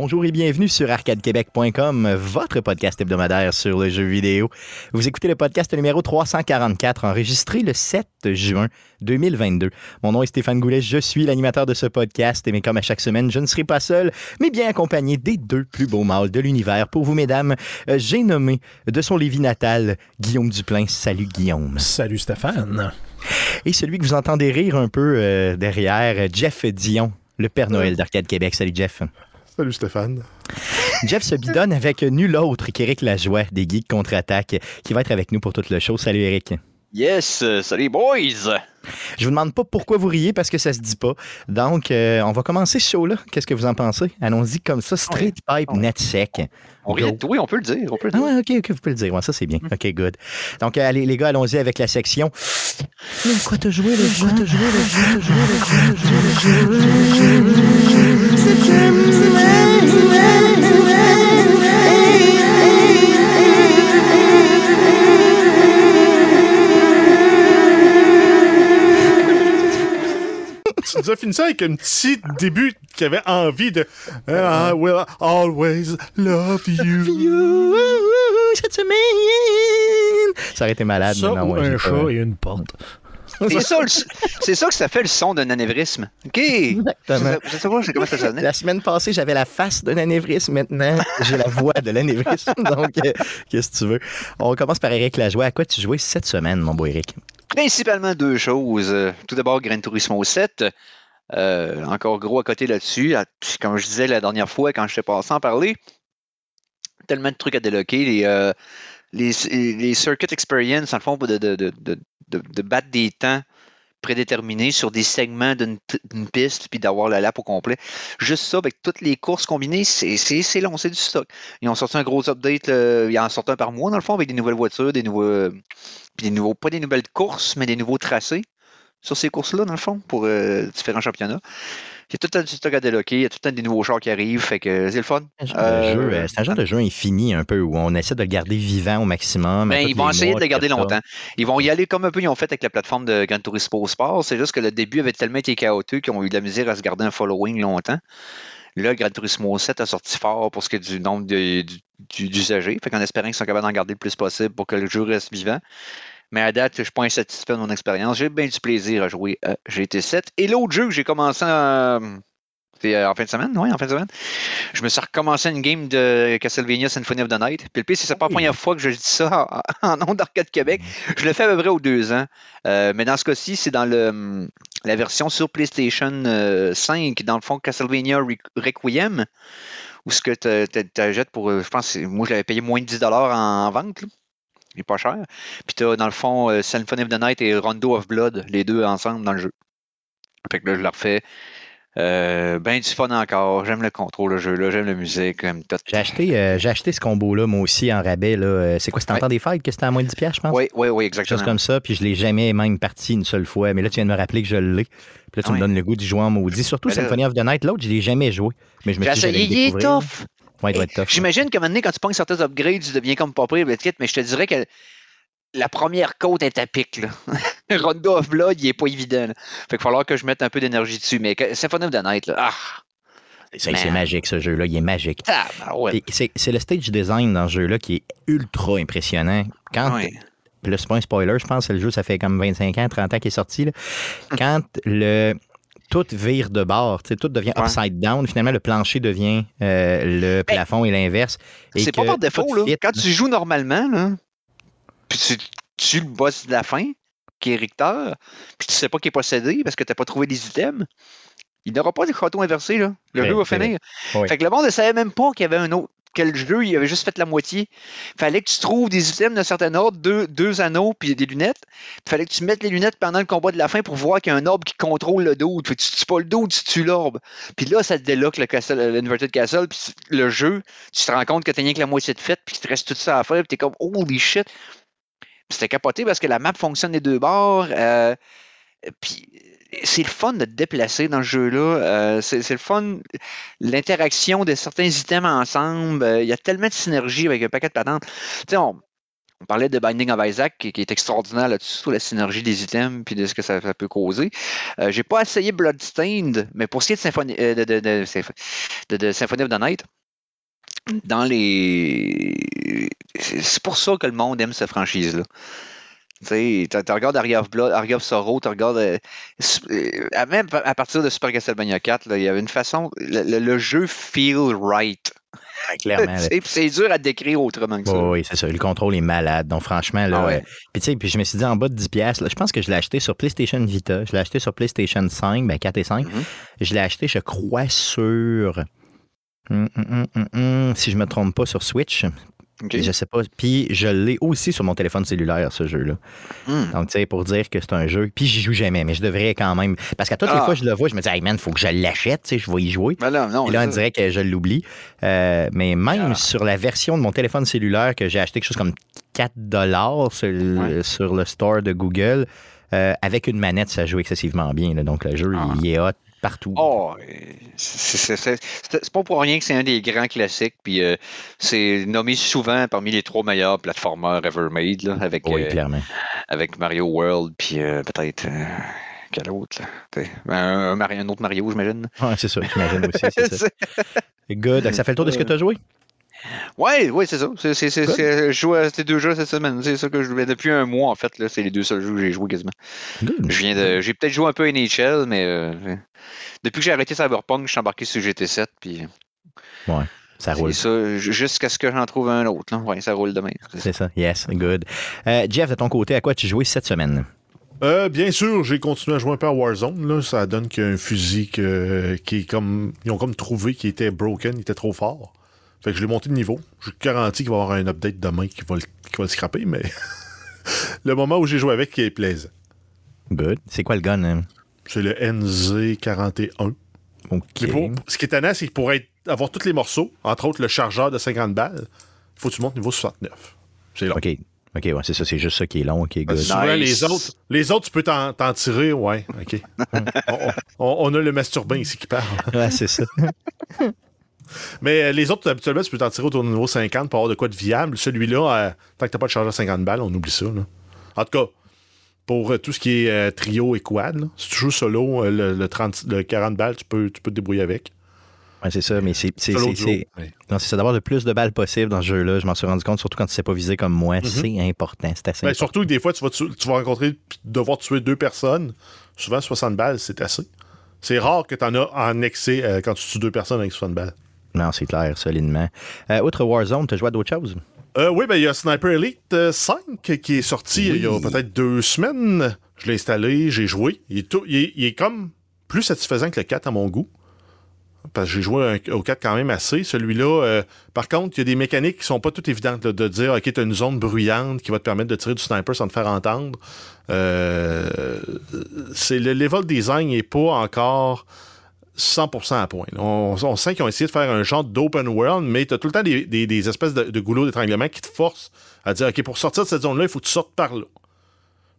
Bonjour et bienvenue sur arcadequebec.com, votre podcast hebdomadaire sur le jeu vidéo. Vous écoutez le podcast numéro 344, enregistré le 7 juin 2022. Mon nom est Stéphane Goulet, je suis l'animateur de ce podcast, et mais comme à chaque semaine, je ne serai pas seul, mais bien accompagné des deux plus beaux mâles de l'univers. Pour vous, mesdames, euh, j'ai nommé de son Lévis natal Guillaume Duplain. Salut Guillaume. Salut Stéphane. Et celui que vous entendez rire un peu euh, derrière, Jeff Dion, le Père Noël d'Arcade Québec. Salut Jeff. Salut Stéphane. Jeff se bidonne avec nul autre qu'Éric Lajoie des Geeks Contre-Attaque qui va être avec nous pour toute le show. Salut Éric. Yes, euh, salut boys! Je vous demande pas pourquoi vous riez parce que ça se dit pas. Donc, euh, on va commencer ce show-là. Qu'est-ce que vous en pensez? Allons-y comme ça, straight pipe, net sec. On rit, oui, on peut le dire. On peut le dire. Ah ouais, ok, ok, vous pouvez le dire. Ouais, ça, c'est bien. Ok, good. Donc, allez, les gars, allons-y avec la section. Mais quoi te jouer, le quoi te jouer, le quoi te jouer, le quoi te jouer, le quoi te Tu nous as fini ça avec un petit début qui avait envie de I will always love you. Cette semaine. Ça aurait été malade. Ça mais non, ou ouais, un pas- chat et une porte. C'est ça, le- c'est ça que ça fait le son d'un anévrisme. OK. Exactement. Je sais pas comment ça sonne. La semaine passée, j'avais la face d'un anévrisme. Maintenant, j'ai la voix de l'anévrisme. Donc, euh, qu'est-ce que tu veux? On commence par Eric Lajoie. À quoi tu jouais cette semaine, mon beau Eric? Principalement deux choses. Euh, Tout d'abord, Gran Turismo 7. Euh, encore gros à côté là-dessus. Comme je disais la dernière fois quand je t'ai passé en parler, tellement de trucs à déloquer. Les, euh, les, les circuit experience, en fond, de, de, de- de battre des temps prédéterminés sur des segments d'une piste puis d'avoir la lap au complet. Juste ça, avec toutes les courses combinées, c'est long, c'est du stock. Ils ont sorti un gros update, ils en sortent un par mois dans le fond, avec des nouvelles voitures, des nouveaux, euh, puis des nouveaux, pas des nouvelles courses, mais des nouveaux tracés sur ces courses-là, dans le fond, pour euh, différents championnats. Il y a tout du stock à déloquer, il y a tout le temps des nouveaux chars qui arrivent, fait que c'est le fun. Un genre Euh, jeu, euh, C'est un genre de jeu infini, un peu, où on essaie de le garder vivant au maximum. à Ben, ils vont essayer mois, de le garder ça. longtemps. Ils vont y aller comme un peu ils ont fait avec la plateforme de Gran Turismo Sport. C'est juste que le début avait tellement été chaotique qu'ils ont eu de la misère à se garder un following longtemps. Là, Gran Turismo 7 a sorti fort pour ce qui est du nombre de- du- du- d'usagers. Fait qu'en espérant qu'ils sont capables d'en garder le plus possible pour que le jeu reste vivant. Mais à date, je suis pas insatisfait de mon expérience. J'ai bien du plaisir à jouer à GT7. Et l'autre jeu que j'ai commencé à- c'était, euh, en fin de semaine, oui, en fin de semaine. Je me suis recommencé une game de Castlevania Symphony of the Night. Puis le pire, c'est pas la première fois que je dis ça en, en nom d'Arcade Québec. Je le fais à peu près aux deux ans. Euh, mais dans ce cas-ci, c'est dans le, la version sur PlayStation euh, 5, dans le fond, Castlevania Re- Requiem, où ce que tu achètes pour, euh, je pense, moi je l'avais payé moins de 10$ en vente. là. Il est pas cher. Puis tu as dans le fond euh, Symphony of the Night et Rondo of Blood, les deux ensemble dans le jeu. Fait que là, je le refais. Euh, ben du fun encore. J'aime le contrôle, le jeu, là. J'aime la musique. J'aime tout. J'ai acheté, euh, j'ai acheté ce combo-là, moi aussi, en rabais. là. C'est quoi, c'était en Ouais. temps des fêtes que c'était à moins de 10$, piastres, je pense? Oui, oui, oui, Quelque chose exactement. comme ça, puis je l'ai jamais même parti une seule fois. Mais là, tu viens de me rappeler que je l'ai. Puis là, tu me donnes le goût d'y jouer en maudit. Surtout Ben là- Symphony of the Night. L'autre, je l'ai jamais joué. Mais je me suis dit, essayé, il est tough. Ouais, il doit être tough. J'imagine qu'à un moment donné, quand tu pognes certains upgrades, tu deviens comme pas pire, mais je te dirais que la première côte est à pic. Là. Rondo of Blood, il est pas évident. là. Fait qu'il va falloir que je mette un peu d'énergie dessus. Mais que- Symphony of the Night, là, ah, C'est Man. magique, ce jeu-là. Il est magique. tabarouette. Puis C'est c'est le stage design dans ce jeu-là qui est ultra impressionnant. Quand, Ouais. là, c'est pas un spoiler, je pense que le jeu, ça fait comme 25 ans, 30 ans qu'il est sorti. là. Quand le tout vire de bord, tu sais, tout devient Ouais. upside down, finalement, le plancher devient euh, le plafond et l'inverse. C'est pas par défaut. Là. fit, Quand tu joues normalement, là, puis tu, tu le boss de la fin, qui est Richter, puis tu sais pas qu'il est possédé parce que tu n'as pas trouvé les items, il n'aura pas de château inversé. Là. Le Ouais, jeu va finir. Oui. Fait que le monde ne savait même pas qu'il y avait un autre. Que le jeu, il avait juste fait la moitié. Fallait que tu trouves des items d'un certain ordre, deux, deux anneaux puis des lunettes. Fallait que tu mettes les lunettes pendant le combat de la fin pour voir qu'il y a un orbe qui contrôle le dos. Fait que tu tues pas le dos, tu tues l'orbe. Puis là, ça te déloque le castle, l'Inverted Castle, puis le jeu, tu te rends compte que t'as rien que la moitié de fait, puis qu'il te reste tout ça à faire, puis t'es comme holy shit. Puis C'était capoté parce que la map fonctionne des deux bords. euh, puis c'est le fun de te déplacer dans ce jeu-là. euh, c'est le fun, l'interaction de certains items ensemble. euh, Il y a tellement de synergie avec un paquet de patentes. Tu sais, on, parlait de Binding of Isaac qui, est extraordinaire là-dessus, la synergie des items puis de ce que ça, peut causer. Euh, J'ai pas essayé Bloodstained, mais pour ce qui est de Symphony, euh, de Symphony of the Night, dans les. C'est pour ça que le monde aime cette franchise-là. Tu regardes Aria of Blood, Sorrow, tu regardes. euh, euh, même à partir de Super Castlevania 4, là, il y avait une façon. Le, le- le jeu feel right. Ouais, clairement. C'est dur à décrire autrement que ça. Oh, oui, c'est ça. Le contrôle est malade. Donc, franchement, là. Ah ouais. euh, puis, tu sais, puis je me suis dit en bas de 10$, piastres, là, je pense que je l'ai acheté sur PlayStation Vita. Je l'ai acheté sur PlayStation 5, ben 4 et 5. Mhm. Je l'ai acheté, je crois, sur. Hum, hum, hum, si je me trompe pas, sur Switch. Je sais pas. Puis je l'ai aussi sur mon téléphone cellulaire, ce jeu-là. Hmm. Donc, tu sais, pour dire que c'est un jeu. Puis j'y joue jamais, mais je devrais quand même. Parce qu'à toutes les Ah. fois que je le vois, je me dis, hey man, faut que je l'achète, tu sais, je vais y jouer. Ben non, Et là, on dirait que je l'oublie. Euh, mais même Ah. sur la version de mon téléphone cellulaire que j'ai acheté quelque chose comme 4 sur, le- Ouais. sur le store de Google, euh, avec une manette, ça joue excessivement bien. là. Donc, le jeu, Ah. il est hot partout. Oh, c'est- pas pour rien que c'est un des grands classiques, puis euh, c'est nommé souvent parmi les trois meilleurs platformers ever made, là, avec, oui, euh, avec Mario World, puis euh, peut-être. quel autre, là? Ben, Un, autre Mario, j'imagine. Ouais, c'est ça, j'imagine aussi. ça. Good. Ça fait le tour de ce que tu as joué? Ouais, ouais, c'est ça. C'est, c'est, c'est, c'est- je joue à ces deux jeux cette semaine. C'est ça que je jouais depuis un mois, en fait. Là, c'est les deux seuls jeux que j'ai joué quasiment. Good. Je viens de, j'ai peut-être joué un peu à NHL, mais euh, depuis que j'ai arrêté Cyberpunk, je suis embarqué sur GT7, puis Ça c'est roule. ça, ju- jusqu'à ce que j'en trouve un autre. Là. Ouais, ça roule demain. C'est ça. C'est ça. Yes, good. Euh, Jeff, de ton côté, à quoi tu joué cette semaine? Euh, bien sûr, j'ai continué à jouer un peu à Warzone. Là. Ça donne qu'il y a un fusil que- qui est comme. Ils ont comme trouvé qu'il était broken, il était trop fort. Fait que je l'ai monté de niveau. Je garantis qu'il va y avoir un update demain qui va le, qui va le scraper, mais le moment où j'ai joué avec, il est plaisant. Good. C'est quoi le gun? hein? C'est le NZ41. OK. Mais pour- ce qui est étonnant, c'est que pour être, avoir tous les morceaux, entre autres le chargeur de 50 balles, il faut que tu montes niveau 69. C'est long. OK. OK, ouais, c'est ça. C'est juste ça qui est long. OK, good. Souvent, Nice. les autres, les autres, tu peux t'en t'en tirer, ouais, OK. on, on- on a le masturbin ici qui parle. Ouais, c'est ça. Mais euh, les autres, habituellement, tu peux t'en tirer autour du niveau 50 pour avoir de quoi de viable. Celui-là, euh, tant que t'as pas de chargeur 50 balles, on oublie ça. là. En tout cas, pour euh, tout ce qui est euh, trio et quad, là, si tu joues solo, euh, le, le 30, le 40 balles, tu peux, tu peux te débrouiller avec. Ouais, c'est ça. Mais c'est c'est- ça d'avoir le plus de balles possible dans ce jeu-là. Je m'en suis rendu compte, surtout quand tu sais pas viser comme moi. C'est important. C'est assez Ben, important. surtout que des fois, tu vas, tu, tu vas rencontrer devoir tuer deux personnes. Souvent, 60 balles, c'est assez. C'est rare que tu en as en excès euh, quand tu tues deux personnes avec 60 balles. Non, c'est clair, solidement. Euh, outre Warzone, tu as joué à d'autres choses? Euh, oui, ben il y a Sniper Elite euh, 5 qui est sorti Oui. il y a peut-être deux semaines. Je l'ai installé, j'ai joué. Il est, tout- il est- il est comme plus satisfaisant que le 4 à mon goût. Parce que j'ai joué au 4 quand même assez. Celui-là, euh, par contre, il y a des mécaniques qui sont pas toutes évidentes. là, de dire, OK, tu as une zone bruyante qui va te permettre de tirer du sniper sans te faire entendre. Euh, c'est le level design n'est pas encore 100% à point. On, on sent qu'ils ont essayé de faire un genre d'open world, mais tu as tout le temps des, espèces de, goulots d'étranglement qui te forcent à dire OK, pour sortir de cette zone-là, il faut que tu sortes par là.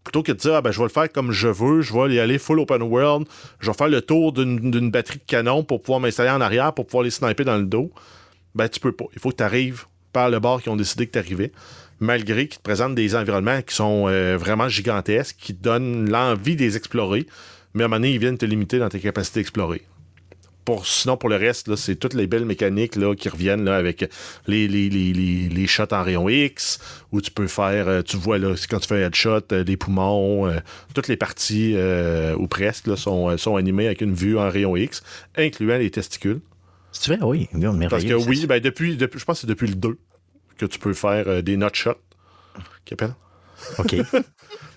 Plutôt que de dire ah, ben, je vais le faire comme je veux, je vais y aller full open world, je vais faire le tour d'une batterie de canon pour pouvoir m'installer en arrière, pour pouvoir les sniper dans le dos. Ben, tu peux pas. Il faut que tu arrives par le bord qui ont décidé que tu arrivais, malgré qu'ils te présentent des environnements qui sont euh, vraiment gigantesques, qui donnent l'envie de les explorer, mais à un moment donné, ils viennent te limiter dans tes capacités d'explorer. Pour, sinon, pour le reste, c'est toutes les belles mécaniques là, qui reviennent là, avec les, les, les, les, les shots en rayon X, où tu peux faire, euh, tu vois, là, quand tu fais un headshot, euh, les poumons, euh, toutes les parties, euh, ou presque, là, sont, euh, sont animées avec une vue en rayon X, incluant les testicules. Si tu veux, oui. Parce que oui, ben, depuis, depuis, je pense que c'est depuis le 2 que tu peux faire euh, des nut shots. OK.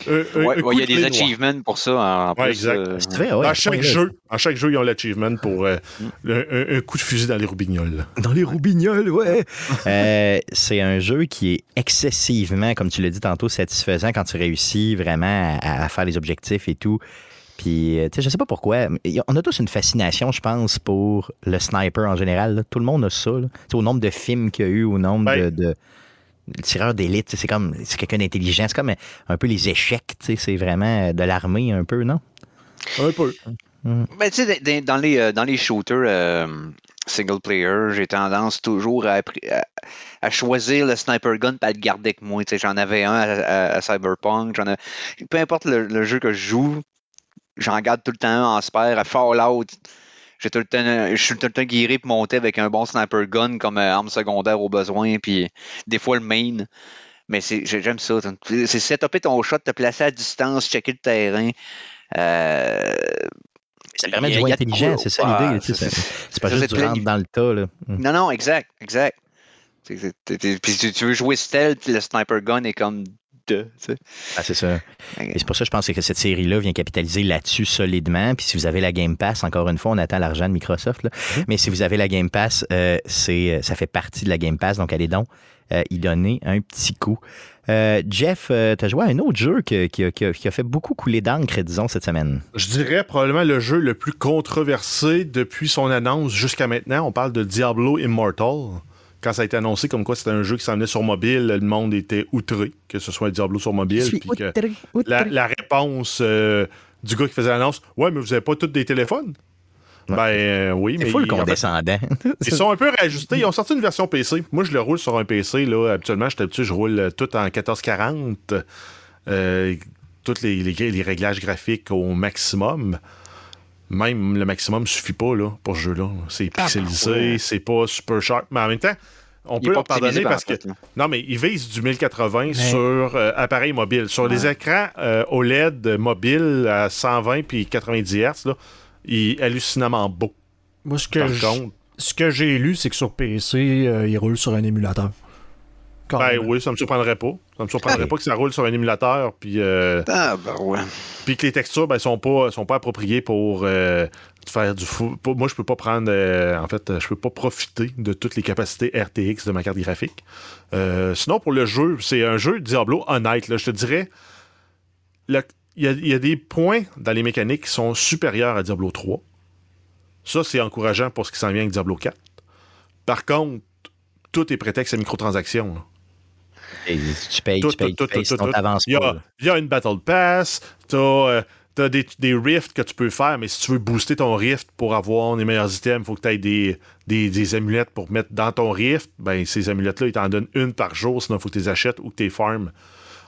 Euh, Ouais, ouais, coup il y a de des achievements pour ça. En Ouais, plus, exact. euh, dans à chaque jeu, en chaque jeu, ils ont l'achievement pour euh, le- un, un coup de fusil dans les roubignoles. Dans les roubignoles, ouais. Euh, c'est un jeu qui est excessivement, comme tu l'as dit tantôt, satisfaisant quand tu réussis vraiment à, à faire les objectifs et tout. Puis, euh, tu sais, je sais pas pourquoi. On a tous une fascination, je pense, pour le sniper en général. là. Tout le monde a ça. là. Tu sais, au nombre de films qu'il y a eu, au nombre Ben. de, de tireurs d'élite. tu sais, C'est comme, c'est quelqu'un d'intelligent. C'est comme un, peu les échecs. C'est vraiment de l'armée un peu, non? Un peu. Ben, tu sais, dans- dans les, euh, dans les shooters, euh, single player, j'ai tendance toujours à, à, à, choisir le sniper gun et à le garder avec moi. J'en avais un à, Cyberpunk. Ai... Peu importe le, le, jeu que je joue, j'en garde tout le temps un en spare. À Fallout, j'ai tout le temps, je suis tout le temps guéri pour monter avec un bon sniper gun comme euh, arme secondaire au besoin, puis des fois le main. Mais j'aime ça. C'est setuper ton shot, te placer à distance, checker le terrain. Euh, ça permet de jouer intelligent, c'est ça l'idée. c'est pas juste rentres dans le tas. Là. Mm. Non, non, exact, exact. Puis si tu veux jouer stealth, le sniper gun est comme ah, c'est ça. Et c'est pour ça que je pense que cette série-là vient capitaliser là-dessus solidement. Puis si vous avez la Game Pass, encore une fois, on attend l'argent de Microsoft. Là. Mm-hmm. Mais si vous avez la Game Pass, euh, c'est, ça fait partie de la Game Pass. Donc allez donc euh, y donner un petit coup. Euh, Jeff, euh, tu as joué à un autre jeu qui, qui, qui, a fait beaucoup couler d'encre, disons, cette semaine. Je dirais probablement le jeu le plus controversé depuis son annonce jusqu'à maintenant. On parle de Diablo Immortal quand ça a été annoncé comme quoi c'était un jeu qui s'en venait sur mobile, le monde était outré que ce soit Diablo sur mobile. Puis que La, réponse euh, du gars qui faisait l'annonce Ouais, mais vous avez pas tous des téléphones Ben euh, oui, mais. C'est le condescendant. ils sont un peu réajustés. Ils ont sorti une version PC. Moi, je le roule sur un PC. Là. Habituellement, j'étais habitué, je roule tout en 1440. Euh, tous les, les, réglages graphiques au maximum même le maximum suffit pas là, pour ce jeu-là. C'est ah, pixelisé, c'est pas super sharp, mais en même temps, on peut leur pardonner parce que. non, mais ils visent du 1080 sur euh, appareil mobile. Sur les écrans euh, OLED mobiles à 120 puis 90 Hz, là, il est hallucinamment beau. Moi, ce que j'ai lu, c'est que sur PC, euh, il roule sur un émulateur. Ben oui, ça me surprendrait pas. Ça me surprendrait pas que ça roule sur un émulateur, puis. Euh, ah, ben ouais. Puis que les textures, ben, sont pas, sont pas appropriées pour euh, faire du fou. Moi, je peux pas prendre. Euh, en fait, je peux pas profiter de toutes les capacités RTX de ma carte graphique. sinon, pour le jeu, c'est un jeu Diablo honnête. Là, je te dirais. Il y, y, a des points dans les mécaniques qui sont supérieurs à Diablo 3. Ça, c'est encourageant pour ce qui s'en vient avec Diablo 4. Par contre, tout est prétexte à microtransactions. payes, tu payes, tu payes il, y a, une Battle Pass, tu as, euh, des, des, rifts que tu peux faire, mais si tu veux booster ton rift pour avoir les meilleurs items, il faut que tu aies des, des, amulettes pour mettre dans ton rift. Ben, ces amulettes-là, ils t'en donnent une par jour, sinon il faut que tu les achètes ou que tu les farmes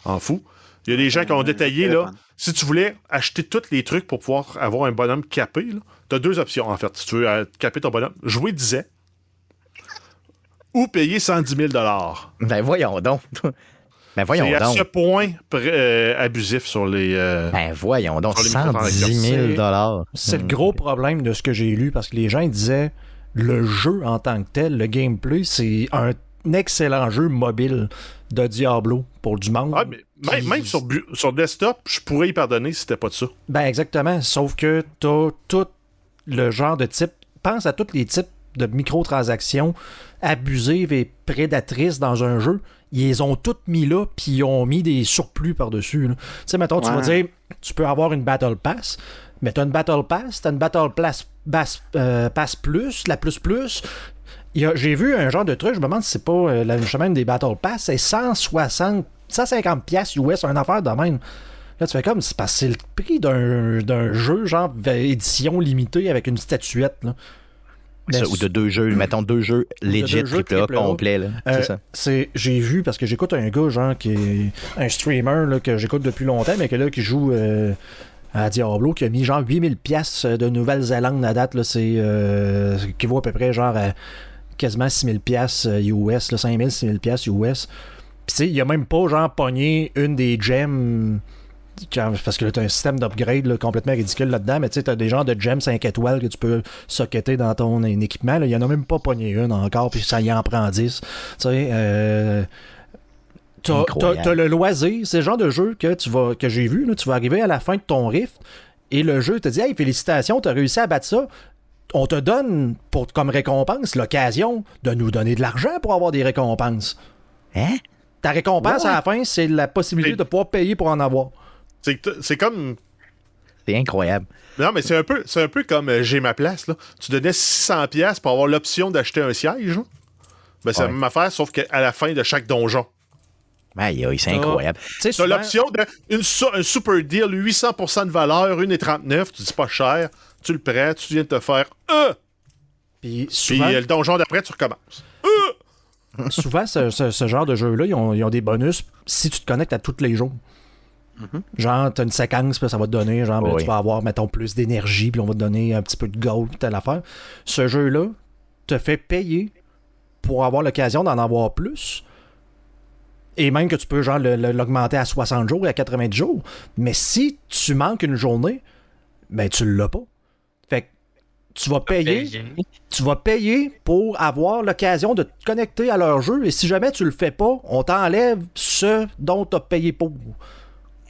en fou. Il y a des gens qui ont détaillé, là, si tu voulais acheter tous les trucs pour pouvoir avoir un bonhomme capé, tu as deux options, en fait. Si tu veux euh, caper ton bonhomme, jouer 10 ou payer 110 000 Ben voyons donc. Ben voyons C'est à ce point euh, abusif sur les. Euh, ben voyons donc, 110 000 C'est le gros problème de ce que j'ai lu parce que les gens disaient le jeu en tant que tel, le gameplay, c'est un excellent jeu mobile de Diablo pour du monde. Ah, mais même, sur, sur, desktop, je pourrais y pardonner si c'était pas de ça. Ben exactement. Sauf que t'as tout le genre de type. Pense à tous les types de microtransactions abusives et prédatrices dans un jeu, ils les ont toutes mis là, puis ils ont mis des surplus par-dessus. Tu sais, mettons, tu vas dire, tu peux avoir une Battle Pass, mais tu as une Battle Pass, tu as une Battle Pass, euh, Pass, Plus, la Plus Plus. J'ai vu un genre de truc, je me demande si c'est pas euh, la chemin des Battle Pass, c'est 160, 150 pièces US, une affaire de même. Là, tu fais comme, c'est c'est le prix d'un jeu, genre édition limitée avec une statuette. Là. Ben, ou de deux jeux, mettons deux jeux legit triple A complets. Euh, c'est J'ai vu, parce que j'écoute un gars, genre, qui est un streamer là, que j'écoute depuis longtemps, mais que là, qui joue euh, à Diablo, qui a mis genre 8000 pièces de Nouvelle-Zélande à date. Là, c'est, euh, qui vaut à peu près genre à quasiment 6000 pièces US, là, 5000, 6000 pièces US. Puis il a même pas genre pogné une des gems parce que là, tu as un système d'upgrade complètement ridicule là-dedans, mais tu sais, tu as des genres de gems 5 étoiles que tu peux socketer dans ton équipement. Il y en a même pas pogné une encore, puis ça y en prend 10. Tu sais, euh, T'as le loisir, c'est le genre de jeu que tu vas que j'ai vu, là, tu vas arriver à la fin de ton rift et le jeu te dit Hey, félicitations, tu as réussi à battre ça. On te donne pour, comme récompense l'occasion de nous donner de l'argent pour avoir des récompenses. Hein? Ta récompense à la fin, c'est la possibilité de pouvoir payer pour en avoir. C'est comme. C'est incroyable. Non, mais c'est un peu, c'est un peu comme euh, j'ai ma place. Là. Tu donnais 600 pièces pour avoir l'option d'acheter un siège. Ben, c'est la même affaire, sauf qu'à la fin de chaque donjon. Aïe, c'est incroyable. Tu as l'option d'un super deal, 800% de valeur, 1,39, tu dis pas cher, tu le prêtes, tu viens de te faire un Puis Puis souvent, euh, le donjon d'après, tu recommences. souvent ce, ce- ce genre de jeu-là, ils ont, ils ont des bonus si tu te connectes à tous les jours. Mhm. Genre, t'as une séquence, puis ça va te donner, genre, ben, Oui. tu vas avoir, mettons, plus d'énergie, puis on va te donner un petit peu de gold, puis telle affaire. Ce jeu-là te fait payer pour avoir l'occasion d'en avoir plus. Et même que tu peux, genre, l'augmenter à 60 jours et à 90 jours. Mais si tu manques une journée, ben, tu l'as pas. Fait que tu vas payer tu vas payer pour avoir l'occasion de te connecter à leur jeu et si jamais tu le fais pas, on t'enlève ce dont tu as payé pour.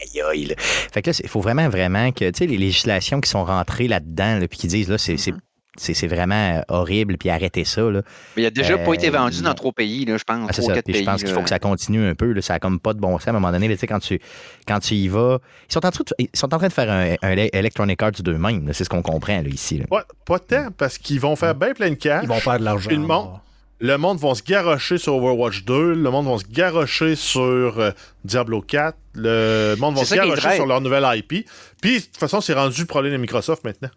Aïe, aïe, là. Fait que là, il faut vraiment, vraiment que, tu sais, les législations qui sont rentrées là-dedans, là, puis qui disent, là, c'est c'est- c'est- c'est vraiment euh, horrible, puis arrêtez ça, là. Mais il a déjà pas été Euh, vendu dans trois pays, là, je pense. Ah, trois, ça. quatre je pense qu'il faut que ça continue un peu. Là. Ça a comme pas de bon sens à un moment donné. là, tu sais, quand, tu, quand tu y vas. Ils sont en train de, ils sont en train de faire un, un Electronic Arts d'eux-mêmes. là. C'est ce qu'on comprend là, ici. là. Pas, pas tant, parce qu'ils vont faire bien plein de cash. Ils vont faire de l'argent. Le monde, va se garrocher sur Overwatch 2, le monde va se garrocher sur euh, Diablo 4, le monde va se garrocher sur leur nouvelle IP. Puis, de toute façon, c'est rendu le problème de Microsoft maintenant.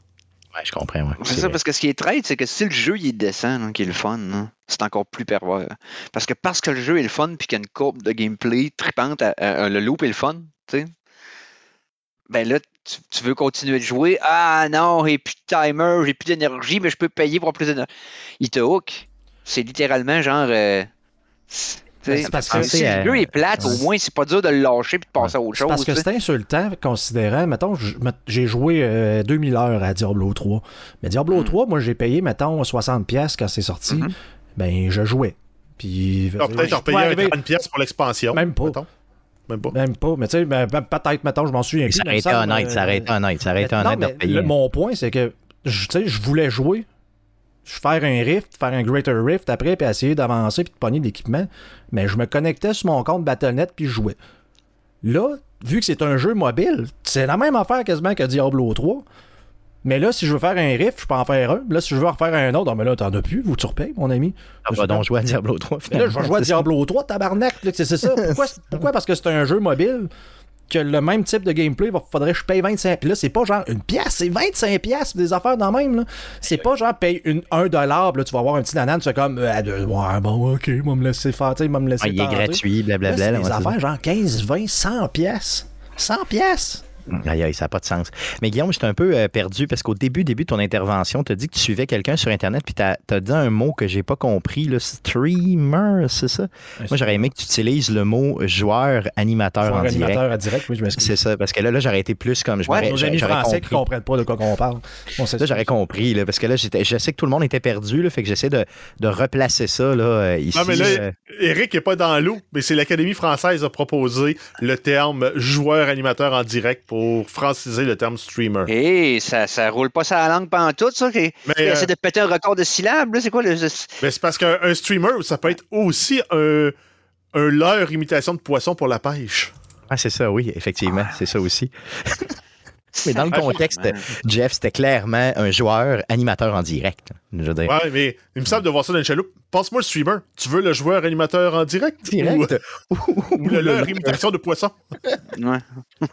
Ouais, je comprends. ouais. C'est ça, parce que ce qui est traite, c'est que si le jeu il est décent, là, qui est le fun, là, c'est encore plus pervers. Parce que parce que le jeu est le fun, puis qu'il y a une courbe de gameplay tripante, à- à- à- le loop est le fun, tu sais, ben là, tu, tu veux continuer de jouer. Ah non, j'ai plus de timer, j'ai plus d'énergie, mais je peux payer pour avoir plus d'énergie. Il te hook. C'est littéralement genre. euh, parce que- si le jeu est plate, au moins, c'est pas dur de le lâcher puis de passer à autre chose. parce que c'est insultant, considérant, mettons, j'ai joué euh, 2000 heures à Diablo 3. Mais Diablo Mm. 3, moi, j'ai payé, mettons, 60$ quand c'est sorti. Mhm. Ben, je jouais. Puis. Peut-être un arriver- 30$ pièces pour l'expansion. Même pas. mettons. Même pas. Même pas. Mais tu sais, ben, ben, peut-être, mettons, je m'en souviens Ça aurait été honnête, ça aurait euh, été honnête. Ça aurait été honnête de mon point, c'est que je, tu sais, je voulais jouer, faire un rift, faire un greater rift après, puis essayer d'avancer, puis de pogner de l'équipement. Mais je me connectais sur mon compte Battle.net, puis je jouais. Là, vu que c'est un jeu mobile, c'est la même affaire quasiment que Diablo 3. Mais là, si je veux faire un rift, je peux en faire un. Là, si je veux en refaire un autre, non, mais là, t'en as plus, vous tu repayes, mon ami. On va donc jouer à Diablo 3. Mais là, je vais jouer à. Diablo 3, tabarnak. C'est c'est ça. Pourquoi, pourquoi? Parce que c'est un jeu mobile que le même type de gameplay, il faudrait que je paye 25. Puis là, c'est pas genre une pièce, c'est 25 pièces des affaires dans le même. là. C'est pas genre paye une, un dollar, puis là, tu vas avoir un petit nanan, tu fais comme, euh, ouais, bon, ok, moi me laisser faire, tu sais, moi me laisser Ouais, il est gratuit, blablabla. là, des affaires genre 15, 20, 100 pièces. 100 pièces. Aïe, aïe, ça n'a pas de sens. Mais Guillaume, j'étais un peu euh, perdu parce qu'au début, début de ton intervention, tu as dit que tu suivais quelqu'un sur Internet, puis tu as, dit un mot que j'ai pas compris, le streamer, c'est ça? Moi, j'aurais aimé que tu utilises le mot joueur, animateur Joueur en direct. animateur à direct, oui, je m'excuse. C'est ça, parce que là, là j'aurais été plus comme. Je Ouais, Nos amis français qui compris. comprennent pas de quoi qu'on parle. Là, j'aurais compris, là, parce que là, j'étais- je sais que tout le monde était perdu, là, fait que j'essaie de, de replacer ça là, euh, ici. Non, mais là, euh, Eric n'est pas dans l'eau, mais c'est l'Académie française a proposé le terme joueur-animateur en direct pour franciser le terme streamer. Et ça, ça roule pas sa langue pendant tout, ça. qui- Mais, qui euh, essaie de péter un record de syllabes, là, c'est quoi le. Mais c'est parce qu'un un streamer, ça peut être aussi un, un leurre imitation de poisson pour la pêche. ah, c'est ça, oui, effectivement, c'est ça aussi. Mais dans le contexte. Jeff, c'était clairement un joueur animateur en direct. Je veux dire. Ouais, mais il me semble de voir ça dans une chaloupe. Passe-moi le streamer. Tu veux le joueur animateur en direct? Direct. Ou, ou le leurre imitation de poisson? Ouais.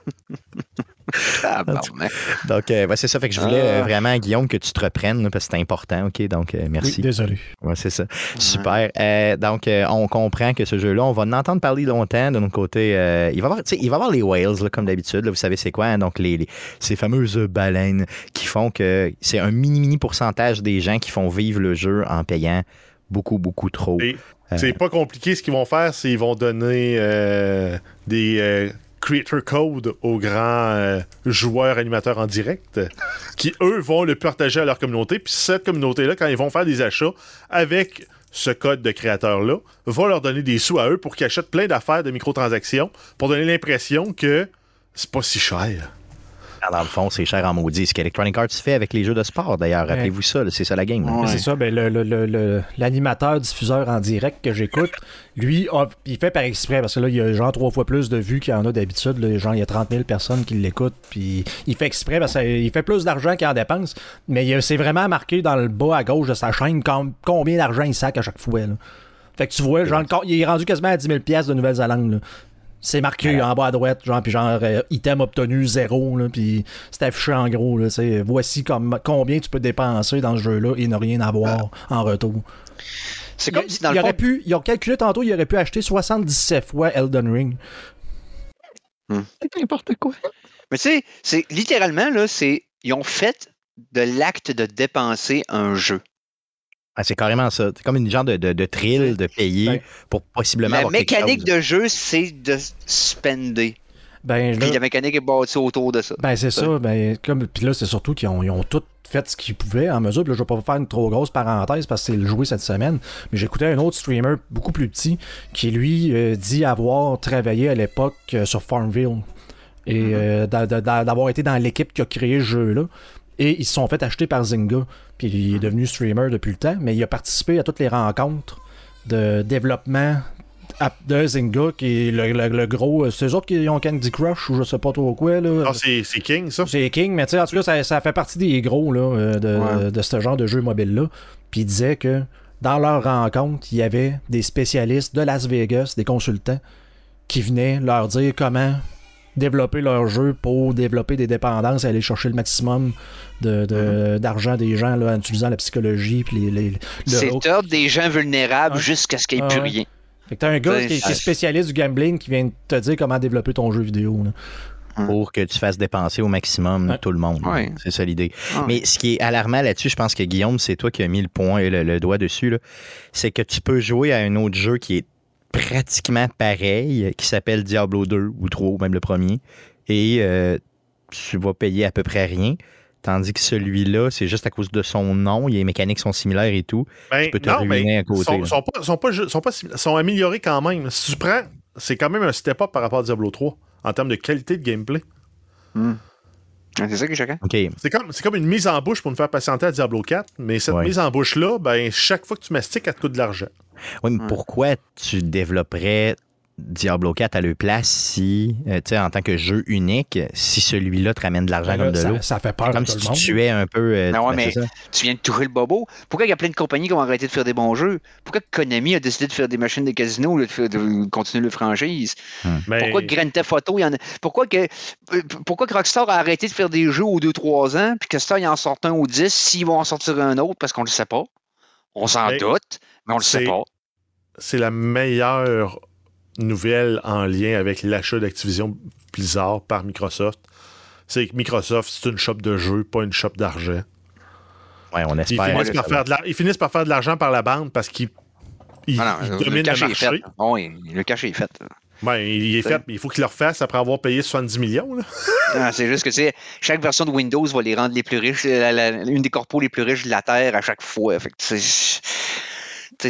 Tabarnak. Donc, euh, ouais, c'est ça. Fait que je voulais Ah. euh, vraiment, Guillaume, que tu te reprennes, parce que c'est important. OK, donc, euh, Oui, merci. désolé. Ouais, c'est ça. Super. Euh, donc, euh, on comprend que ce jeu-là, on va en entendre parler longtemps de notre côté. euh, il, va y avoir, il va avoir les whales, là, comme d'habitude. Vous savez, c'est quoi? hein? Donc, les, les- ces fameuses baleines qui font que c'est un mini-mini pourcentage des gens qui font vivre le jeu en payant beaucoup, beaucoup trop. Et C'est pas compliqué. Ce qu'ils vont faire, c'est qu'ils vont donner euh, des euh, creator code aux grands euh, joueurs animateurs en direct qui, eux, vont le partager à leur communauté. Puis cette communauté-là, quand ils vont faire des achats avec ce code de créateur-là, va leur donner des sous à eux pour qu'ils achètent plein d'affaires de microtransactions pour donner l'impression que c'est pas si cher. Ah, Dans le fond, c'est cher en maudit. Ce qu'Electronic Arts fait avec les jeux de sport, d'ailleurs. Rappelez-vous ça, c'est ça la game. Ouais. C'est ça, ben, le- le- le- le- l'animateur diffuseur en direct que j'écoute, lui, a- il fait par exprès, parce que là, il y a genre trois fois plus de vues qu'il y en a d'habitude. Genre, il y a 30 000 personnes qui l'écoutent, puis il fait exprès parce qu'il fait plus d'argent qu'il en dépense, mais c'est vraiment marqué dans le bas à gauche de sa chaîne com- combien d'argent il sac à chaque fois. là. Fait que tu vois, genre, il est rendu quasiment à 10 000 pièces de Nouvelle-Zélande. C'est marqué en bas à droite, genre, puis genre, euh, item obtenu zéro, là, puis c'est affiché en gros, là, voici comme, combien tu peux dépenser dans ce jeu-là et ne rien avoir en retour. C'est comme Il- si dans il le fond, aurait pu, ils ont calculé tantôt, il aurait pu acheter 77 fois Elden Ring. C'est n'importe quoi. Mais tu sais, c'est littéralement, là, c'est. Ils ont fait de l'acte de dépenser un jeu. Ah, c'est carrément ça. C'est comme une genre de, de, de thrill de payer Ben, pour possiblement La avoir mécanique chose. de jeu, c'est de spender. Ben, Puis là- la mécanique est bâtie autour de ça. Ben c'est ça, ben comme puis là c'est surtout qu'ils ont, ils ont tout fait ce qu'ils pouvaient en mesure. Puis là, je vais pas faire une trop grosse parenthèse parce que c'est le joué cette semaine, mais j'écoutais un autre streamer beaucoup plus petit qui lui euh, dit avoir travaillé à l'époque euh, sur Farmville et euh, d'a- d'a- d'avoir été dans l'équipe qui a créé ce jeu-là. Et ils se sont fait acheter par Zynga. Puis il est devenu streamer depuis le temps, mais il a participé à toutes les rencontres de développement de Zynga, qui est le, le- le gros. C'est eux autres qui ont Candy Crush ou je sais pas trop quoi. Là. Ah, c'est King, ça? C'est King, mais tu sais, en tout cas, ça, ça fait partie des gros là, euh, de, Ouais. de ce genre de jeu mobile-là. Puis il disait que dans leur rencontre, il y avait des spécialistes de Las Vegas, des consultants, qui venaient leur dire comment développer leur jeu pour développer des dépendances et aller chercher le maximum de- de- d'argent des gens là, en utilisant la psychologie puis les, les- le C'est top des gens vulnérables jusqu'à ce qu'il n'y ait Ah plus ouais. rien. Fait que t'as un gars qui, qui est spécialiste du gambling qui vient te dire comment développer ton jeu vidéo. là. pour que tu fasses dépenser au maximum Ouais. tout le monde. Ouais. C'est ça l'idée. Mais ce qui est alarmant là-dessus, je pense que Guillaume, c'est toi qui as mis le point et le, le doigt dessus, là, c'est que tu peux jouer à un autre jeu qui est pratiquement pareil, qui s'appelle Diablo 2 ou 3 ou même le premier, et euh, tu vas payer à peu près rien. Tandis que celui-là, c'est juste à cause de son nom, les mécaniques sont similaires et tout. Ben, Tu peux te non, ruiner mais à côté, sont, sont pas, sont, pas, sont, pas sont améliorés quand même. Si tu prends, c'est quand même un step-up par rapport à Diablo 3 en termes de qualité de gameplay. Hmm. Ah, C'est ça qui est choquant. OK. C'est comme, c'est comme une mise en bouche pour nous faire patienter à Diablo 4, mais cette Ouais. mise en bouche-là, ben, chaque fois que tu mastiques, elle te coûte de l'argent. Oui, mais Ouais. pourquoi tu développerais Diablo 4 à leur place si, euh, tu sais, en tant que jeu unique, si celui-là te ramène de l'argent Ben Là, comme de l'eau? ça, fait peur Comme à tout si le tu monde. tuais un peu. euh, Ben ouais, ben, mais-. Tu viens de toucher le bobo. Pourquoi il y a plein de compagnies qui ont arrêté de faire des bons jeux? Pourquoi Konami a décidé de faire des machines de casino au lieu de, faire- de continuer le franchise? Mais Pourquoi que Grand Theft Auto, il y en a... pourquoi, que... euh, pourquoi que Rockstar a arrêté de faire des jeux aux 2-3 ans, puis que Star il en sort un ou 10, s'ils vont en sortir un autre, parce qu'on le sait pas? On s'en Mais doute, mais on le sait pas. c'est la meilleure nouvelle en lien avec l'achat d'Activision Blizzard par Microsoft. C'est que Microsoft, c'est une shop de jeux, pas une shop d'argent. Ouais, on Ils, espère. finissent que par ça faire de la- ils finissent par faire de l'argent par la bande parce qu'ils ils, Ah ils non, le dominent le cachet est marché. fait. Ah le cachet est fait. Ben, il est fait, mais il faut qu'ils le refassent après avoir payé 70 millions. Ah, c'est juste que tu sais, chaque version de Windows va les rendre les plus riches, la- la- une des corpos les plus riches de la Terre à chaque fois. Fait que,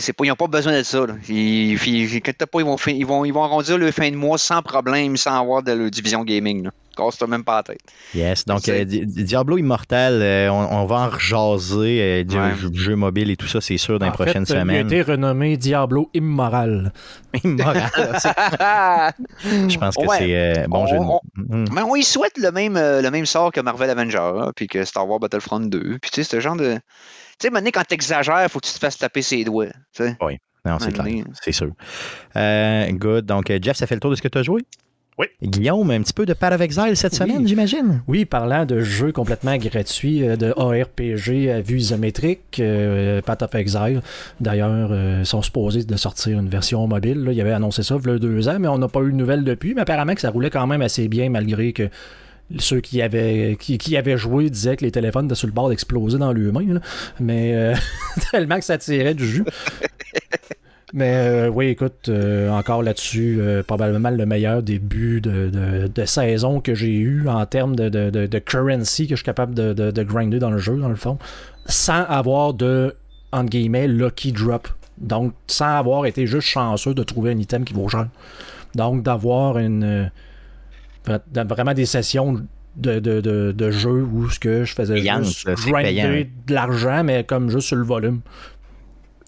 pas, ils n'ont pas besoin de ça. Là. Ils, ils, pas, ils vont, ils, vont, ils vont arrondir le fin de mois sans problème, sans avoir de la division gaming. là. Casse-toi même pas la tête. Yes. Donc, euh, Di- Diablo Immortal, euh, on, on va en rejaser euh, du Ouais. jeu, jeu mobile et tout ça, c'est sûr, dans les prochaines fait, Il a semaines. été renommé Diablo Immoral. Immoral, c'est- Je pense que Ouais. c'est euh, bon On- jeu de mots. on- Mhm. Mais on y souhaite le même, euh, le même sort que Marvel Avenger, hein, puis que Star Wars Battlefront 2. Puis tu sais, ce genre de. Tu sais, maintenant, quand t'exagères, faut que tu te fasses taper ses doigts. sais. Non, c'est clair, c'est sûr. Euh, good. Donc, euh, Jeff, ça fait le tour de ce que tu as joué? Oui. Guillaume, un petit peu de Path of Exile cette Oui. semaine, j'imagine? Oui, parlant de jeux complètement gratuits, euh, de ARPG à vue isométrique, euh, Path of Exile, d'ailleurs, euh, sont supposés de sortir une version mobile. là. Il avait annoncé ça il y a deux ans, mais on n'a pas eu de nouvelles depuis. Mais apparemment que ça roulait quand même assez bien, malgré que ceux qui avaient, qui, qui avaient joué disaient que les téléphones étaient sur le bord d'exploser dans l'humain. Mais euh, tellement que ça tirait du jus. Mais euh, oui, écoute, euh, encore là-dessus, euh, probablement le meilleur début de, de- saison que j'ai eu en termes de, de- currency que je suis capable de, de- de grinder dans le jeu, dans le fond, sans avoir de, entre guillemets, lucky drop. Donc, sans avoir été juste chanceux de trouver un item qui vaut cher. Donc, d'avoir une vraiment des sessions de, de, de, de jeu où ce que je faisais Payante, juste grinder de l'argent, mais comme juste sur le volume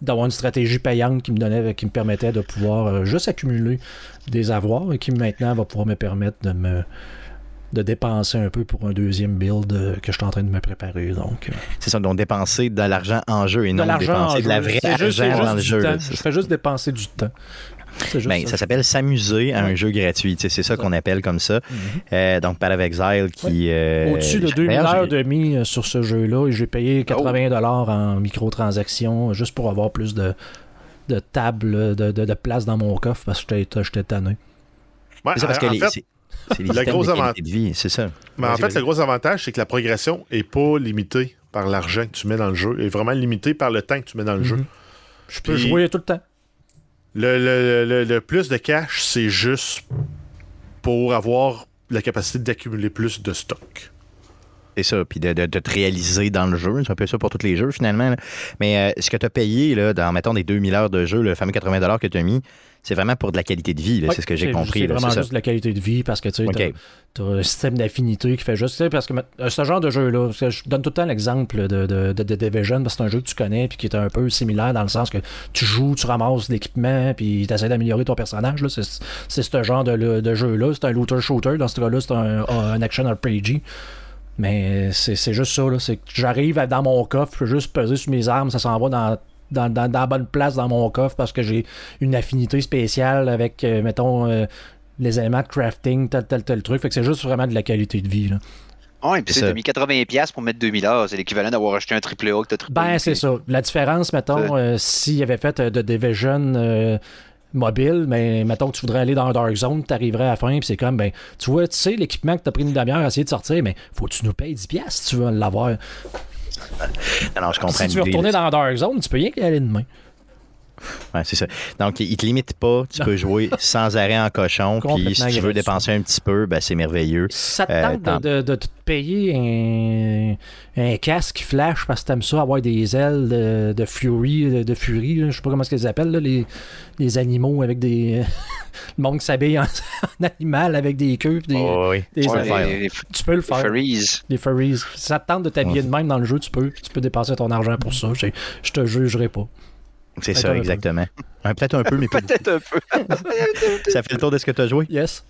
d'avoir une stratégie payante qui me donnait, qui me permettait de pouvoir euh, juste accumuler des avoirs et qui maintenant va pouvoir me permettre de me de dépenser un peu pour un deuxième build euh, que je suis en train de me préparer. Donc, euh, C'est ça, donc dépenser de l'argent en jeu et de non l'argent en dépenser de la jeu. vraie C'est juste- c'est argent juste dans le du jeu. temps. Je fais juste dépenser du temps. Ben, ça s'appelle s'amuser à un jeu gratuit. C'est ça qu'on appelle comme ça. Mhm. Euh, donc, Path of Exile qui. euh, Au-dessus de j'ai- 2000 d'ailleurs, heures de mis euh, sur ce jeu-là et j'ai payé 80$ dollars en microtransactions juste pour avoir plus de, de tables, de, de, de place dans mon coffre parce que j'étais- tanné. Ouais, C'est parce en que les- fait, c'est le gros de avant- qualité de vie, c'est ça. Mais en fait, le gros avantage, c'est que la progression n'est pas limitée par l'argent que tu mets dans le jeu, elle est vraiment limitée par le temps que tu mets dans le jeu. Mhm. Je peux Puis- jouer tout le temps. Le, le- le- plus de cash, c'est juste pour avoir la capacité d'accumuler plus de stock. C'est ça, puis de, de- de te réaliser dans le jeu. C'est un peu ça pour tous les jeux, finalement. là. Mais euh, ce que tu as payé, là, dans, mettons, des 2000 heures de jeu, le fameux 80 que tu as mis, c'est vraiment pour de la qualité de vie. c'est ce que j'ai compris. C'est là, vraiment ça. juste de la qualité de vie parce que tu sais, t'as un système d'affinité qui fait juste. tu sais, Parce que euh, ce genre de jeu-là, je donne tout le temps l'exemple de, de, de, de Division parce que c'est un jeu que tu connais puis qui est un peu similaire dans le sens que tu joues, tu ramasses l'équipement puis tu essaies d'améliorer ton personnage. C'est c'est ce genre de, de jeu-là. C'est un looter-shooter. Dans ce cas-là, c'est un, un action RPG. Mais c'est c'est juste ça. là. C'est que j'arrive dans mon coffre, je peux juste peser sur mes armes, ça s'en va dans. Dans, dans- dans la bonne place dans mon coffre parce que j'ai une affinité spéciale avec, euh, mettons, euh, les éléments de crafting, tel, tel, tel truc. Fait que c'est juste vraiment de la qualité de vie. Là. Ouais, puis C'est tu mis 80$ pour mettre 2000 heures. C'est l'équivalent d'avoir acheté un triple A que t'as triplé. Ben, c'est ça. La différence, mettons, euh, s'il avait fait euh, de Division euh, mobile, mais mettons que tu voudrais aller dans un Dark Zone, tu arriverais à la fin, puis c'est comme, ben, tu vois, tu sais, l'équipement que tu as pris une demi-heure à essayer de sortir, mais faut que tu nous payes 10$ si tu veux l'avoir. Non, je comprends. Si tu veux retourner dans Dark Zone, tu peux rien aller demain. Ouais, c'est ça. Donc, il te limite pas. Tu peux jouer sans arrêt en cochon. Puis, si tu veux dépenser un petit peu, ben, c'est merveilleux. Si ça te Euh, tente tant- de, de- de te payer un, un casque flash parce que t'aimes ça, avoir des ailes de, de Fury, de, de Fury, là, je sais pas comment est-ce qu'ils appellent, là, les, les animaux avec des. le monde qui s'habille en, en animal avec des queues. Des, Oh, oui. des Tu peux le Ouais, faire. les, les Tu peux le faire. furries. Les furries. Si ça te tente de t'habiller de même dans le jeu, tu peux. puis Tu peux dépenser ton argent pour ça. Je, je te jugerai pas. C'est ça, un peu. exactement. Un- Peut-être un peu, mais. Peut-être un peu. Ça fait le tour de ce que tu as joué? Yes.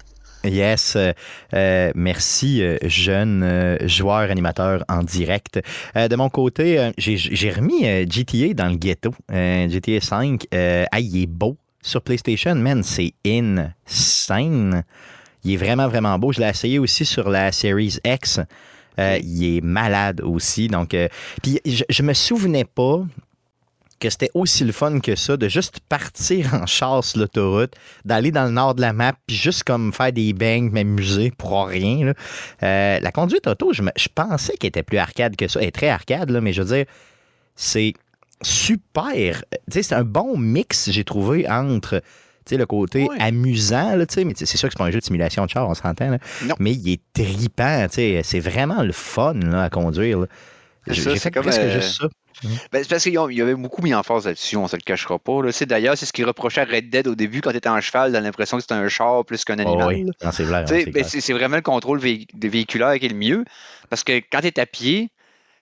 Yes. euh, euh, merci, euh, jeune euh, joueur animateur en direct. Euh, de mon côté, j'ai remis GTA dans le ghetto. Euh, GTA 5. Euh, ah, il est beau sur PlayStation, man. C'est insane. Il est vraiment, vraiment beau. Je l'ai essayé aussi sur la Series X. Euh, il est malade aussi. Donc, euh, puis je, je me souvenais pas que c'était aussi le fun que ça de juste partir en chasse l'autoroute, d'aller dans le nord de la map, puis juste comme faire des bangs, m'amuser pour rien. là. Euh, la conduite auto, je, me- je pensais qu'elle était plus arcade que ça. Elle est très arcade, là, mais je veux dire, c'est super. Sais, c'est un bon mix, j'ai trouvé, entre le côté amusant, là, mais c'est sûr que c'est pas un jeu de simulation de char, on s'entend. Mais il est tripant, c'est vraiment le fun là, à conduire. J'ai fait presque euh, juste ça. Ben, c'est parce qu'il y avait beaucoup mis en force là-dessus, on se le cachera pas. C'est D'ailleurs, c'est ce qu'il reprochait à Red Dead au début quand tu étais en cheval, dans l'impression que c'était un char plus qu'un Oh, animal. oui. c'est vrai. Ben, c'est vraiment le contrôle vé- des véhiculaires qui est le mieux. Parce que quand tu es à pied,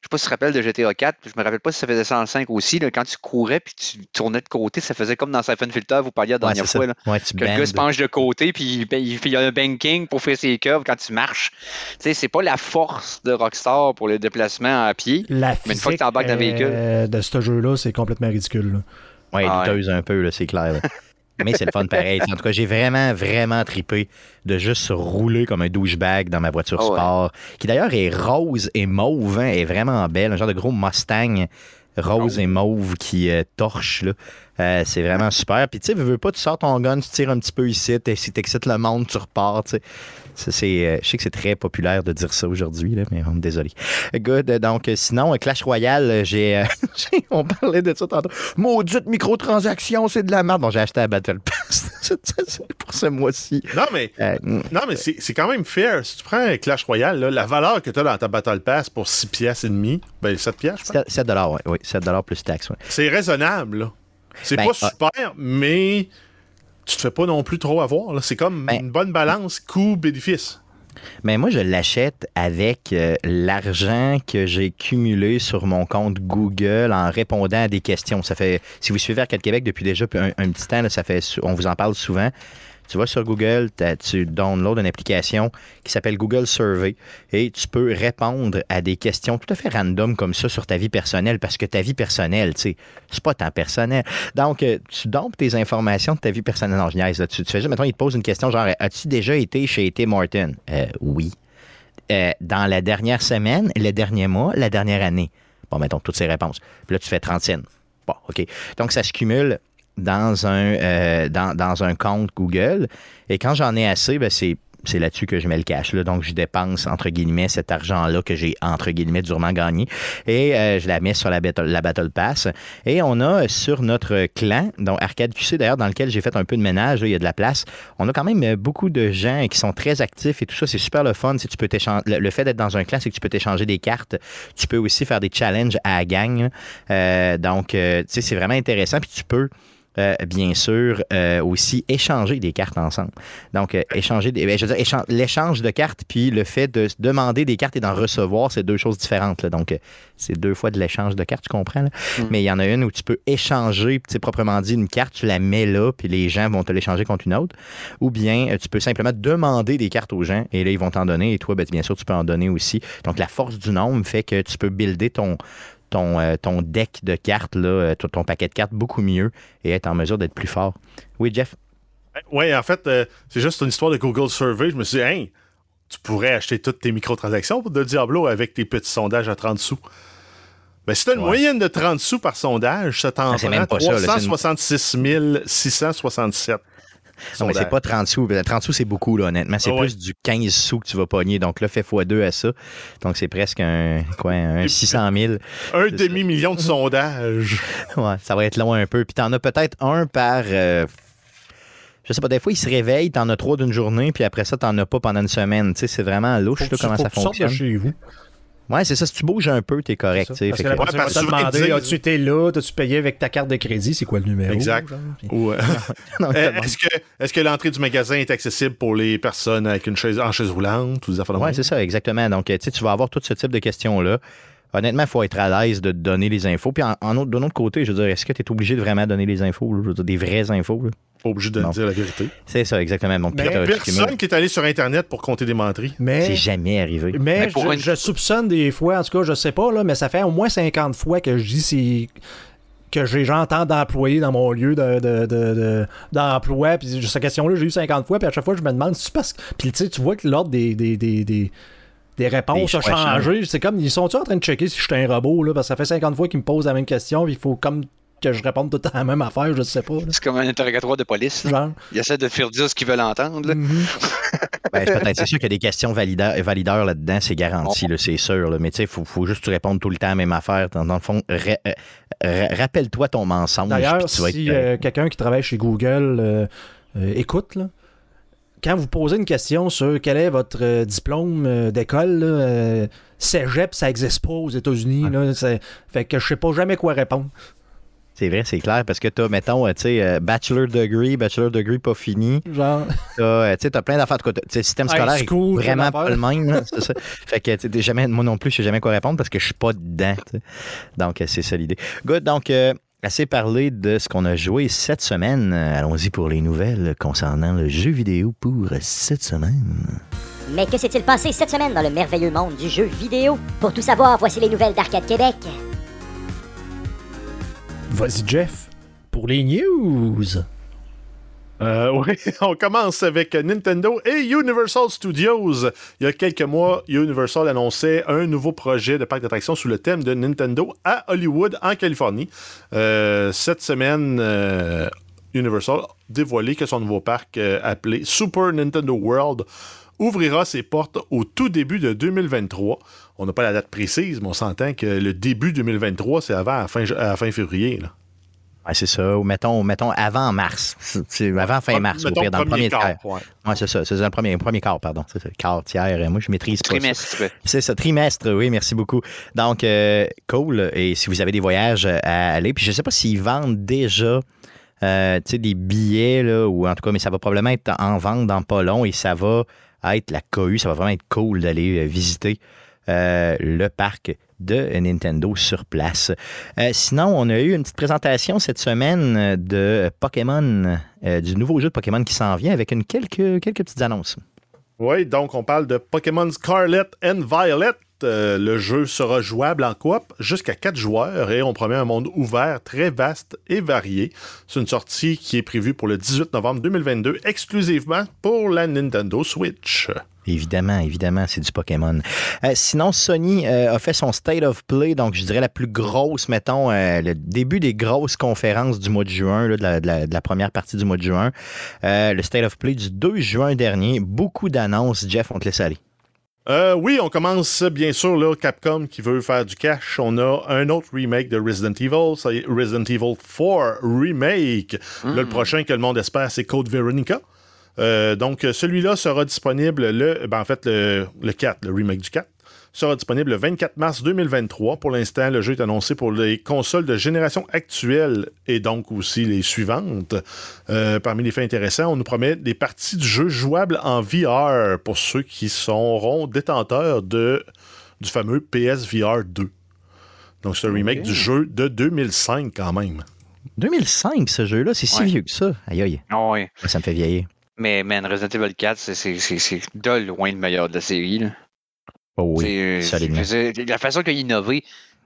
sais pas si tu te rappelles de GTA 4, puis je me rappelle pas si ça faisait ça en 5 aussi. là, quand tu courais puis tu tournais de côté, ça faisait comme dans Siphon Filter, vous parliez la dernière fois. Là, Ouais, tu que le gars se penche de côté puis il, il fait il a un banking pour faire ses curves quand tu marches. Tu sais, c'est pas la force de Rockstar pour le déplacement à pied. La Mais une fois que physique t'embarques dans le véhicule. euh, de ce jeu-là, c'est complètement ridicule. là. Ouais, Ah ouais. un peu, c'est clair. Mais c'est le fun pareil. En tout cas, j'ai vraiment, vraiment tripé de juste rouler comme un douchebag dans ma voiture Ah ouais. sport, qui d'ailleurs est rose et mauve, hein, est vraiment belle, un genre de gros Mustang rose Oh. et mauve qui euh, torche. Là. Euh, c'est vraiment super. Puis tu sais, veux, veux pas, tu sors ton gun, tu tires un petit peu ici, si t'excites le monde, tu repars. Ça, c'est, euh, je sais que c'est très populaire de dire ça aujourd'hui, là, mais on est désolé. Good. Donc, euh, sinon, euh, Clash Royale, j'ai, on parlait de ça tantôt. Maudite microtransaction, c'est de la merde. Bon, j'ai acheté la Battle Pass pour ce mois-ci. Non, mais, Euh, mm, non, mais c'est c'est quand même fair. Si tu prends un Clash Royale, là, la valeur que tu as dans ta Battle Pass pour 6 piastres et demi, ben 7 piastres, je pense, 7 7 ouais, oui, 7 plus taxes. c'est raisonnable. là. C'est Ben, pas ah. super, mais tu te fais pas non plus trop avoir. là. C'est comme Ben. une bonne balance coût-bénéfice. Mais moi, je l'achète avec euh, l'argent que j'ai cumulé sur mon compte Google en répondant à des questions. Ça fait, si vous suivez Arcade Québec depuis déjà un, un petit temps, là, ça fait, on vous en parle souvent. Tu vas sur Google, tu downloads une application qui s'appelle Google Survey et tu peux répondre à des questions tout à fait random comme ça sur ta vie personnelle parce que ta vie personnelle, tu sais, c'est pas tant personnel. Donc, euh, tu dompes tes informations de ta vie personnelle. Non, je là. Tu, tu fais juste, mettons, il te pose une question genre As-tu déjà été chez Tim Martin Euh, Oui. Euh, dans la dernière semaine, le dernier mois, la dernière année. Bon, mettons toutes ces réponses. Puis là, tu fais 30 Bon, OK. Donc, ça se cumule dans un, euh, dans, dans un compte Google. Et quand j'en ai assez, ben, c'est c'est là-dessus que je mets le cash. Là. Donc, je dépense, entre guillemets, cet argent-là que j'ai, entre guillemets, durement gagné. Et euh, je la mets sur la Battle, la Pass. Et on a sur notre clan, donc Arcade QC, d'ailleurs, dans lequel j'ai fait un peu de ménage, il y a de la place. On a quand même euh, beaucoup de gens qui sont très actifs et tout ça. C'est super le fun. Si tu peux le, fait d'être dans un clan, c'est que tu peux t'échanger des cartes. Tu peux aussi faire des challenges à la gang. donc, tu sais, c'est vraiment intéressant. Puis tu peux. Euh, bien sûr, euh, aussi échanger des cartes ensemble. Donc, euh, échanger des, ben, je veux dire, échan- l'échange de cartes, puis le fait de demander des cartes et d'en recevoir, c'est deux choses différentes. là. Donc, c'est deux fois de l'échange de cartes, tu comprends? là? Mais il y en a une où tu peux échanger, tu sais, proprement dit, une carte, tu la mets là, puis les gens vont te l'échanger contre une autre. Ou bien, tu peux simplement demander des cartes aux gens, et là, ils vont t'en donner, et toi, ben, bien sûr, tu peux en donner aussi. Donc, la force du nombre fait que tu peux builder ton, ton, euh, ton deck de cartes, là, euh, ton ton paquet de cartes beaucoup mieux et être en mesure d'être plus fort. Oui, Jeff? Oui, en fait, euh, c'est juste une histoire de Google Survey. Je me suis dit, Hein, tu pourrais acheter toutes tes microtransactions de Diablo avec tes petits sondages à 30 sous. Ben, si tu as une Ouais. moyenne de 30 sous par sondage, ça t'en Ah, prend même pas ça, là, c'est une- 366 667. Non, mais c'est pas 30 sous. 30 sous, c'est beaucoup, là, honnêtement. C'est Ah ouais. plus du 15 sous que tu vas pogner. Donc là, fais x2 à ça. Donc c'est presque un, quoi, un 600 000. Un demi-million de sondages. Ouais, ça va être long un peu. Puis t'en as peut-être un par. euh, je sais pas, des fois, il se réveille, t'en as trois d'une journée, puis après ça, t'en as pas pendant une semaine. Tu sais, c'est vraiment louche, là, comment ça sortes de fonctionne. chez vous. Ouais, c'est ça. Si tu bouges un peu, t'es correct. tu sais. Parce que que- la souvent, ils demander as-tu été là? T'as-tu payé avec ta carte de crédit? C'est quoi le numéro Exact. Ou, euh, bon. Est-ce que, est que l'entrée du magasin est accessible pour les personnes avec une chaise en chaise roulante ou des affaires de Ouais, même? c'est ça, exactement. Donc, euh, tu vas avoir tout ce type de questions-là. Honnêtement, il faut être à l'aise de donner les infos. Puis, en, en autre, d'un autre côté, je veux dire, est-ce que tu es obligé de vraiment donner les infos, là? Je veux dire, des vraies infos? là? Pas obligé de Non. dire la vérité. C'est ça, exactement. Personne qui est allé sur Internet pour compter des menteries. Mais c'est jamais arrivé. Mais, je, une- je soupçonne des fois, en tout cas, je sais pas, là, mais ça fait au moins 50 fois que je dis c'est que j'ai j'entends d'employés dans mon lieu de, de- de- de- d'emploi. Puis cette question-là, j'ai eu 50 fois, puis à chaque fois, je me demande si c'est parce que. Puis tu sais, tu vois que l'ordre des, des, des, des, des réponses choix changé. C'est comme, ils sont-ils en train de checker si je suis un robot, là, parce que ça fait 50 fois qu'ils me posent la même question, puis il faut comme que je réponde tout le temps à la même affaire, je sais pas. C'est comme un interrogatoire de police. Genre. Ils essaient de faire dire ce qu'ils veulent entendre. là. Mhm. Ben, c'est peut-être c'est sûr qu'il y a des questions valideurs, valideurs là-dedans, c'est garanti, c'est sûr. là. Mais tu sais, il faut, faut juste que tu répondes tout le temps à la même affaire. Dans, dans le fond, euh, ra- rappelle-toi ton mensonge. D'ailleurs, si être, euh, quelqu'un qui travaille chez Google euh, euh, écoute, là, quand vous posez une question sur quel est votre euh, diplôme euh, d'école, là, euh, cégep, ça n'existe pas aux États-Unis. là, c'est- Fait que je sais pas jamais quoi répondre. C'est vrai, c'est clair, parce que tu as, mettons, tu sais, bachelor degree, bachelor degree pas fini. Genre, T'as, t'as plein d'affaires. Tu sais, le système scolaire school, est vraiment pas le même. là, c'est ça. Fait que, jamais, moi non plus, je sais jamais quoi répondre parce que je suis pas dedans. Donc, c'est ça l'idée. Good. Donc, euh, assez parlé de ce qu'on a joué cette semaine. Allons-y pour les nouvelles concernant le jeu vidéo pour cette semaine. Mais que s'est-il passé cette semaine dans le merveilleux monde du jeu vidéo? Pour tout savoir, voici les nouvelles d'Arcade Québec. vas-y, Jeff, pour les news. Euh, oui, on commence avec Nintendo et Universal Studios. Il y a quelques mois, Universal annonçait un nouveau projet de parc d'attractions sous le thème de Nintendo à Hollywood, en Californie. Euh, cette semaine, euh, Universal a dévoilé que son nouveau parc, appelé Super Nintendo World, ouvrira ses portes au tout début de 2023. On n'a pas la date précise, mais on s'entend que le début 2023, c'est avant à fin, février. Ouais, c'est ça. Ou mettons, mettons avant mars. Avant fin mars, au Mettons pire, dans le premier quart, tiers. ouais. Ouais, c'est ça. C'est le premier, premier quart, pardon. C'est ça. Quart, tiers. Moi, je maîtrise pas. Trimestre. C'est ça, trimestre, oui, merci beaucoup. Donc, euh, cool. Et si vous avez des voyages à aller, puis je ne sais pas s'ils vendent déjà euh, des billets, là, ou en tout cas, mais ça va probablement être en vente dans pas long et ça va être la cohue. Ça va vraiment être cool d'aller euh, visiter euh, le parc de Nintendo sur place. Euh, sinon, on a eu une petite présentation cette semaine de Pokémon, euh, du nouveau jeu de Pokémon qui s'en vient avec quelques, petites annonces. Oui, donc on parle de Pokémon Scarlet and Violet. Le jeu sera jouable en coop jusqu'à 4 joueurs et on promet un monde ouvert, très vaste et varié. C'est une sortie qui est prévue pour le 18 novembre 2022 exclusivement pour la Nintendo Switch. Évidemment, évidemment, c'est du Pokémon. Euh, sinon, Sony euh, a fait son State of Play, donc je dirais la plus grosse, mettons, euh, le début des grosses conférences du mois de juin, là, de, la, de la- de la première partie du mois de juin. Euh, le State of Play du 2 juin dernier. Beaucoup d'annonces. Jeff, on te laisse aller. Euh, oui, on commence bien sûr là, Capcom qui veut faire du cash. On a un autre remake de Resident Evil, c'est Resident Evil 4 Remake. Là, le prochain que le monde espère, c'est Code Veronica. Euh, donc, celui-là sera disponible le, ben, en fait, le, le 4, le remake du 4, sera disponible le 24 mars 2023. Pour l'instant, le jeu est annoncé pour les consoles de génération actuelle et donc aussi les suivantes. Euh, parmi les faits intéressants, on nous promet des parties du jeu jouables en VR pour ceux qui seront détenteurs de, du fameux PSVR 2. Donc, c'est un remake du jeu de 2005 quand même. 2005, ce jeu-là, c'est si Ouais. vieux que ça. Aïe, aïe, Ah ouais. ça me fait vieillir. Mais, man, Resident Evil 4, c'est- de loin le meilleur de la série. Là. Oh oui, C'est- c'est- La façon qu'il a innové.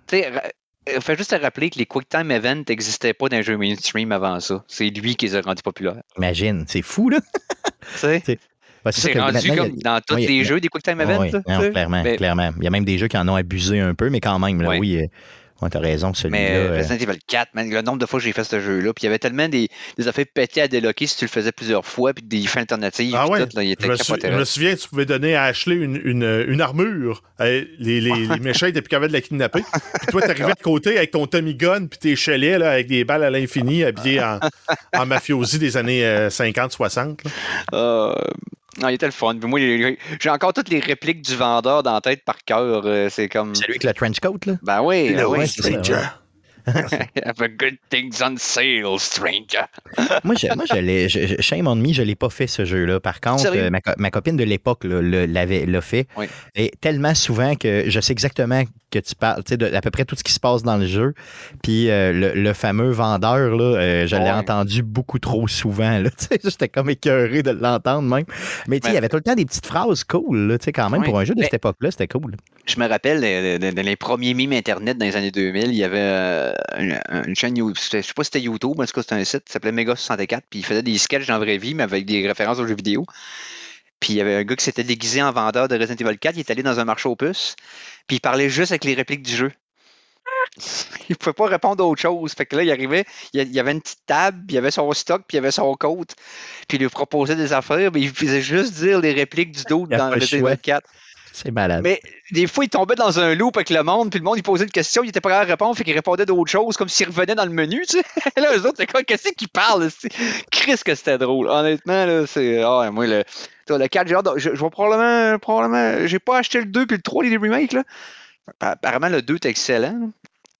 Tu sais, ra- euh, fait juste te rappeler que les Quick Time Events n'existaient pas dans les jeux mainstream avant ça. C'est lui qui les a rendus populaires. Imagine, c'est fou, là. Tu sais, C'est- c'est rendu a- comme dans tous oui, les jeux des Quick Time Events. oui, non, clairement, Mais- clairement. Il y a même des jeux qui en ont abusé un peu, mais quand même, là, oui, euh, ouais, t'as raison, celui-là. Mais euh, Resident Evil 4, man, le nombre de fois que j'ai fait ce jeu-là, puis il y avait tellement des, des effets pétés à déloquer si tu le faisais plusieurs fois, puis des fins alternatives. Ah ouais? tout, là, il Je me, sou- capoté. je me souviens, tu pouvais donner à Ashley une, une- une armure. Euh, Les, les, les méchants étaient plus capables de la kidnapper. Puis toi, t'arrivais de côté avec ton Tommy Gun puis tes chalets là, avec des balles à l'infini habillé en, en mafiosi des années euh, 50-60. là. Euh, non, il était le fun. Moi, j'ai encore toutes les répliques du vendeur dans la tête par cœur. euh, C'est comme. Celui avec le trench coat, là. Ben oui, ben oui. c'est ouais. Have a good things on sale, stranger. moi, je, moi, je l'ai. je- Shame on me, je l'ai pas fait ce jeu-là. Par contre, euh, ma, co- ma copine de l'époque l'avait l'a fait. Oui. Et tellement souvent que je sais exactement que tu parles, tu sais, à peu près tout ce qui se passe dans le jeu. Puis euh, le, le fameux vendeur, là, euh, je l'ai Ouais. entendu beaucoup trop souvent. Là, J'étais comme écœuré de l'entendre même. Mais il y Mais- avait tout le temps des petites phrases cool, là, quand même. Oui. Pour un jeu de Mais- cette époque-là, c'était cool. Je me rappelle, dans les premiers mimes Internet dans les années 2000, il y avait une, une chaîne, You- c'était- je sais pas si c'était YouTube, mais en tout cas, c'était un site qui s'appelait Mega64, puis il faisait des sketchs dans la vraie vie, mais avec des références aux jeux vidéo. Puis il y avait un gars qui s'était déguisé en vendeur de Resident Evil 4, il est allé dans un marché aux puces, puis il parlait juste avec les répliques du jeu. Il pouvait pas répondre à autre chose. Fait que là, il arrivait, il y avait une petite table, puis il y avait son stock, puis il y avait son coat, puis il lui proposait des affaires, mais il faisait juste dire les répliques du dos dans Resident. Evil 4. C'est malade. Mais des fois, il tombait dans un loop avec le monde, puis le monde, il posait une question, il était capable de répondre, fait qu'il répondait d'autres choses, comme s'il revenait dans le menu, tu sais. là, eux autres, c'est quoi, qu'est-ce qu'ils parlent, Chris, que c'était drôle. Honnêtement, là, c'est. Ah, moi, le. Le 4, j'ai hâte je, vais probablement. probablement j'ai pas acheté le 2 puis le 3, les remakes, là. Pa- Apparemment, le 2 est excellent.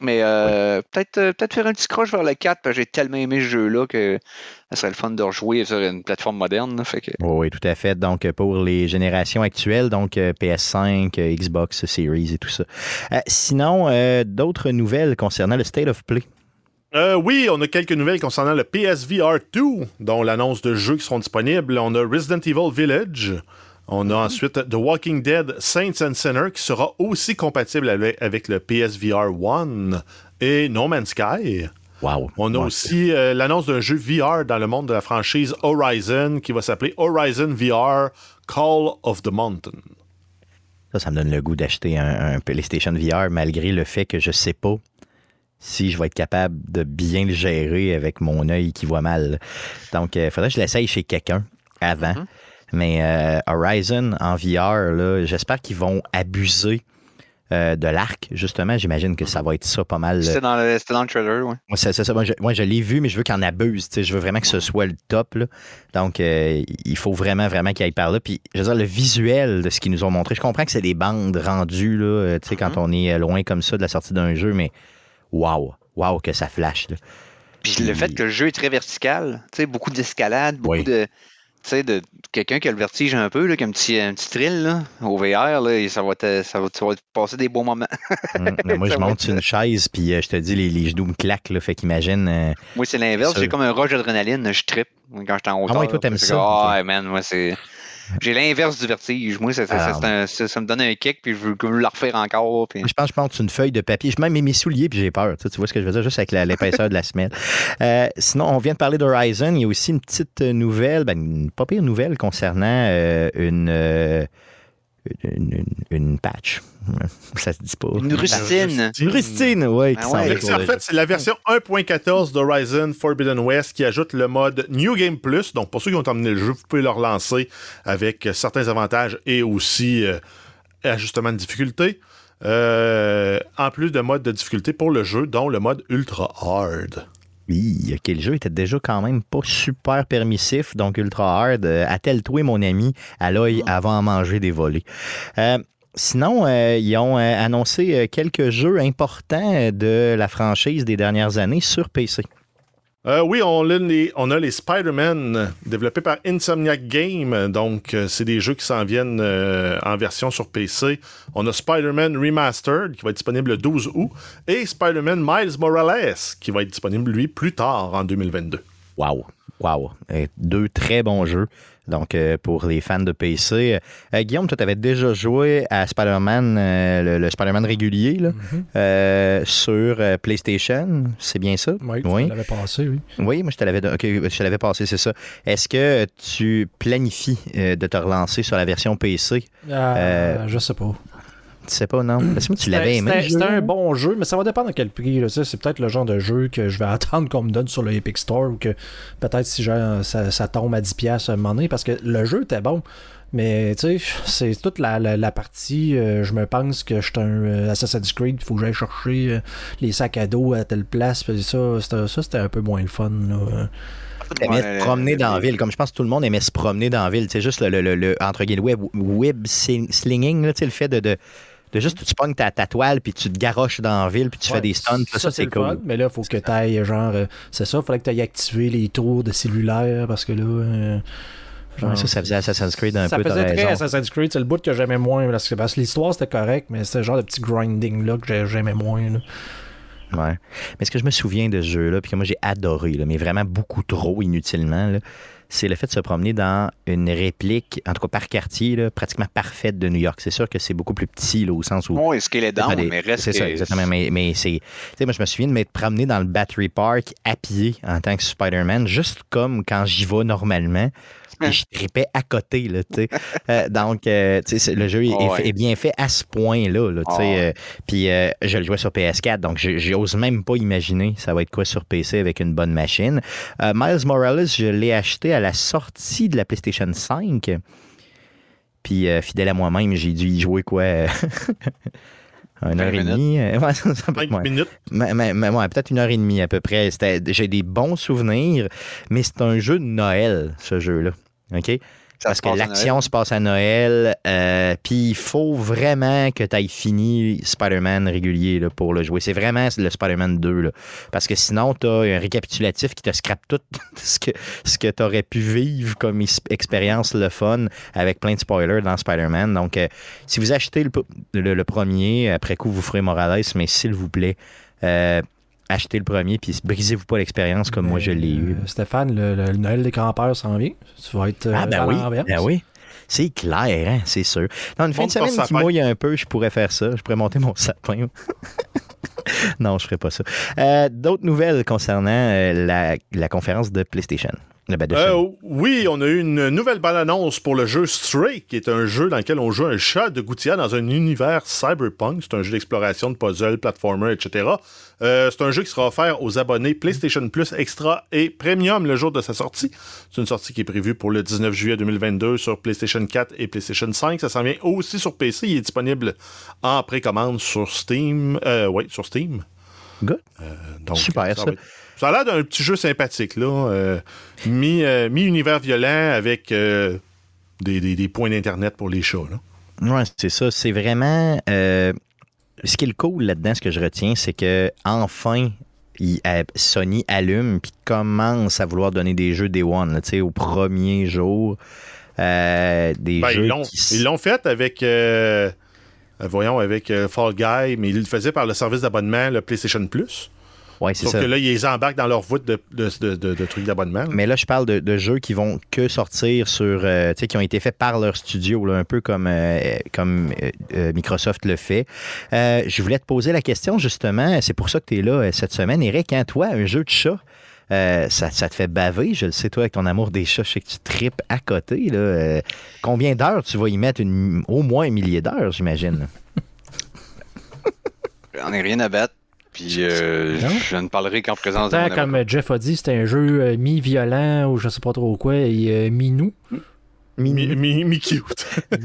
Mais euh, peut-être euh, peut-être faire un petit croche vers le 4, parce que j'ai tellement aimé ce jeu-là que ça serait le fun de rejouer sur une plateforme moderne. fait que... Oui, oui, tout à fait. Donc, pour les générations actuelles, donc euh, PS5, euh, Xbox Series et tout ça. Euh, sinon, euh, d'autres nouvelles concernant le State of Play? Euh, oui, on a quelques nouvelles concernant le PSVR 2, dont l'annonce de jeux qui seront disponibles. On a Resident Evil Village. On a ensuite The Walking Dead Saints and Sinners qui sera aussi compatible avec, avec le PSVR 1 et No Man's Sky. Wow. On a aussi euh, l'annonce d'un jeu VR dans le monde de la franchise Horizon qui va s'appeler Horizon VR Call of the Mountain. Ça, ça me donne le goût d'acheter un, un PlayStation VR malgré le fait que je sais pas si je vais être capable de bien le gérer avec mon œil qui voit mal. Donc, il faudrait que je l'essaye chez quelqu'un avant. Mhm. Mais euh, Horizon en VR, j'espère qu'ils vont abuser euh, de l'arc, justement. J'imagine que ça va être ça pas mal. C'était dans, le- c'était dans le trailer, ouais. Moi, c'est c'est ça. Moi, je, l'ai vu, mais je veux qu'il en abuse. Je veux vraiment que ce soit le top. là. Donc, euh, il faut vraiment, vraiment qu'il aille par là. Puis, je veux dire, le visuel de ce qu'ils nous ont montré, je comprends que c'est des bandes rendues, là, euh, quand on est loin comme ça de la sortie d'un jeu, mais waouh, waouh, que ça flash. Là. Puis le fait que le jeu est très vertical, beaucoup d'escalade, beaucoup Oui. de. Sais, de quelqu'un qui a le vertige un peu, là, qui a un petit, un petit thrill là, au VR, là, et ça va te, ça va, te passer des bons moments. Hum, mais moi, je monte sur une chaise, puis euh, je te dis, les, les genoux me claquent. Là, fait qu'imagine. euh, Moi, c'est l'inverse. J'ai comme un rush d'adrénaline. Je trippe quand j'étais en hauteur. Ah ouais, toi, t'aimes ça, Ah, man, moi, c'est. J'ai l'inverse du vertige. Moi, ça, ça, Ah, ça, un- ça- ça me donne un kick, puis je veux le refaire encore. Puis... Je pense que je sur une feuille de papier. Je mets même mes souliers puis j'ai peur. Tu, vois ce que je veux dire, juste avec l'épaisseur de la semelle. Euh, sinon, on vient de parler d'Horizon. Il y a aussi une petite nouvelle, ben, une pas pire nouvelle concernant euh, une, euh, une, une- une patch. Ça se dit pas. Une rustine. Une rustine, oui. Ah ouais. En fait, c'est la version 1.14 d'Horizon Forbidden West qui ajoute le mode New Game Plus. Donc, pour ceux qui ont terminé le jeu, vous pouvez le relancer avec certains avantages et aussi euh, ajustement de difficulté. Euh, en plus de mode de difficulté pour le jeu, dont le mode Ultra Hard. Oui, ok, le jeu était déjà quand même pas super permissif, donc ultra hard. Euh, Attelle-toi, mon ami, à l'œil avant de manger des volets. Euh, sinon, euh, ils ont euh, annoncé quelques jeux importants de la franchise des dernières années sur PC. Euh, oui, on a les, Spider-Man développés par Insomniac Game. Donc, euh, c'est des jeux qui s'en viennent euh, en version sur PC. On a Spider-Man Remastered qui va être disponible le 12 août et Spider-Man Miles Morales qui va être disponible, lui, plus tard en 2022. Wow, wow. Deux très bons jeux. Donc, euh, pour les fans de PC. Euh, Guillaume, toi, tu avais déjà joué à Spider-Man, euh, le, le Spider-Man régulier, là, euh, sur euh, PlayStation. C'est bien ça? Oui, Oui. tu l'avais passé, oui. Oui, moi je te l'avais ok, je te l'avais passé, c'est ça. Est-ce que tu planifies euh, de te relancer sur la version PC? Ah, Euh, Je sais pas. Tu sais pas, non? Parce que moi, tu l'avais C'était- aimé. C'était un bon jeu, mais ça va dépendre à quel prix. C'est peut-être le genre de jeu que je vais attendre qu'on me donne sur le Epic Store ou que peut-être si genre, ça, ça tombe à 10$ à un moment donné parce que le jeu était bon. Mais tu sais, c'est toute la, la, la partie, euh, je me pense que je suis un euh, Assassin's Creed, il faut que j'aille chercher euh, les sacs à dos à telle place. ça, c'était- ça c'était un peu moins le fun. Là. Ouais, se promener dans la ville, comme je pense que tout le monde aimait se promener dans la ville. C'est juste le, le, le- le- entre guillemets, web, web sling- slinging, là, tu sais, le fait de, de, de juste, tu pognes ta, ta toile, puis tu te garoches dans la ville, puis tu fais des stunts. Ça, ça, c'est cool. fun, mais là, il faut que tu ailles, genre, euh, c'est ça, il fallait que tu ailles activer les tours de cellulaire parce que là. euh, Ouais, ça, ça faisait Assassin's Creed un ça peu, t'as faisait très. Assassin's Creed, c'est le bout que j'aimais moins. Parce que, parce que l'histoire c'était correct, mais c'était le genre de petit grinding là que j'ai- j'aimais moins. là. Ouais. Mais ce que je me souviens de ce jeu-là, puis que moi j'ai adoré, là, mais vraiment beaucoup trop inutilement, là, c'est le fait de se promener dans une réplique, en tout cas par quartier, là, pratiquement parfaite de New York. C'est sûr que c'est beaucoup plus petit, là, au sens où. Oui, ce qu'il est des- mais reste. C'est ça, exactement. Mais, mais c'est. Tu sais, moi, je me souviens de m'être promené dans le Battery Park à pied en tant que Spider-Man, juste comme quand j'y vais normalement. Puis je tripais à côté, là, tu sais. Euh, donc, euh, tu sais, c'est- le jeu est, Ah est ouais. fait- est bien fait à ce point-là, là, tu sais. ouais. euh, puis euh, je le jouais sur PS4, donc je- j'ose même pas imaginer ça va être quoi sur PC avec une bonne machine. Euh, Miles Morales, je l'ai acheté à la sortie de la PlayStation 5. Puis, euh, fidèle à moi-même, j'ai dû y jouer quoi euh, Une heure et demie. euh, ouais, ça, ça peut être 5 moins. minutes. Mais- mais- mais ouais, peut-être une heure et demie à peu près. J'ai des bons souvenirs, mais c'est un jeu de Noël, ce jeu-là. OK? Ça Parce que l'action se passe à Noël, euh, puis il faut vraiment que tu aies fini Spider-Man régulier là, pour le jouer. C'est vraiment le Spider-Man 2. Là. Parce que sinon, tu as un récapitulatif qui te scrape tout ce que, ce que tu aurais pu vivre comme expérience, le fun, avec plein de spoilers dans Spider-Man. Donc, euh, si vous achetez le, le- le premier, après coup, vous ferez Morales, mais s'il vous plaît, euh, achetez le premier, puis brisez-vous pas l'expérience comme moi je l'ai eu. Euh, Stéphane, le, Noël des grands-pères s'en vient. Tu vas être euh, Ah, ben dans oui. Ben oui. C'est clair, hein, c'est sûr. Dans une fin de semaine qui mouille un peu, je pourrais faire ça. Je pourrais monter mon sapin. non, je ferais pas ça. Euh, D'autres nouvelles concernant euh, la, la conférence de PlayStation. Ben, Euh, oui, on a eu une nouvelle bande-annonce pour le jeu Stray, qui est un jeu dans lequel on joue un chat de gouttière dans un univers cyberpunk. C'est un jeu d'exploration, de puzzle, platformer, etc. Euh, c'est un jeu qui sera offert aux abonnés PlayStation Plus Extra et Premium le jour de sa sortie. C'est une sortie qui est prévue pour le 19 juillet 2022 sur PlayStation 4 et PlayStation 5. Ça s'en vient aussi sur PC. Il est disponible en précommande sur Steam. Euh, oui, sur Steam. Good. Donc, Super, ça. a l'air d'un petit jeu sympathique, là. euh, mi, euh, mi-univers violent avec euh, des, des- des points d'Internet pour les chats, là. Ouais, c'est ça. C'est vraiment. euh, ce qui est le cool là-dedans, ce que je retiens, c'est que enfin, il- euh, Sony allume puis commence à vouloir donner des jeux Day One, là, tu sais, au premier jour. Euh, des Ben, jeux ils l'ont- qui fait avec, euh, euh, voyons, avec euh, Fall Guy, mais ils le faisaient par le service d'abonnement, le PlayStation Plus. Ouais, c'est Sauf ça. que là, ils les embarquent dans leur voûte de, de, de- de- de trucs d'abonnement. Mais là, je parle de, jeux qui vont que sortir sur, euh, tu sais, qui ont été faits par leur studio, là, un peu comme, euh, comme euh, euh, Microsoft le fait. Euh, je voulais te poser la question, justement, c'est pour ça que tu es là euh, cette semaine, Eric. Hein, toi, un jeu de chat, euh, ça, ça te fait baver, je le sais, toi, avec ton amour des chats, je sais que tu tripes à côté. Là. Euh, combien d'heures tu vas y mettre? Une- au moins un millier d'heures, j'imagine? J'en ai rien à battre. Puis euh, je ne parlerai qu'en présence de mon comme avocat. Jeff a dit, c'était un jeu euh, mi-violent ou je sais pas trop quoi, et euh, mi-nous. Mi, mi, mi cute.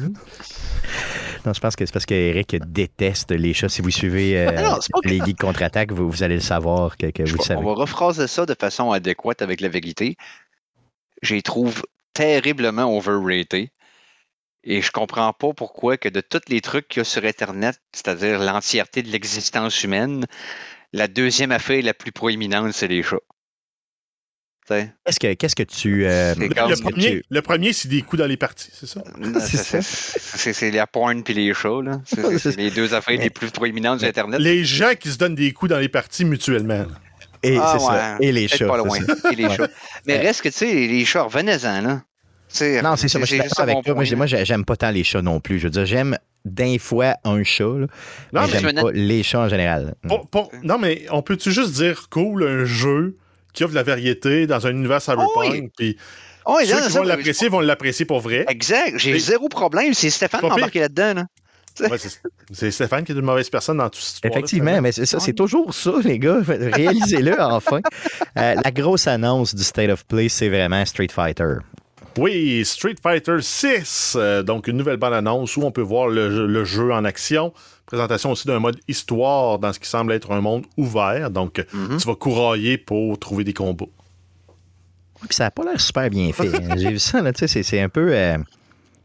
Non, je pense que c'est parce qu'Eric déteste les chats. Si vous suivez euh, Ah non, que- les geeks contre-attaque, vous, vous allez le savoir que, vous le savez. On va rephraser ça de façon adéquate avec la vérité. Je les trouve terriblement overrated. Et je comprends pas pourquoi que de tous les trucs qu'il y a sur Internet, c'est-à-dire l'entièreté de l'existence humaine, la deuxième affaire la plus proéminente, c'est les chats. Qu'est-ce que, qu'est-ce que tu. euh, Le, premier, tu- le premier, c'est des coups dans les parties, c'est ça? C'est c'est- c'est c'est- c'est la porn puis les chats. là. C'est- C'est c'est les deux affaires les plus proéminentes sur Internet. Les gens qui se donnent des coups dans les parties mutuellement. là. Et, Ah, c'est ça. Et les chats. pas c'est loin. ça. Et les Ouais. chats. Mais reste que, tu sais, les chats, revenez-en, là. Non, c'est ça. Moi, je suis d'accord avec toi. Moi, moi, j'aime pas tant les chats non plus. Je veux dire, j'aime d'un fois un chat, là, Non, mais mais j'aime pas les chats en général. Pour- pour- non, mais on peut-tu juste dire cool, un jeu qui offre de la variété dans un univers cyberpunk, Oh oui. puis Oh, ceux qui vont l'apprécier vont l'apprécier pour vrai. Exact. J'ai zéro problème. C'est Stéphane qui embarqué là-dedans. Là. Ouais, c'est Stéphane qui est une mauvaise personne dans tout ce Effectivement, mais c'est ça, c'est toujours ça, les gars. Réalisez-le enfin. Euh, la grosse annonce du State of Play, c'est vraiment Street Fighter. Oui, Street Fighter 6, euh, donc une nouvelle bande-annonce où on peut voir le jeu en action. Présentation aussi d'un mode histoire dans ce qui semble être un monde ouvert. Donc, Mhm. tu vas courailler pour trouver des combats. Puis ça n'a pas l'air super bien fait. hein. J'ai vu ça, là, tu sais, c'est- c'est un peu. euh,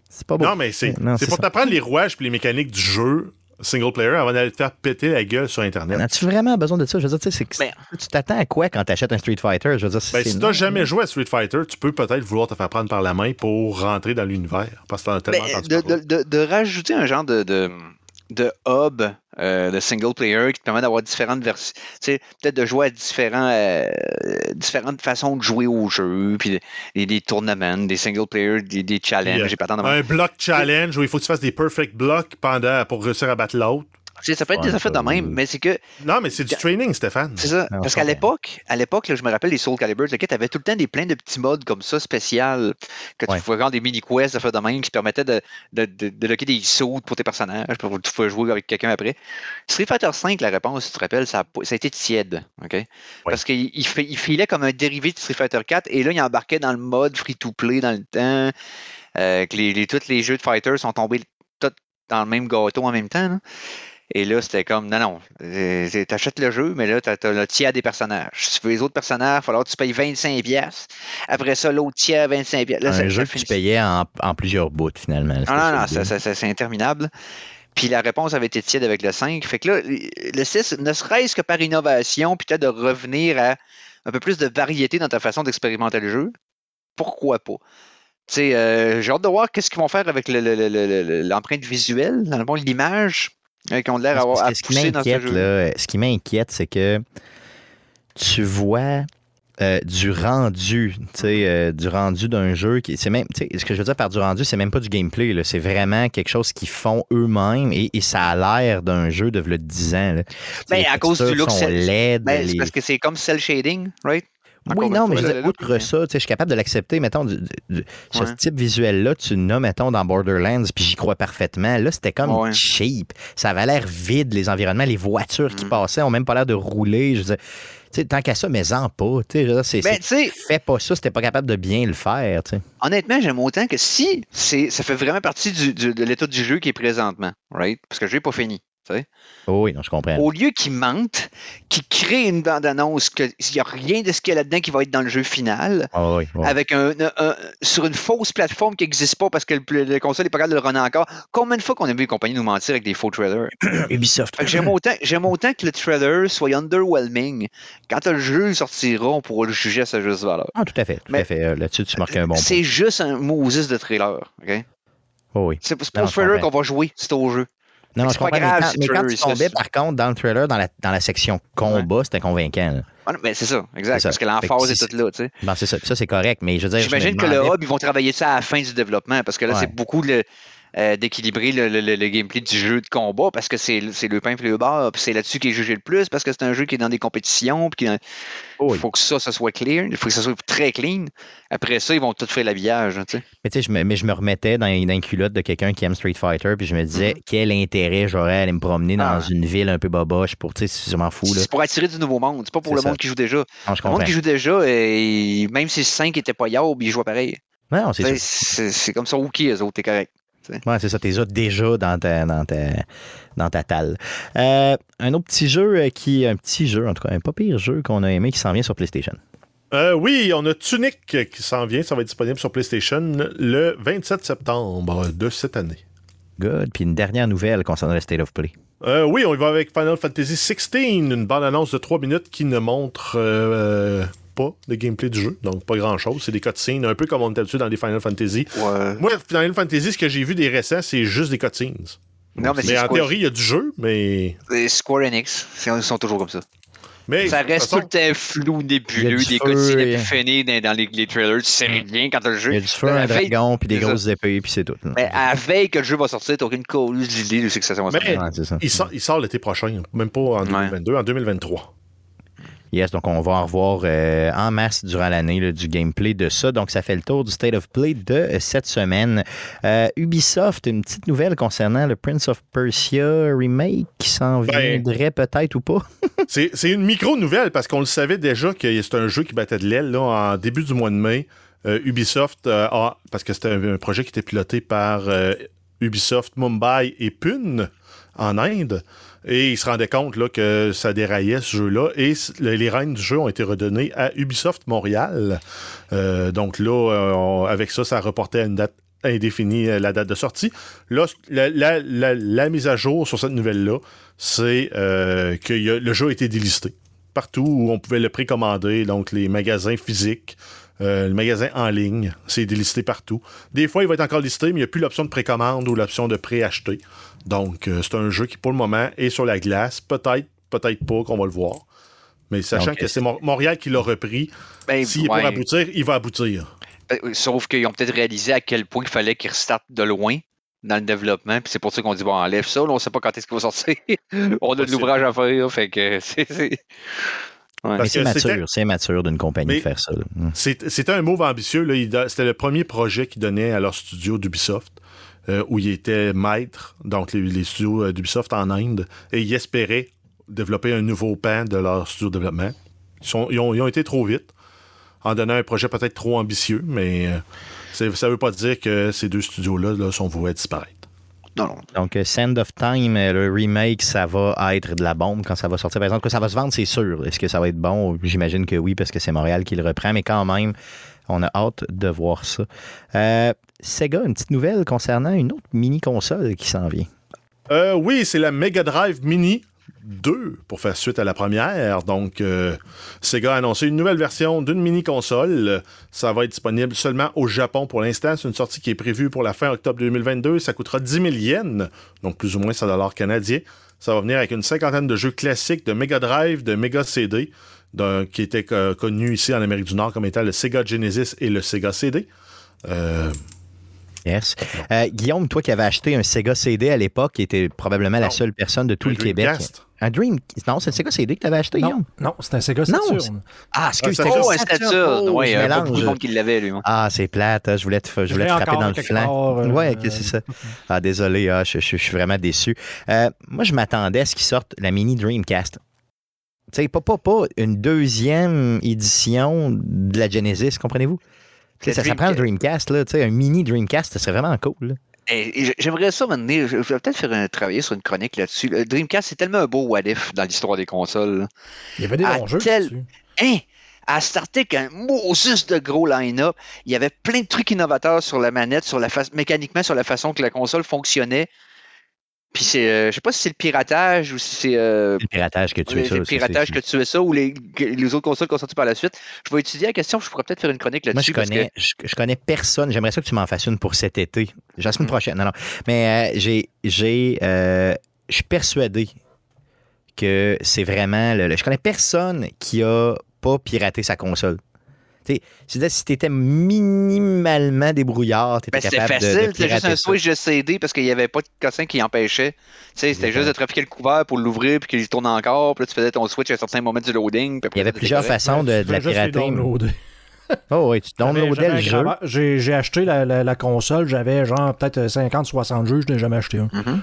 c'est pas beau. Non, mais c'est Non, c'est c'est pour ça. t'apprendre les rouages et les mécaniques du jeu single player avant d'aller te faire péter la gueule sur Internet. As-tu vraiment besoin de ça? Je veux dire, tu sais, c'est que- Ben- tu t'attends à quoi quand tu achètes un Street Fighter? Je veux dire, Ben, c'est si t'as jamais joué à Street Fighter, tu peux peut-être vouloir te faire prendre par la main pour rentrer dans l'univers. Parce que t'en as tellement Ben, entendu de, parler. de- de- de rajouter un genre de, de, hub euh, de single player qui te permet d'avoir différentes versions. Tu sais, peut-être de jouer à différents, euh, différentes façons de jouer au jeu, puis des, des tournaments, des single player, des, des challenges. Yeah. Pas Un block challenge où il faut que tu fasses des perfect blocks pendant, pour réussir à battre l'autre. Ça peut être Ouais, des affaires de même, mais c'est que Non, mais c'est du training, Stéphane. C'est ça. Parce qu'à l'époque, à l'époque, je me rappelle les Soul Calibur, tu avais tout le temps des plein de petits modes comme ça, spécial, que tu Ouais. pouvais faire des mini-quests de faire de même qui te permettaient de, de, de, de locker des sauts pour tes personnages, pour tu pouvais jouer avec quelqu'un après. Street Fighter V, la réponse, si tu te rappelles, ça a, pas- ça a été tiède. OK? Parce qu'il il fait- il filait comme un dérivé de Street Fighter 4 et là, il embarquait dans le mode free-to-play dans le temps. euh, que les, les- tous les jeux de fighter sont tombés tous dans le même gâteau en même temps. là. Et là, c'était comme, non, non, t'achètes le jeu, mais là, t'as as le tiers des personnages. Si tu veux les autres personnages, il va falloir que tu payes 25$. piastres. Après ça, l'autre tiers, 25$. piastres. Là, un ça- jeu ça que tu payais en, en plusieurs bouts, finalement. non, non, non, c'est interminable. Puis la réponse avait été tiède avec le 5. Fait que là, le 6, ne serait-ce que par innovation, puis peut-être de revenir à un peu plus de variété dans ta façon d'expérimenter le jeu, pourquoi pas? Tu sais, euh, j'ai hâte de voir qu'est-ce qu'ils vont faire avec le- le- le- le- le- l'empreinte visuelle, dans le fond, l'image, euh, qui ont l'air à, à que ce qui ce m'inquiète, là, ce qui m'inquiète, c'est que tu vois euh, du rendu, tu sais, euh, du rendu d'un jeu qui, c'est même, tu sais, ce que je veux dire par du rendu, c'est même pas du gameplay, là, c'est vraiment quelque chose qu'ils font eux-mêmes et, et ça a l'air d'un jeu de v'là 10 ans. Là. Ben, à cause du look, sont c'est- Ben, les- parce que c'est comme cel shading, right? Oui, non, mais je look, outre mais- ça, tu sais, je suis capable de l'accepter. Mettons, du- du- ce Ouais. type visuel-là, tu l'as, mettons, dans Borderlands, puis j'y crois parfaitement. Là, c'était comme Ouais. cheap. Ça avait l'air vide, les environnements, les voitures qui Mm. passaient ont même pas l'air de rouler. Je veux dire, tu sais, tant qu'à ça, mais en pas. Je c'est, Ben, fais pas ça si t'es pas capable de bien le faire. honnêtement, j'aime autant que si c'est, ça fait vraiment partie du- du- de l'état du jeu qui est présentement, right? Parce que jeu n'est pas fini. Oh oui, non, je comprends. Au lieu qu'ils mentent, qu'ils créent une bande-annonce, qu'il n'y a rien de ce qu'il y a là-dedans qui va être dans le jeu final, Ah oui, oui. avec un, un- sur une fausse plateforme qui n'existe pas parce que le, le console n'est pas capable de le runner encore. Combien de fois qu'on a vu les compagnies nous mentir avec des faux trailers? Ubisoft. J'aime autant, j'aime autant que le trailer soit underwhelming. Quand le jeu sortira, on pourra le juger à sa juste valeur. Ah, tout à fait. Tout Mais- à fait. Euh, Là-dessus, tu marques un bon point. c'est juste un Moses de trailer. ok? Oh oui. C'est pas le trailer qu'on va jouer, c'est au jeu. Non, non, je pas comprends. grave mais quand, mais quand tu tombais, par contre, dans le trailer, dans la, dans la section combat, c'était convaincant. là. Ah non, mais c'est ça, exact. ça. Parce que l'emphase est toute là, tu sais. Bon, c'est ça. Ça, c'est correct. Mais je veux dire, J'imagine que le hub, ils vont travailler ça à la fin du développement parce que là, Ouais. c'est beaucoup le- euh, d'équilibrer le, le- le- le gameplay du jeu de combat parce que c'est le pain et le beurre. Puis c'est là-dessus qui est jugé le plus parce que c'est un jeu qui est dans des compétitions. Puis il Oh oui. faut que ça, ça soit clear. Il faut que ça soit très clean. Après ça, ils vont tout faire l'habillage. hein. Mais, tu sais, je me, mais je me remettais dans, dans une culotte de quelqu'un qui aime Street Fighter, puis je me disais, quel intérêt j'aurais à aller me promener dans Mm-hmm. Ah. une ville un peu boboche pour, tu sais, je m'en fous, là. C'est pour attirer du nouveau monde. C'est pas pour le ça. monde qui joue déjà. Non, je Le monde qui joue déjà, et même si le 5 était pas yard, il jouait pareil. Non, c'est comme ça, ok, eux autres, t'es correct. Ouais, c'est ça, t'es déjà dans ta, dans ta, dans ta talle. Euh, un autre petit jeu euh, qui, un petit jeu, en tout cas, un pas pire jeu qu'on a aimé qui s'en vient sur PlayStation. Euh, oui, on a Tunic qui s'en vient. Ça va être disponible sur PlayStation le 27 septembre de cette année. Good. Puis une dernière nouvelle concernant le State of Play. Euh, oui, on y va avec Final Fantasy XVI, une bande-annonce de 3 minutes qui ne montre euh, pas le gameplay du jeu, donc pas grand-chose. C'est des cutscenes, un peu comme on est habitué dans les Final Fantasy. Ouais. Moi, Final Fantasy, ce que j'ai vu des récents, c'est juste des cutscenes. Non, mais Mais c'est en Square, théorie, il y a du jeu, mais... c'est Square Enix. Ils sont toujours comme ça. mais Ça de reste façon, tout le temps flou, nébuleux, des et- épiphanies dans, dans les, les trailers. Tu sais rien quand t'as le jeu. Il y a du feu, un veille- dragon, puis des grosses épées, puis c'est tout. là. Mais à la veille que le jeu va sortir, t'as aucune cause d'idée de ce que ça va sortir. Sort, il sort l'été prochain, même pas en 2022, en 2023. Yes, donc on va en revoir euh, en masse durant l'année du gameplay de ça. Donc ça fait le tour du State of Play de euh, cette semaine. Euh, Ubisoft, une petite nouvelle concernant le Prince of Persia remake qui s'en Ben- viendrait peut-être ou pas. C'est une micro-nouvelle parce qu'on le savait déjà que c'est un jeu qui battait de l'aile en début du mois de mai. Euh, Ubisoft a, parce que c'était un, projet qui était piloté par Ubisoft Mumbai et Pune en Inde. Et ils se rendaient compte là, que ça déraillait ce jeu-là. Et les rênes du jeu ont été redonnées à Ubisoft Montréal. Euh, donc là, euh, avec ça, ça reportait à une date indéfinie euh, la date de sortie. Là, la, mise à jour sur cette nouvelle-là, c'est que le jeu a été délisté. Partout où on pouvait le précommander, donc les magasins physiques, euh, le magasin en ligne, c'est délisté partout. Des fois, il va être encore listé, mais il n'y a plus l'option de précommande ou l'option de préacheter. Donc, euh, c'est un jeu qui, pour le moment, est sur la glace. Peut-être, peut-être pas qu'on va le voir. Mais sachant Donc, que c'est Mon- Montréal qui l'a repris, Ben, s'il est ouais. pour aboutir, il va aboutir. Euh, Sauf qu'ils ont peut-être réalisé à quel point il fallait qu'ils restartent de loin dans le développement. Puis c'est pour ça qu'on dit bon, enlève ça. Là, on sait pas quand est-ce qu'il va sortir. on a de l'ouvrage à faire. Fait que c'est. Ouais. Mature, c'est mature d'une compagnie Mais- de faire ça. C'était un move ambitieux. C'était le premier projet qu'ils donnaient à leur studio d'Ubisoft, euh, où ils étaient maîtres, donc les, les studios euh, d'Ubisoft en Inde, et ils espéraient développer un nouveau pan de leur studio de développement. Ils, sont- ils ont, ils ont été trop vite, en donnant un projet peut-être trop ambitieux, mais euh, ça ne veut pas dire que ces deux studios-là là, sont voués à disparaître. Non, non. Donc, Sand of Time, le remake, ça va être de la bombe quand ça va sortir. Par exemple, que ça va se vendre, c'est sûr. Est-ce que ça va être bon? J'imagine que oui, parce que c'est Montréal qui le reprend, mais quand même, on a hâte de voir ça. Euh, Sega, une petite nouvelle concernant une autre mini-console qui s'en vient. Euh, oui, c'est la Mega Drive Mini 2 pour faire suite à la première. Donc, euh, Sega a annoncé une nouvelle version d'une mini console. Ça va être disponible seulement au Japon pour l'instant. C'est une sortie qui est prévue pour la fin octobre 2022. Ça coûtera 10 000 yens, donc plus ou moins 100 dollars canadiens. Ça va venir avec une cinquantaine de jeux classiques de Mega Drive, de Mega CD, qui étaient euh, connus ici en Amérique du Nord comme étant le Sega Genesis et le Sega CD. Euh, Yes. Euh, Guillaume, toi qui avais acheté un Sega CD à l'époque, qui était probablement la Non. seule personne de tout un le Québec. Dreamcast. Un Dream. Non, c'est le Sega CD que tu avais acheté, Non, Guillaume? non c'est un Sega Non, Saturn. Ah, excuse Ah, moi Oh, un Saturn. Oui, il y a pas mélange. beaucoup de monde qui l'avait, lui. Ah, c'est plate. hein. Je voulais te, je voulais te frapper dans le flanc. euh, ouais, ok, c'est ça. Ah, désolé, ah, je, je- je suis vraiment déçu. Euh, moi, je m'attendais à ce qu'ils sortent la mini Dreamcast. Tu sais, pas, pas, pas une deuxième édition de la Genesis, comprenez-vous? Tu sais, Le Ça, ça prend le Dreamcast, là, tu sais, un mini Dreamcast, ça serait vraiment cool. là. Et- et J'aimerais ça maintenant. Je je vais peut-être faire un, travailler sur une chronique là-dessus. Le Dreamcast, c'est tellement un beau what if dans l'histoire des consoles. là. Il y avait des À bons jeux. tel-. Hein? À starter qu'un Moses de gros line-up, il y avait plein de trucs innovateurs sur la manette, sur la fa- mécaniquement sur la façon que la console fonctionnait. Puis c'est, euh, je sais pas si c'est le piratage ou si c'est euh, le piratage que tu es ça. le piratage que tu es ça ou les, autres consoles qui ont sorti par la suite. Je vais étudier la question, je pourrais peut-être faire une chronique Moi, là-dessus. je parce connais, je, je connais personne. J'aimerais ça que tu m'en fasses une pour cet été. La semaine Mm. prochaine. Non, non. Mais euh, j'ai. j'ai euh, je suis persuadé que c'est vraiment. le- le- je connais personne qui a pas piraté sa console. C'est-à-dire, si tu étais minimalement débrouillard, tu Ben, étais c'était capable de- facile, de, c'était juste un switch de CD parce qu'il n'y avait pas de cossin qui empêchait. C'était juste de trafiquer le couvert pour l'ouvrir puis qu'il tourne encore. Puis là, tu faisais ton switch à un certain moment du loading. puis après, Il y avait plusieurs correct. façons de, de la pirater. Oh oui, tu downloadais le jeu. J'ai j'ai acheté la, la- la console, j'avais genre peut-être 50-60 jeux, je n'ai jamais acheté un. Mhm.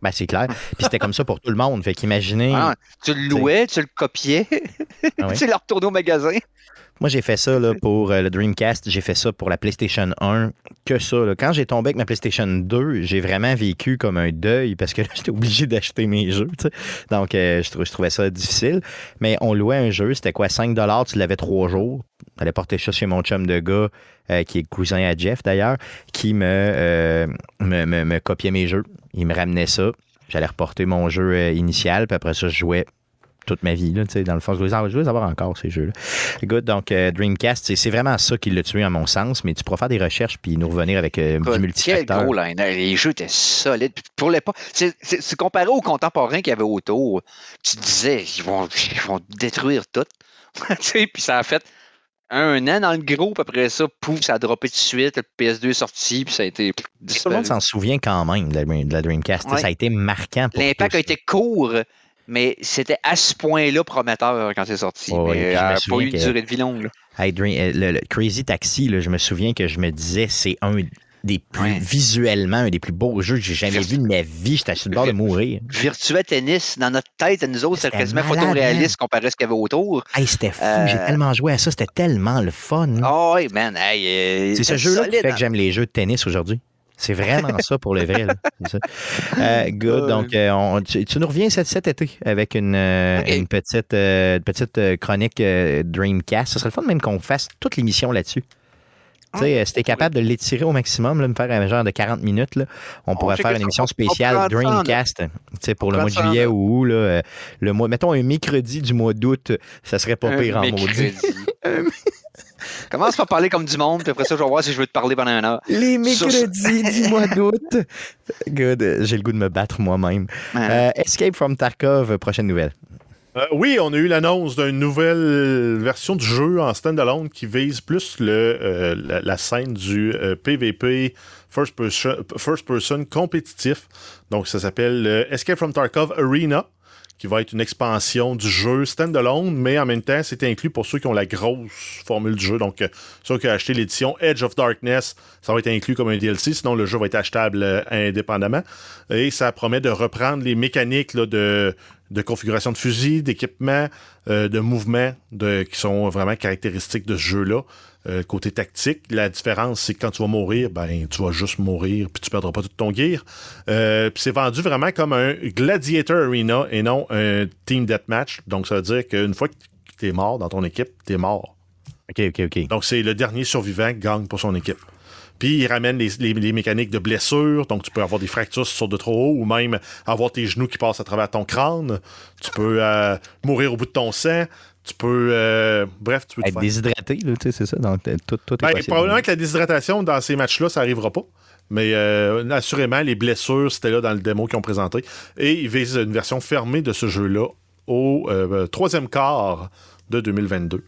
Ben, c'est clair. Puis c'était comme ça pour tout le monde. Fait qu'imaginez. Ah, tu le louais, tu le copiais, Ah tu le retournais au magasin. Moi, j'ai fait ça là, pour euh, le Dreamcast, j'ai fait ça pour la PlayStation 1, que ça. là. Quand j'ai tombé avec ma PlayStation 2, j'ai vraiment vécu comme un deuil parce que là, j'étais obligé d'acheter mes jeux. Donc, euh, je, trou- je trouvais ça difficile. Mais on louait un jeu, c'était quoi, 5 tu l'avais trois jours. J'allais porter ça chez mon chum de gars, euh, qui est cousin à Jeff d'ailleurs, qui me, me, me- me copiait mes jeux. Il me ramenait ça. J'allais reporter mon jeu initial, puis après ça, je jouais toute ma vie. Là, tu sais, dans le fond, je veux, je veux les avoir encore, ces jeux-là. Good, donc euh, Dreamcast, c'est- vraiment ça qui l'a tué, à mon sens, mais tu pourras faire des recherches puis nous revenir avec euh, du Quel multifacteur. gros line Les jeux étaient solides. Pour l'époque, c'est comparé aux contemporains qu'il y avait autour. Tu te disais, ils vont, ils vont détruire tout. Puis ça a fait un an dans le groupe. Après ça, pouf, ça a droppé tout de suite. Le PS2 est sorti, puis ça a été Tout le monde s'en souvient quand même de la, Dreamcast. Ouais. Ça a été marquant L'impact a été court, mais c'était à ce point-là prometteur quand c'est sorti. Ouais, mais je euh, me pas eu une durée de vie longue. Hey, Dream- euh, le, le Crazy Taxi, là, je me souviens que je me disais, c'est un des plus Ouais. visuellement, un des plus beaux jeux que j'ai jamais vu de ma vie. J'étais sur le bord de mourir. Virtua Tennis, dans notre tête, à nous autres, c'était quasiment photoréaliste comparé à ce qu'il y avait autour. Hey, c'était fou. Euh, J'ai tellement joué à ça. C'était tellement le fun. Oh, man. Hey, euh, C'est ce jeu-là qui fait hein. que j'aime les jeux de tennis aujourd'hui. C'est vraiment ça pour le vrai. là. Euh, good. Donc, euh, on- tu, tu nous reviens cet, cet été avec une, euh, une petite, euh, petite chronique Dreamcast. Ce serait le fun même qu'on fasse toute l'émission là-dessus. Tu sais, si t'es capable de l'étirer au maximum, là, me faire un genre de 40 minutes, là, on pourrait faire une émission On- on spéciale. Dreamcast. Tu sais, pour On le mois de juillet ou août, là, le mois, mettons un mercredi du mois d'août, ça serait pas Un pire en maudit. Commence par parler comme du monde, puis après ça, je vais voir si je veux te parler pendant un heure. Les mercredis du mois d'août. Good. J'ai le goût de me battre moi-même. Euh, Escape from Tarkov, prochaine nouvelle. Euh, oui, on a eu l'annonce d'une nouvelle version du jeu en standalone qui vise plus le, euh, la, la scène du euh, PvP first person, first person compétitif. Donc, ça s'appelle euh, Escape from Tarkov Arena, qui va être une expansion du jeu standalone, mais en même temps, c'est inclus pour ceux qui ont la grosse formule du jeu. Donc, euh, ceux qui ont acheté l'édition Edge of Darkness, ça va être inclus comme un DLC, sinon le jeu va être achetable euh, indépendamment. Et ça promet de reprendre les mécaniques de, configuration de fusil, d'équipement, euh, de mouvement qui sont vraiment caractéristiques de ce jeu-là. Euh, côté tactique, la différence, c'est que quand tu vas mourir, ben, tu vas juste mourir, puis tu perdras pas tout ton gear. Euh, puis c'est vendu vraiment comme un Gladiator Arena et non un Team Deathmatch. Donc, ça veut dire qu'une fois que tu es mort dans ton équipe, tu es mort. OK, OK, OK. Donc, c'est le dernier survivant qui gagne pour son équipe. Puis, il ramène les, les- les mécaniques de blessure. Donc, tu peux avoir des fractures sautes de trop haut ou même avoir tes genoux qui passent à travers ton crâne. Tu peux euh, mourir au bout de ton sang. Tu peux. euh, bref, tu peux te Être faire- déshydraté, là, tu sais, c'est ça. Donc, tout, tout est ben, probablement que la déshydratation dans ces matchs-là, ça n'arrivera pas. Mais euh, assurément, les blessures, c'était là dans le démo qu'ils ont présenté. Et ils visent une version fermée de ce jeu-là au euh, troisième quart de 2022.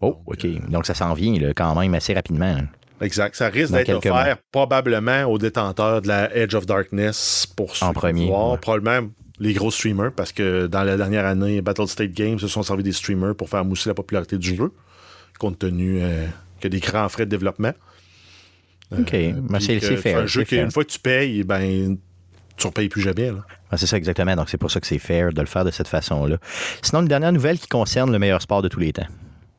Oh, OK. Donc, ça s'en vient là, quand même assez rapidement. Exact. Ça risque d'être offert probablement aux détenteurs de la Edge of Darkness pour En premier, ouais. Probablement les gros streamers, parce que dans la dernière année, Battle State Games se sont servis des streamers pour faire mousser la popularité du jeu, compte tenu euh, a des grands frais de développement. OK. Ben, Puis c'est que fair. un jeu qu'une fois que tu payes, ben, tu ne repayes plus jamais. là. Ah, c'est ça exactement. Donc, c'est pour ça que c'est fair de le faire de cette façon-là. Sinon, une dernière nouvelle qui concerne le meilleur sport de tous les temps.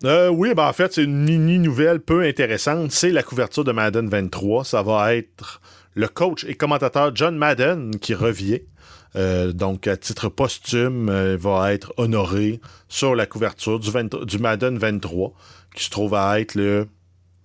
Euh, oui, ben en fait, c'est une mini nouvelle peu intéressante. C'est la couverture de Madden 23. Ça va être le coach et commentateur John Madden qui revient. Euh, donc, à titre posthume, euh, va être honoré sur la couverture du, 20 du Madden 23, qui se trouve à être le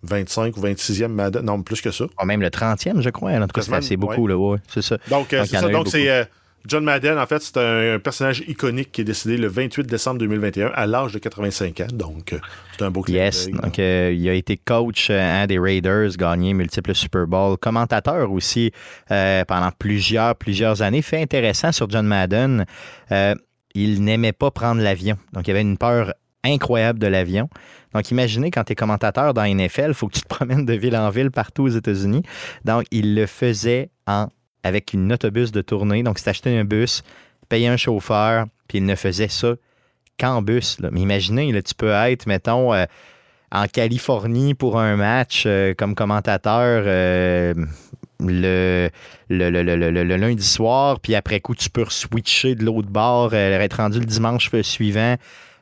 25 ou 26e Madden. Non, plus que ça. Oh, même le 30e, je crois. En tout cas, c'est beaucoup, là, ouais, c'est ça. Donc, euh, c'est en ça. Donc, c'est euh, John Madden, en fait, c'est un, un personnage iconique qui est décédé le 28 décembre 2021 à l'âge de 85 ans. Donc, euh, c'est un beau clin Yes, donc euh, il a été coach euh, hein, des Raiders, gagné multiples Super Bowl, commentateur aussi euh, pendant plusieurs, plusieurs années. Fait intéressant sur John Madden, il n'aimait pas prendre l'avion. Donc il avait une peur incroyable de l'avion. Donc imaginez quand tu es commentateur dans NFL, il faut que tu te promènes de ville en ville partout aux États-Unis. Donc il le faisait en, avec une autobus de tournée. Donc il s'achetait un bus, payait un chauffeur, puis il ne faisait ça qu'en bus. Mais imaginez, tu peux être, mettons, euh, en Californie pour un match euh, comme commentateur euh, le, le, lundi soir, puis après coup, tu peux switcher de l'autre bord, être rendu le dimanche suivant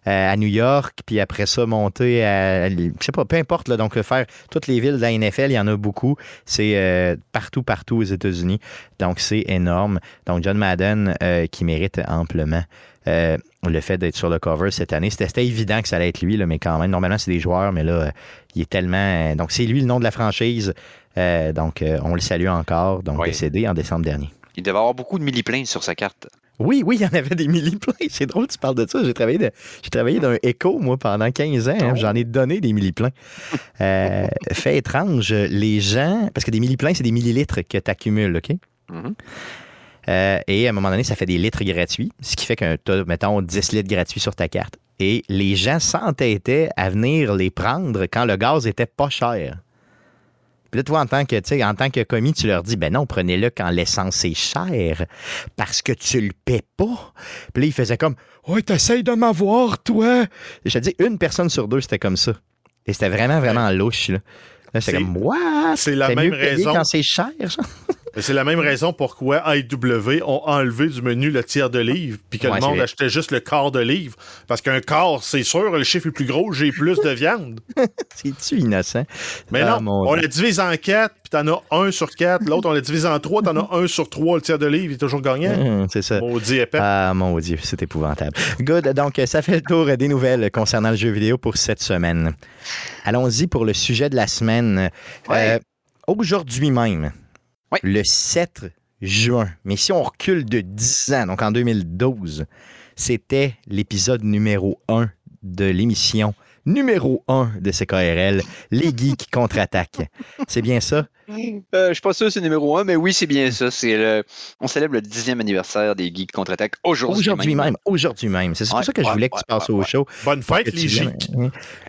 à New York, puis après ça, monter à, je sais pas, peu importe, là, donc euh, faire toutes les villes de la NFL, il y en a beaucoup, c'est euh, partout, partout aux États-Unis, donc c'est énorme. Donc John Madden euh, qui mérite amplement euh, le fait d'être sur le cover cette année. C'était évident que ça allait être lui, là, mais quand même, normalement, c'est des joueurs, mais là, euh, il est tellement. euh, donc, c'est lui le nom de la franchise. Euh, donc, euh, on le salue encore. Donc, Oui. décédé en décembre dernier. Il devait avoir beaucoup de milliplanes sur sa carte. Oui, oui, il y en avait des milliplains. C'est drôle, tu parles de ça. J'ai travaillé, de- j'ai travaillé d'un écho, moi, pendant 15 ans. hein. J'en ai donné des milliplains. Euh, fait étrange, les gens. Parce que des milliplains, c'est des millilitres que tu accumules, OK? Mhm. Euh, et à un moment donné, ça fait des litres gratuits, ce qui fait que tu as, mettons, 10 litres gratuits sur ta carte. Et les gens s'entêtaient à venir les prendre quand le gaz était pas cher. Puis là, toi, en tant que, tu sais, en tant que commis, tu leur dis, ben non, prenez-le quand l'essence est chère, parce que tu le paies pas. Puis là, ils faisaient comme, ouais, t'essayes de m'avoir, toi. Et je te dis, une personne sur deux, c'était comme ça. Et c'était vraiment, vraiment louche, là. Là, C'est- comme, what? c'est la même mieux raison. quand c'est cher, genre? C'est la même raison pourquoi AEW ont enlevé du menu le tiers de livre, puis que Ouais, le monde achetait juste le quart de livre. Parce qu'un quart, c'est sûr, le chiffre est plus gros, j'ai plus de viande. C'est-tu innocent? Mais Ah, non, on la divise en quatre, puis t'en as un sur quatre. L'autre, on la divise en trois, t'en as un sur trois. Le tiers de livre il est toujours gagnant. Hum, c'est ça. Maudit épais. Ah, mon Dieu, c'est épouvantable. Good. Donc, ça fait le tour des nouvelles concernant le jeu vidéo pour cette semaine. Allons-y pour le sujet de la semaine. Ouais. Euh, Aujourd'hui même, Ouais. le 7 juin, mais si on recule de 10 ans, donc en 2012, c'était l'épisode numéro 1 de l'émission numéro 1 de CKRL, Les Geeks contre-attaque. C'est bien ça? Euh, je suis pas sûr que c'est numéro un, mais oui, c'est bien ça. C'est le... On célèbre le dixième anniversaire des Geeks contre-attaque aujourd'hui. Aujourd'hui même. Aujourd'hui même. C'est pour Ouais, ça que je ouais, voulais que tu ouais, passes ouais, au ouais. show. Bonne fête, les viennes. gics.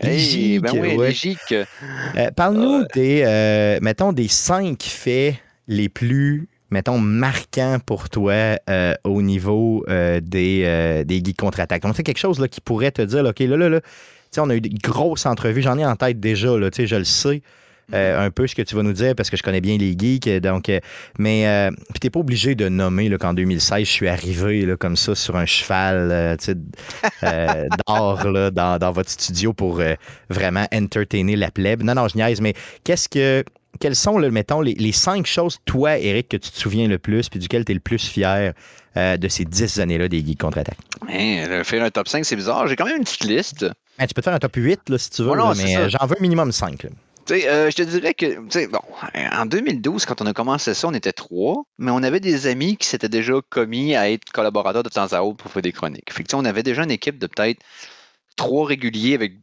Les ben oui, ouais. les geeks. Euh, Parle-nous des, euh, mettons, des cinq faits les plus, mettons, marquants pour toi euh, au niveau euh, des, euh, des geeks contre-attaque. Donc, c'est quelque chose là, qui pourrait te dire, là, OK, là, là, là, on a eu des grosses entrevues, j'en ai en tête déjà, là, tu sais, je le sais. euh, un peu ce que tu vas nous dire parce que je connais bien les geeks. Donc, mais puis t'es pas obligé de nommer là, qu'en 2016, je suis arrivé là, comme ça sur un cheval d'or là, dans, dans votre studio pour vraiment entertainer la plèbe. Non, non, je niaise, mais qu'est-ce que. Quelles sont, là, mettons, les, les cinq choses, toi, Eric, que tu te souviens le plus, puis duquel tu es le plus fier euh, de ces dix années-là des Geeks contre-attaque? Hein, le- faire un top 5, c'est bizarre. J'ai quand même une petite liste. Hein, tu peux te faire un top 8, là, si tu veux, Oh non, là, mais euh, j'en veux minimum 5. Tu sais, euh, je te dirais que, tu sais, bon, en 2012, quand on a commencé ça, on était trois, mais on avait des amis qui s'étaient déjà commis à être collaborateurs de temps à autre pour faire des chroniques. Fait que, on avait déjà une équipe de peut-être trois réguliers avec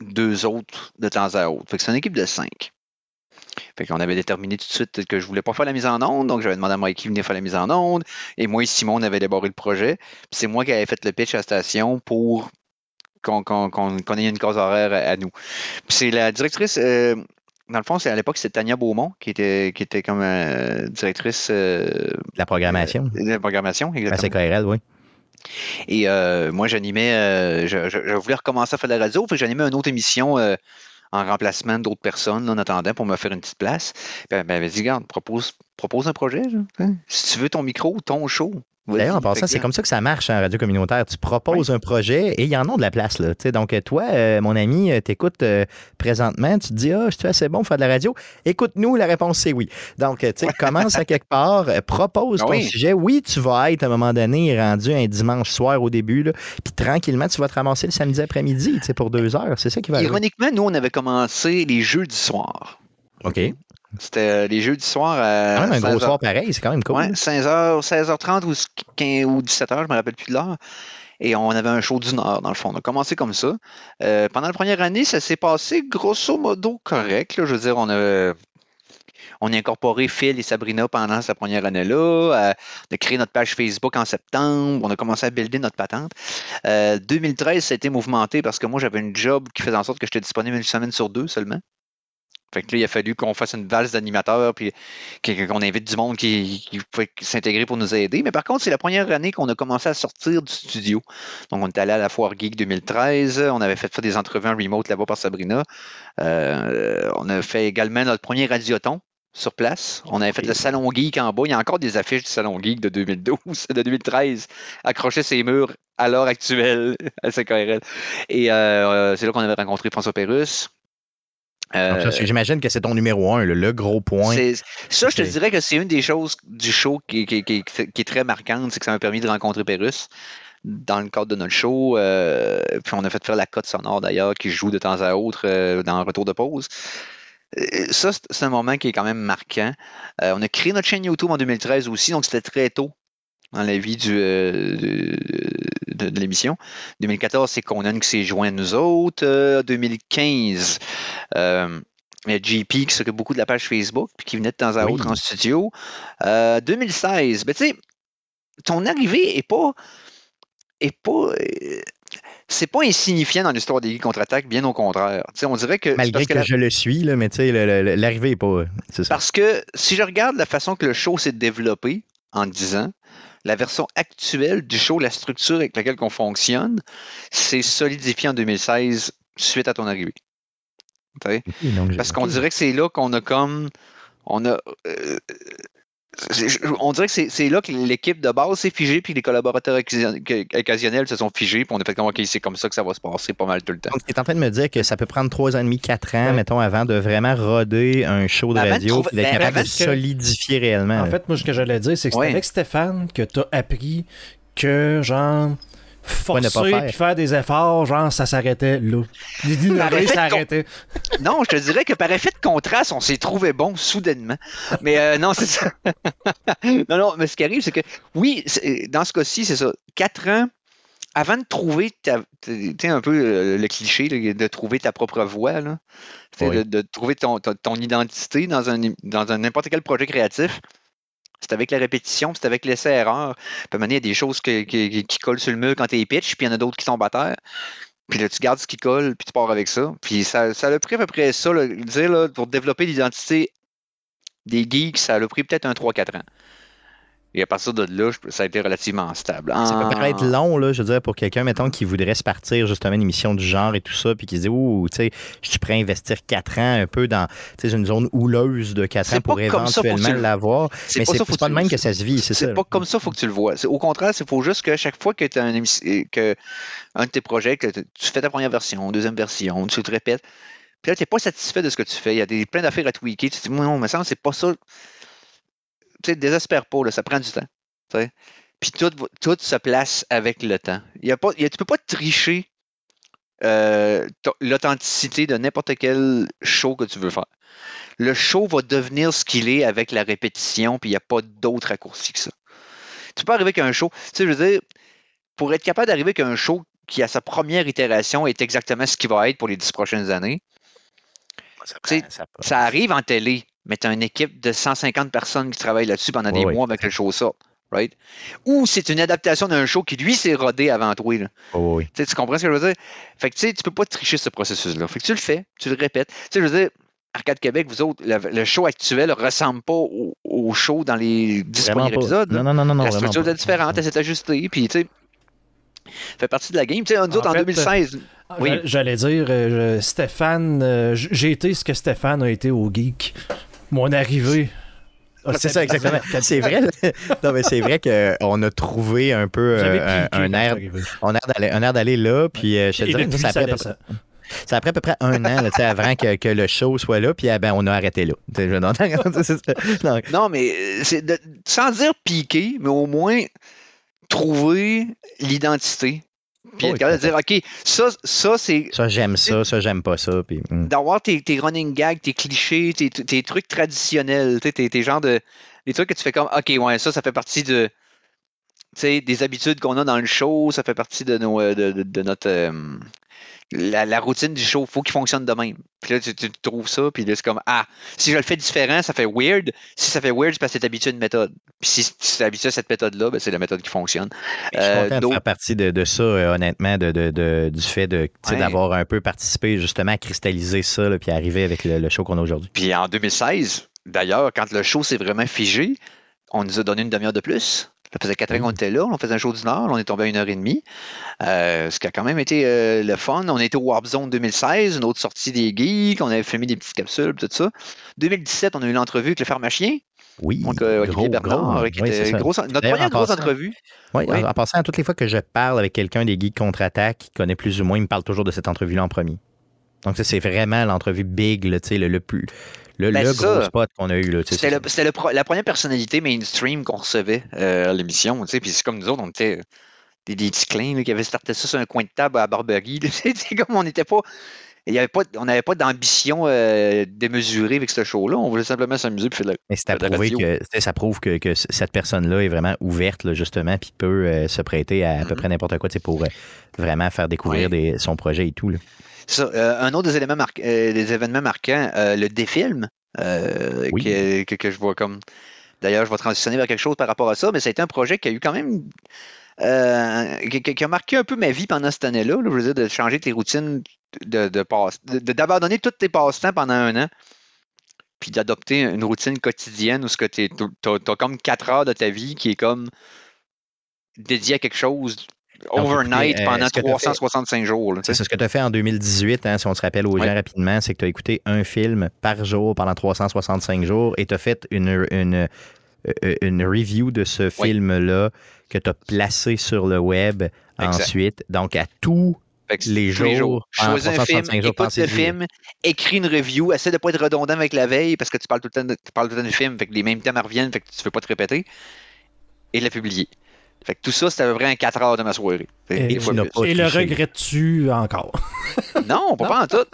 deux autres de temps à autre. Fait que c'est une équipe de cinq. Fait qu'on avait déterminé tout de suite que je voulais pas faire la mise en onde, donc j'avais demandé à Mikey de venir faire la mise en onde, et moi et Simon, on avait élaboré le projet. Puis c'est moi qui avais fait le pitch à la station pour qu'on ait une case horaire à, à nous. Puis c'est la directrice, euh, dans le fond, c'est à l'époque, c'était Tania Beaumont qui était, qui était comme euh, directrice euh, La programmation. de la programmation. À Exactement. CKRL, oui. Et euh, moi, j'animais, je, je- je voulais recommencer à faire de la radio, fait que j'animais une autre émission en remplacement d'autres personnes en attendant pour me faire une petite place. Puis elle propose, propose un projet. hein. Si tu veux ton micro, ton show. D'ailleurs, en passant, c'est comme ça que ça marche en radio communautaire. Tu proposes un projet et il y en a de la place. Là. Donc, toi, euh, mon ami, euh, t'écoutes euh, présentement, tu te dis Ah, je suis assez bon pour faire de la radio. Écoute-nous, la réponse c'est oui. Donc, tu sais, commence à quelque part, propose Ah ton oui. sujet. Oui, tu vas être à un moment donné rendu un dimanche soir au début, puis tranquillement, tu vas te ramasser le samedi après-midi pour deux heures. C'est ça qui va arriver. Ironiquement, nous, on avait commencé les jeux du soir. OK. C'était euh, les jeux du soir à. Quand même un gros 16 heures. soir pareil, c'est quand même cool. Ouais, 16h, 16h30 ou, 15 ou 17h, je me rappelle plus de l'heure. Et on avait un show d'une heure, dans le fond. On a commencé comme ça. Euh, pendant la première année, ça s'est passé grosso modo correct. là. Je veux dire, on a, on a incorporé Phil et Sabrina pendant sa première année-là. Euh, on a créé notre page Facebook en septembre. On a commencé à builder notre patente. Euh, 2013, ça a été mouvementé parce que moi, j'avais une job qui faisait en sorte que j'étais disponible une semaine sur deux seulement. Fait que là, il a fallu qu'on fasse une valse d'animateurs, puis qu'on invite du monde qui, qui pouvait s'intégrer pour nous aider. Mais par contre, c'est la première année qu'on a commencé à sortir du studio. Donc, on est allé à la Foire Geek 2013. On avait fait, fait des entrevues en remote là-bas par Sabrina. Euh, on a fait également notre premier radioton sur place. On avait fait le Salon Geek en bas. Il y a encore des affiches du Salon Geek de 2012, de 2013, accrochées les murs à l'heure actuelle à CKRL. Et euh, euh, c'est là qu'on avait rencontré François Pérusse. C'est- J'imagine que c'est ton numéro un, le, le gros point. Ça, je te dirais que c'est une des choses du show qui, qui- qui- qui est très marquante, c'est que ça m'a permis de rencontrer Pérus dans le cadre de notre show. euh, puis on a fait faire la cote sonore d'ailleurs qui joue de temps à autre euh, dans le retour de pause. Euh, Ça, c'est- un moment qui est quand même marquant. Euh, on a créé notre chaîne YouTube en 2013 aussi, donc c'était très tôt dans la vie du, euh, de, l'émission. 2014, c'est Conan qui s'est joint à nous autres. Euh, 2015, euh, a JP qui s'occupe beaucoup de la page Facebook, puis qui venait de temps à Oui. autre en studio. Euh, 2016, ben, tu sais, ton arrivée est pas. Est pas euh, c'est pas insignifiant dans l'histoire des Geeks contre-attaque, bien au contraire. On dirait que. Malgré que, la- je le suis, là, mais l'arrivée n'est pas. C'est ça. parce que si je regarde la façon que le show s'est développé en 10 ans, la version actuelle du show, la structure avec laquelle on fonctionne, c'est solidifié en 2016 suite à ton arrivée. Parce qu'on dirait que c'est là qu'on a comme. On a. euh, on dirait que c'est là que l'équipe de base s'est figée, puis les collaborateurs occasion- que- occasionnels se sont figés, puis on a fait comme, OK, c'est comme ça que ça va se passer pas mal tout le temps. Donc, tu es en train de me dire que ça peut prendre trois ans et demi, quatre ans, mettons, avant de vraiment roder un show de Avant de radio puis d'être ben, capable de parce que- solidifier réellement. En là. fait, moi, ce que j'allais dire, c'est que c'est Ouais. avec Stéphane que tu as appris ne genre, forcer pas faire. puis faire des efforts, genre, ça s'arrêtait là. D'innover, Arrêtez ça de con- arrêtait. Non, je te dirais que par effet de contraste, on s'est trouvé bon soudainement. Mais euh, non, c'est ça. non, non, mais ce qui arrive, c'est que oui, dans ce cas-ci, c'est ça. Quatre ans avant de trouver ta, tu sais, un peu euh, le cliché là, de trouver ta propre voix, là, Oui. de, de trouver ton, ton- ton identité dans un dans un n'importe quel projet créatif. C'est avec la répétition, c'est avec l'essai-erreur. Puis à il y a des choses qui collent sur le mur quand tu es pitch, puis il y en a d'autres qui tombent à terre. Puis là, tu gardes ce qui colle, puis tu pars avec ça. Puis ça, ça a pris à peu près ça, là, dire, là, pour développer l'identité des geeks, ça a pris peut-être un 3-4 ans. Et à partir de là, ça a été relativement stable. Ça peut En- paraître long, là, je veux dire, pour quelqu'un, mettons, qui voudrait se partir justement une émission du genre et tout ça, puis qui se dit, ouh, tu sais, je suis prêt à investir quatre ans un peu dans tu sais, une zone houleuse de quatre C'est ans pour pas éventuellement tu le- l'avoir. Mais pas c'est ça, faut c'est pas que de même que ça se vit, c'est ça. C'est pas comme ça, il faut que tu le vois. Au contraire, il faut juste que chaque fois que tu as un, que un de tes projets, que tu fais ta première version, deuxième version, tu te répètes, puis là, tu n'es pas satisfait de ce que tu fais. Il y a des, plein d'affaires à tweaker. Tu te dis, non, mais ça, c'est pas ça. Tu sais, désespère pas, là, ça prend du temps. Puis tout, tout se place avec le temps. Il y a pas, il y a- tu peux pas tricher euh, l'authenticité de n'importe quel show que tu veux faire. Le show va devenir ce qu'il est avec la répétition, puis il n'y a pas d'autre raccourci que ça. Tu peux arriver avec un show. Tu sais, je veux dire, pour être capable d'arriver avec un show qui, à sa première itération, est exactement ce qu'il va être pour les dix prochaines années, prend- ça arrive en télé, mais tu as une équipe de 150 personnes qui travaillent là-dessus pendant des mois avec le show sort. Right? Ou c'est une adaptation d'un show qui, lui, s'est rodé avant toi. là. Oh, oui. Tu sais, tu comprends ce que je veux dire? Fait que tu sais, tu peux pas tricher ce processus-là. Fait que tu le fais, tu le répètes. Tu sais, je veux dire, Arcade Québec, vous autres, le, le show actuel ressemble pas au, au show dans les 10 Vraiment premiers pas. épisodes. Non, non, non, non, non, la structure pas. est différente, elle s'est ajustée, puis tu sais, ça fait partie de la game. Tu sais, nous En autres, en fait, 2016, Oui. J'a- J'allais dire, euh, Stéphane, euh, j'ai été ce que Stéphane a été au Geek. Mon arrivée. c'est ça, exactement. C'est vrai. non, mais c'est vrai qu'on a trouvé un peu euh, un, piqué un air, un air d'aller, un air d'aller là. Puis euh, je te dirais, depuis, ça, a ça pris à peu près- ça a pris à peu près un an là, avant que, que le show soit là. Puis eh ben, on a arrêté là. Non, mais euh, c'est de- sans dire piquer, mais au moins trouver l'identité. Puis Oui, être capable de dire, OK, ça, ça c'est Ça, j'aime ça, ça, j'aime pas ça. Puis, hum. d'avoir tes, tes running gags, tes clichés, tes, tes trucs traditionnels, tes, tes genres de. Les trucs que tu fais comme, OK, ouais, ça, ça fait partie de. Tu sais, des habitudes qu'on a dans le show, ça fait partie de, nos, euh, de, de- de notre. euh, la, la routine du show, faut qu'il fonctionne de même. Puis là, tu, tu trouves ça, puis là, c'est comme, ah, si je le fais différent, ça fait weird. Si ça fait weird, c'est parce que c'est habitué à une méthode. Puis si tu es habitué à cette méthode-là, ben, c'est la méthode qui fonctionne. Je suis Euh, content de d'autres- faire partie de, de ça, euh, honnêtement, de, de- de- du fait de, tu Ouais. d'avoir un peu participé justement à cristalliser ça, là, puis arriver avec le, le show qu'on a aujourd'hui. Puis en 2016, d'ailleurs, quand le show s'est vraiment figé, on nous a donné une demi-heure de plus. Ça faisait quatre ans qu'on était là, on faisait un show d'une heure, on est tombé à une heure et demie. Euh, ce qui a quand même été euh, le fun. On était au Warp Zone 2016, une autre sortie des geeks, on avait filmé des petites capsules, tout ça. 2017, on a eu l'entrevue avec le pharmacien, Oui, donc euh, gros, Bernard, gros, qui oui, était grosse- notre première en grosse passant- entrevue. Oui, Oui. En, en passant, toutes les fois que je parle avec quelqu'un des Geeks Contre-Attaque qui connaît plus ou moins, il me parle toujours de cette entrevue-là en premier. Donc, ça, c'est vraiment l'entrevue big, là, le, le plus. Le, Ben, le gros ça. spot qu'on a eu. C'était la première personnalité mainstream qu'on recevait euh, à l'émission. Puis c'est comme nous autres, on était des, des petits clins qui avaient starté ça sur un coin de table à Barberie. C'est comme on n'était pas. Il y avait pas, on n'avait pas d'ambition euh, démesurée avec ce show-là. On voulait simplement s'amuser puis faire de la- Mais c'est que, ça prouve que, cette personne-là est vraiment ouverte, là, justement, puis peut euh, se prêter à à peu Mhm. près n'importe quoi pour euh, vraiment faire découvrir des- son projet et tout. Là. Ça, un autre des éléments des événements marquants, le défilm, Oui. que, que- que je vois comme. D'ailleurs, je vais transitionner vers quelque chose par rapport à ça, mais ça a été un projet qui a eu quand même. Euh, qui, a marqué un peu ma vie pendant cette année-là. là. je veux dire, de changer tes routines, de, de, passe- de- de- d'abandonner tous tes passe-temps pendant un an, puis d'adopter une routine quotidienne où tu as, comme 4 heures de ta vie qui est comme dédiée à quelque chose overnight euh, pendant est-ce que t'as fait- 365 jours. là. C'est ce que tu as fait en 2018, hein, si on se rappelle aux Ouais. gens rapidement, c'est que tu as écouté un film par jour pendant 365 jours et tu as fait une, une, une review de ce Oui. film-là que tu as placé sur le web Exact. ensuite. Donc, à tous les jours, Choisis un film, 365 jours, écoute le film, écris une review, essaie de ne pas être redondant avec la veille parce que tu parles tout le temps, de, tu parles tout le temps du film, fait que les mêmes thèmes reviennent, fait que tu ne veux pas te répéter, et de la publier. Fait que tout ça, c'était à peu près un 4 heures de ma soirée. Et le regrettes-tu encore? Non, pas, pas en tout.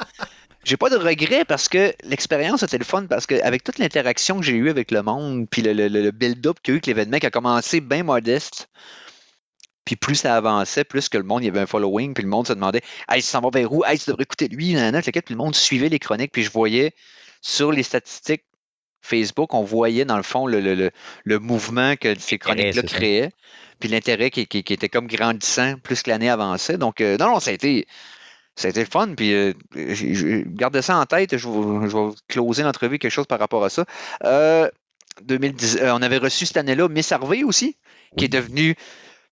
J'ai pas de regret parce que l'expérience était le fun parce que avec toute l'interaction que j'ai eue avec le monde, puis le, le- le build-up qu'il y a eu avec l'événement qui a commencé bien modeste, puis plus ça avançait, plus que le monde, il y avait un following, puis le monde se demandait Hey, ça s'en va vers où? Hey, tu devrais écouter lui, nanana, puis le monde suivait les chroniques, puis je voyais sur les statistiques Facebook, on voyait dans le fond le, le- le- mouvement que ces chroniques-là créaient, puis l'intérêt qui, qui- qui était comme grandissant plus que l'année avançait. Donc, euh, non, non, ça a été. Ça a été le fun, puis euh, gardez ça en tête, je vais, je vais closer l'entrevue quelque chose par rapport à ça. Euh, 2010, euh, on avait reçu cette année-là Miss Harvey aussi, qui est devenue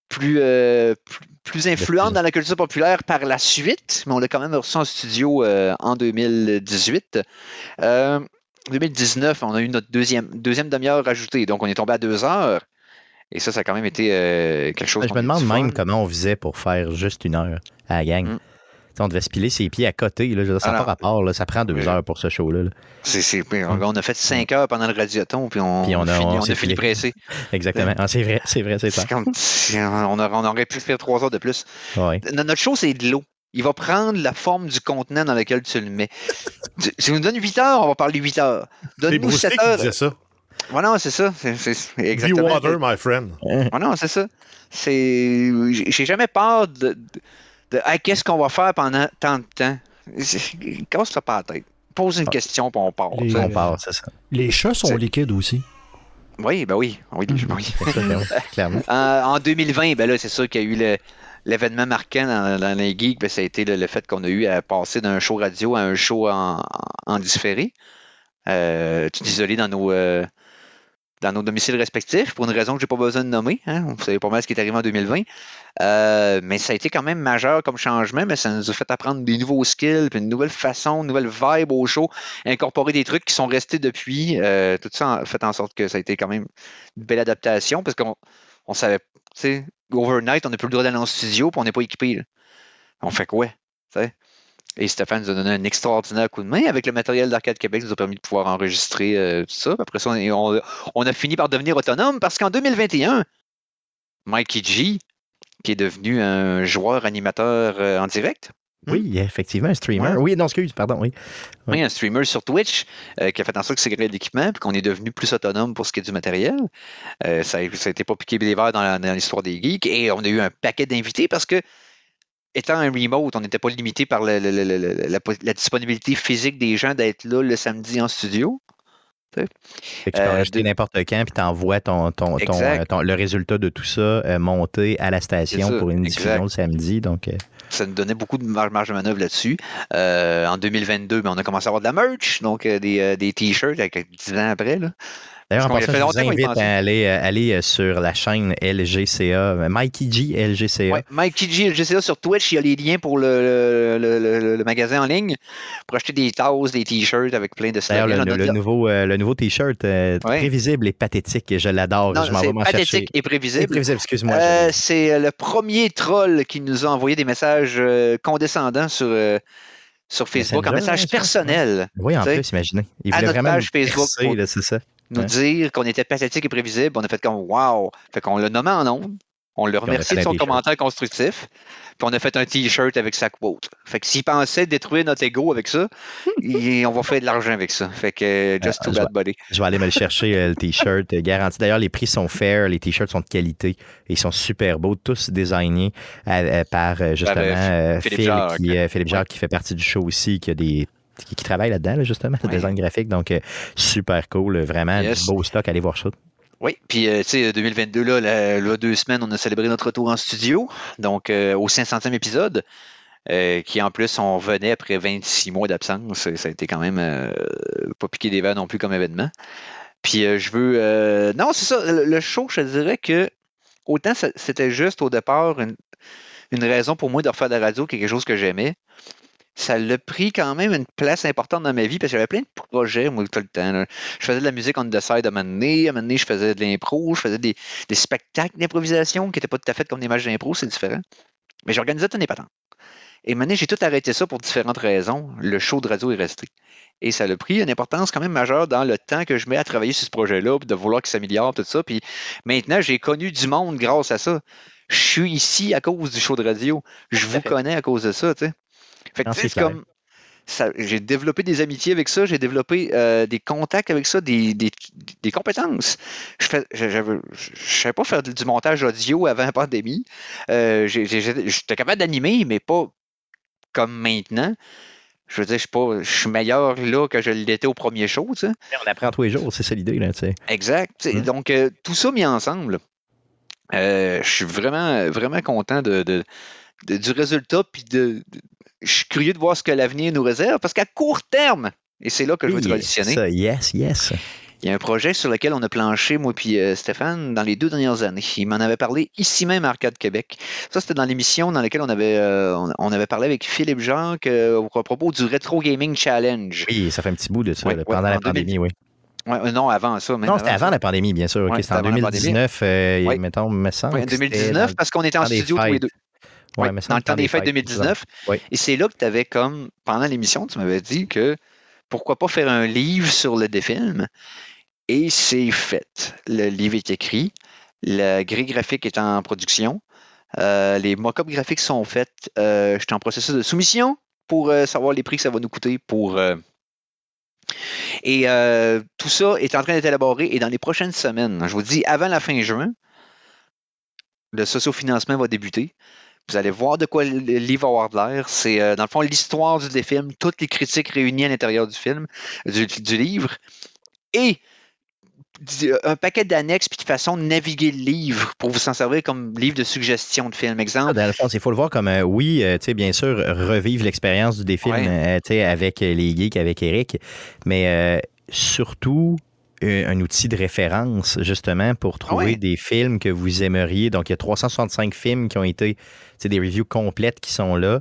plus, euh, plus, plus influente dans la culture populaire par la suite, mais on l'a quand même reçu en studio euh, en 2018. Euh, 2019, on a eu notre deuxième, deuxième demi-heure ajoutée, donc on est tombé à deux heures. Et ça, ça a quand même été euh, quelque chose. Je me demande même fun. comment on faisait pour faire juste une heure à la gang. Mm. On devait se piler ses pieds à côté. Là. Je veux dire, ça n'a Alors, pas rapport. Là. Ça prend deux oui. heures pour ce show-là. là. C'est- c'est- puis on, on a fait cinq heures pendant le radioton, puis on, Puis on a- fini, on on s'est a fini filé. pressé. Exactement. Ah, c'est vrai, c'est vrai, c'est ça. C'est comme- c'est- on, aurait, on aurait pu faire trois heures de plus. Notre show, c'est de l'eau. Il va prendre la forme du contenant dans lequel tu le mets. Si tu nous donnes 8 heures, on va parler 8 heures. Donne-nous Bruce 7 Lee qui heures. disait ça. Voilà, c'est ça. C'est, c'est- Be exactement. water, my friend. Voilà, c'est ça. C'est, j'ai j'ai jamais peur de, de, de, Hey, qu'est-ce qu'on va faire pendant tant de temps? Casse-toi pas la tête. Pose une question, puis on part. Les- tu sais. On part, c'est ça. Les chats sont liquides aussi. Oui, ben oui. oui, oui. C'est ça, clairement. Euh, en 2020, ben là, c'est sûr qu'il y a eu le- l'événement marquant dans, dans les geeks, ben, ça a été le, le fait qu'on a eu à passer d'un show radio à un show en, en- en différé. Euh, tout isolé dans nos, euh, dans nos domiciles respectifs pour une raison que j'ai pas besoin de nommer. Hein. Vous savez pas mal ce qui est arrivé en 2020. Euh, mais ça a été quand même majeur comme changement, mais ça nous a fait apprendre des nouveaux skills, puis une nouvelle façon, une nouvelle vibe au show, incorporer des trucs qui sont restés depuis. Euh, tout ça a fait en sorte que ça a été quand même une belle adaptation parce qu'on on savait, tu sais, overnight, on n'a plus le droit d'aller en studio, puis on n'est pas équipé. On fait quoi? tu sais? Et Stéphane nous a donné un extraordinaire coup de main avec le matériel d'Arcade Québec, nous a permis de pouvoir enregistrer euh, tout ça. Après ça, on, on- on a fini par devenir autonome parce qu'en 2021, Mikey G, qui est devenu un joueur animateur euh, en direct, Oui, effectivement, un streamer. Ouais. Oui, non, excuse, pardon, oui. oui, un streamer sur Twitch euh, qui a fait en sorte que c'est créé l'équipement puis qu'on est devenu plus autonome pour ce qui est du matériel. Ça n'a été pas piqué des verres dans l'histoire des geeks et on a eu un paquet d'invités parce que étant un remote, on n'était pas limité par la, la disponibilité physique des gens d'être là le samedi en studio. Fait que tu peux Euh, de- n'importe quand, puis tu envoies ton, ton, ton, Exact. euh, ton- le résultat de tout ça euh, monté à la station ça, pour une exact. diffusion le samedi. Donc, euh, Ça nous donnait beaucoup de mar- marge de manœuvre là-dessus. En 2022, ben, on a commencé à avoir de la merch, donc des, des t-shirts avec 10 ans après. Là. D'ailleurs, en passant, je vous invite à aller, euh, aller euh, sur la chaîne LGCA, euh, Mikey G LGCA. Ouais, Mikey G, LGCA sur Twitch, il y a les liens pour le, le- le- le- le magasin en ligne pour acheter des tasses, des t-shirts avec plein de slogans. le- le nouveau, le nouveau T-shirt, euh, Ouais. prévisible et pathétique, je l'adore. Je m'en c'est vais m'en chercher. pathétique et prévisible. Imprévisible, excuse-moi. Euh, je- c'est le premier troll qui nous a envoyé des messages euh, condescendants sur, sur Facebook, en Messenger, message je pense, personnel. oui, en plus, imaginez. Il à voulait notre vraiment page Facebook c'est ça. Nous Ouais. dire qu'on était pathétique et prévisible. On a fait comme wow. Fait qu'on l'a nommé en ondes. On le remercie de son commentaire constructif. Puis on a fait un t-shirt avec sa quote. Fait que s'il pensait détruire notre ego avec ça, il- on va faire de l'argent avec ça. Fait que just Ah, too je bad, buddy. Je vais aller me le chercher, euh, le T-shirt, euh, garanti. D'ailleurs, les prix sont fair, les T-shirts sont de qualité. et Ils sont super beaux, tous désignés euh, euh, par euh, justement euh, euh, Philippe Phil, Jacques. qui, euh, Philippe qui fait partie du show aussi, qui a des qui, qui travaille là-dedans, là, justement, le Ouais. design graphique. Donc, euh, super cool. Vraiment, Yes. du beau stock. Allez voir ça. Oui, puis euh, tu sais, 2022, là, deux semaines, on a célébré notre retour en studio, donc euh, au 500e épisode, euh, qui en plus, on venait après 26 mois d'absence. Ça a été quand même euh, pas piqué des verres non plus comme événement. Puis euh, je veux... euh, non, c'est ça, le, show, je te dirais que autant c'était juste au départ une, une raison pour moi de refaire de la radio, quelque chose que j'aimais. Ça l'a pris quand même une place importante dans ma vie parce que j'avais plein de projets, moi, tout le temps. là. Je faisais de la musique on the side à un moment donné. À un moment donné, je faisais de l'impro. Je faisais des, des spectacles d'improvisation qui n'étaient pas tout à fait comme des matchs d'impro, c'est différent. Mais j'organisais tout n'est pas tant. Et maintenant, j'ai tout arrêté ça pour différentes raisons. Le show de radio est resté. Et ça a pris une importance quand même majeure dans le temps que je mets à travailler sur ce projet-là, de vouloir qu'il s'améliore, tout ça. Puis maintenant, j'ai connu du monde grâce à ça. Je suis ici à cause du show de radio. Je vous connais à cause de ça, tu sais. Fait que c'est comme. ça- J'ai développé des amitiés avec ça, j'ai développé euh, des contacts avec ça, des, des, des compétences. Je je savais pas faire du montage audio avant la pandémie. Euh, J'étais capable d'animer, mais pas comme maintenant. Je veux dire, je suis pas, je suis meilleur là que je l'étais au premier show, tu sais. On apprend tous les jours, c'est ça l'idée. Là, tu sais. Exact. tu sais. Mm. Donc, euh, tout ça mis ensemble, euh, je suis vraiment, vraiment content de, de- de- du résultat. Puis de- je suis curieux de voir ce que l'avenir nous réserve. Parce qu'à court terme, et c'est là que je veux transitionner, ça, yes, yes. il y a un projet sur lequel on a planché, moi puis euh, Stéphane, dans les deux dernières années. Il m'en avait parlé ici même à Arcade Québec. Ça, c'était dans l'émission dans laquelle on avait, euh, on, on avait parlé avec Philippe Jacques euh, à propos du Retro Gaming Challenge. Oui, ça fait un petit bout de ça, Ouais, là, ouais, pendant en la 2000. pandémie, oui. Ouais, euh, non, avant ça. Non, c'était avant la pandémie, bien sûr. ok, Ouais, c'était en c'était avant la pandémie. 2019, euh, Ouais. mettons, me semble. Ouais, que c'était 2019, dans- parce qu'on était en studio tous les deux. Ouais, dans le temps des fêtes c'est 2019. Oui. Et c'est là que tu avais comme, pendant l'émission, tu m'avais dit que pourquoi pas faire un livre sur le défilm. Et c'est fait. Le livre est écrit. La grille graphique est en production. euh, les mock-ups graphiques sont faits. Euh, je suis en processus de soumission pour euh, savoir les prix que ça va nous coûter pour. Et tout ça est en train d'être élaboré. Et dans les prochaines semaines, je vous dis avant la fin juin, le sociofinancement va débuter. Vous allez voir de quoi le livre va avoir de l'air. C'est, euh, dans le fond, l'histoire du film, toutes les critiques réunies à l'intérieur du film, du, du livre, et un paquet d'annexes puis de façon de naviguer le livre pour vous en servir comme livre de suggestion de film. Exemple, Dans le fond, il faut le voir comme, euh, oui, euh, tu sais, bien sûr, revivre l'expérience du défilm Ouais. euh, tu sais, avec les geeks, avec Eric, mais surtout un, un outil de référence, justement, pour trouver ouais? des films que vous aimeriez. Donc, il y a 365 films qui ont été, c'est des reviews complètes qui sont là.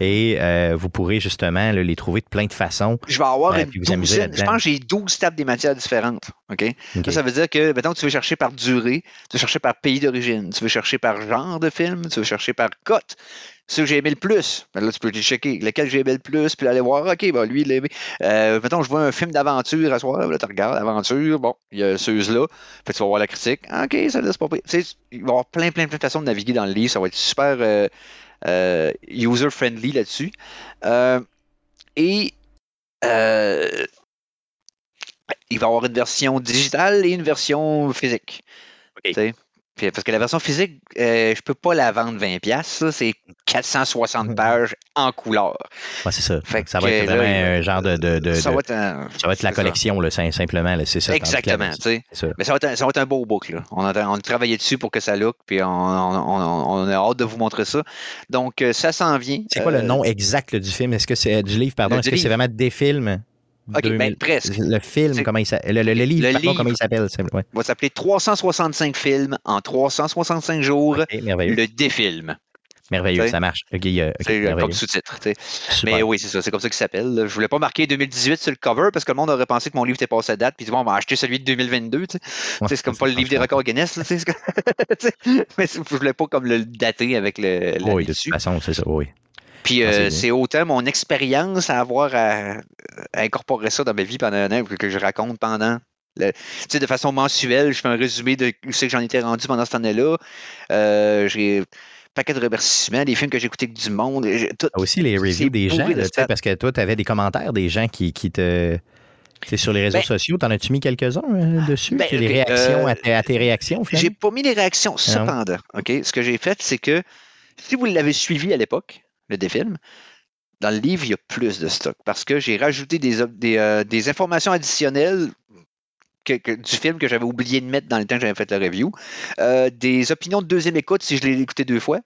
Et euh, vous pourrez justement là, les trouver de plein de façons. Je vais avoir Ouais, une douzaine. Je pense que j'ai 12 tables des matières différentes. OK? Ça, ça veut dire que, mettons, tu veux chercher par durée, tu veux chercher par pays d'origine, tu veux chercher par genre de film, tu veux chercher par cote. Ceux que j'ai aimé le plus, ben là, tu peux les checker. Lequel j'ai aimé le plus, puis aller voir, OK, ben, lui, il l'a aimé. Euh, mettons, je vois un film d'aventure à soir, là, tu regardes, aventure, bon, il y a ceux-là, puis tu vas voir la critique. OK, ça laisse pas. Tu sais, il va y avoir plein, plein, plein de façons de naviguer dans le livre. Ça va être super euh, euh, user-friendly là-dessus. Et euh, il va y avoir une version digitale et une version physique. Puis, parce que la version physique, euh, je peux pas la vendre 20$. piastres, ça, C'est 460 pages en couleur. Ouais, c'est ça. Fait ça va être là, vraiment un genre de. de- de- ça, va être un- ça va être la collection, là, sim- simplement. C'est ça. Exactement. ça. Mais ça va, être un, ça va être un beau book. Là. On, a, on a travaillé dessus pour que ça look, puis on, on- on- a hâte de vous montrer ça. Donc, euh, ça s'en vient. C'est quoi le Euh, nom exact du film? Est-ce que c'est du livre, pardon? Est-ce que c'est vraiment des films? Ok, 2000 ben, presque. Le film, comment il s'appelle? Le, le- le livre, Le livre. comment il s'appelle? Ouais. va s'appeler 365 films en 365 jours. Ok, merveilleux. Le défilm. Merveilleux, t'sais, ça marche. Ok, euh, ok, C'est euh, comme sous-titre. Mais oui, c'est ça, c'est comme ça qu'il s'appelle. Je voulais pas marquer 2018 sur le cover parce que le monde aurait pensé que mon livre était passé à date, puis bon, on va acheter celui de 2022. tu sais. Ouais, c'est comme pas le livre des records Guinness. là, comme-. Mais je voulais pas comme le dater avec le Oui, de toute dessus. façon, c'est ça, oui. Puis Ah, c'est euh, bien. c'est autant mon expérience à avoir à, à incorporer ça dans ma vie pendant un an que, que je raconte pendant. le- Tu sais, de façon mensuelle, je fais un résumé de où c'est que j'en étais rendu pendant cette année-là. Euh, j'ai un paquet de remerciements, des films que j'ai écoutés avec du monde. tout- Ah, aussi les C'est reviews des gens, de là, parce que toi, tu avais des commentaires des gens qui, qui te. sais, sur les réseaux Ben- sociaux, t'en as-tu mis quelques-uns euh, dessus? Ben, les ok, réactions euh, à, tes- à tes réactions, J'ai pas mis les réactions. Cependant, OK, ce que j'ai fait, c'est que si vous l'avez suivi à l'époque, le défilm, dans le livre, il y a plus de stock parce que j'ai rajouté des, des, euh, des informations additionnelles que- que- du film que j'avais oublié de mettre dans le temps que j'avais fait la review. Euh, des opinions de deuxième écoute si je l'ai écouté deux fois.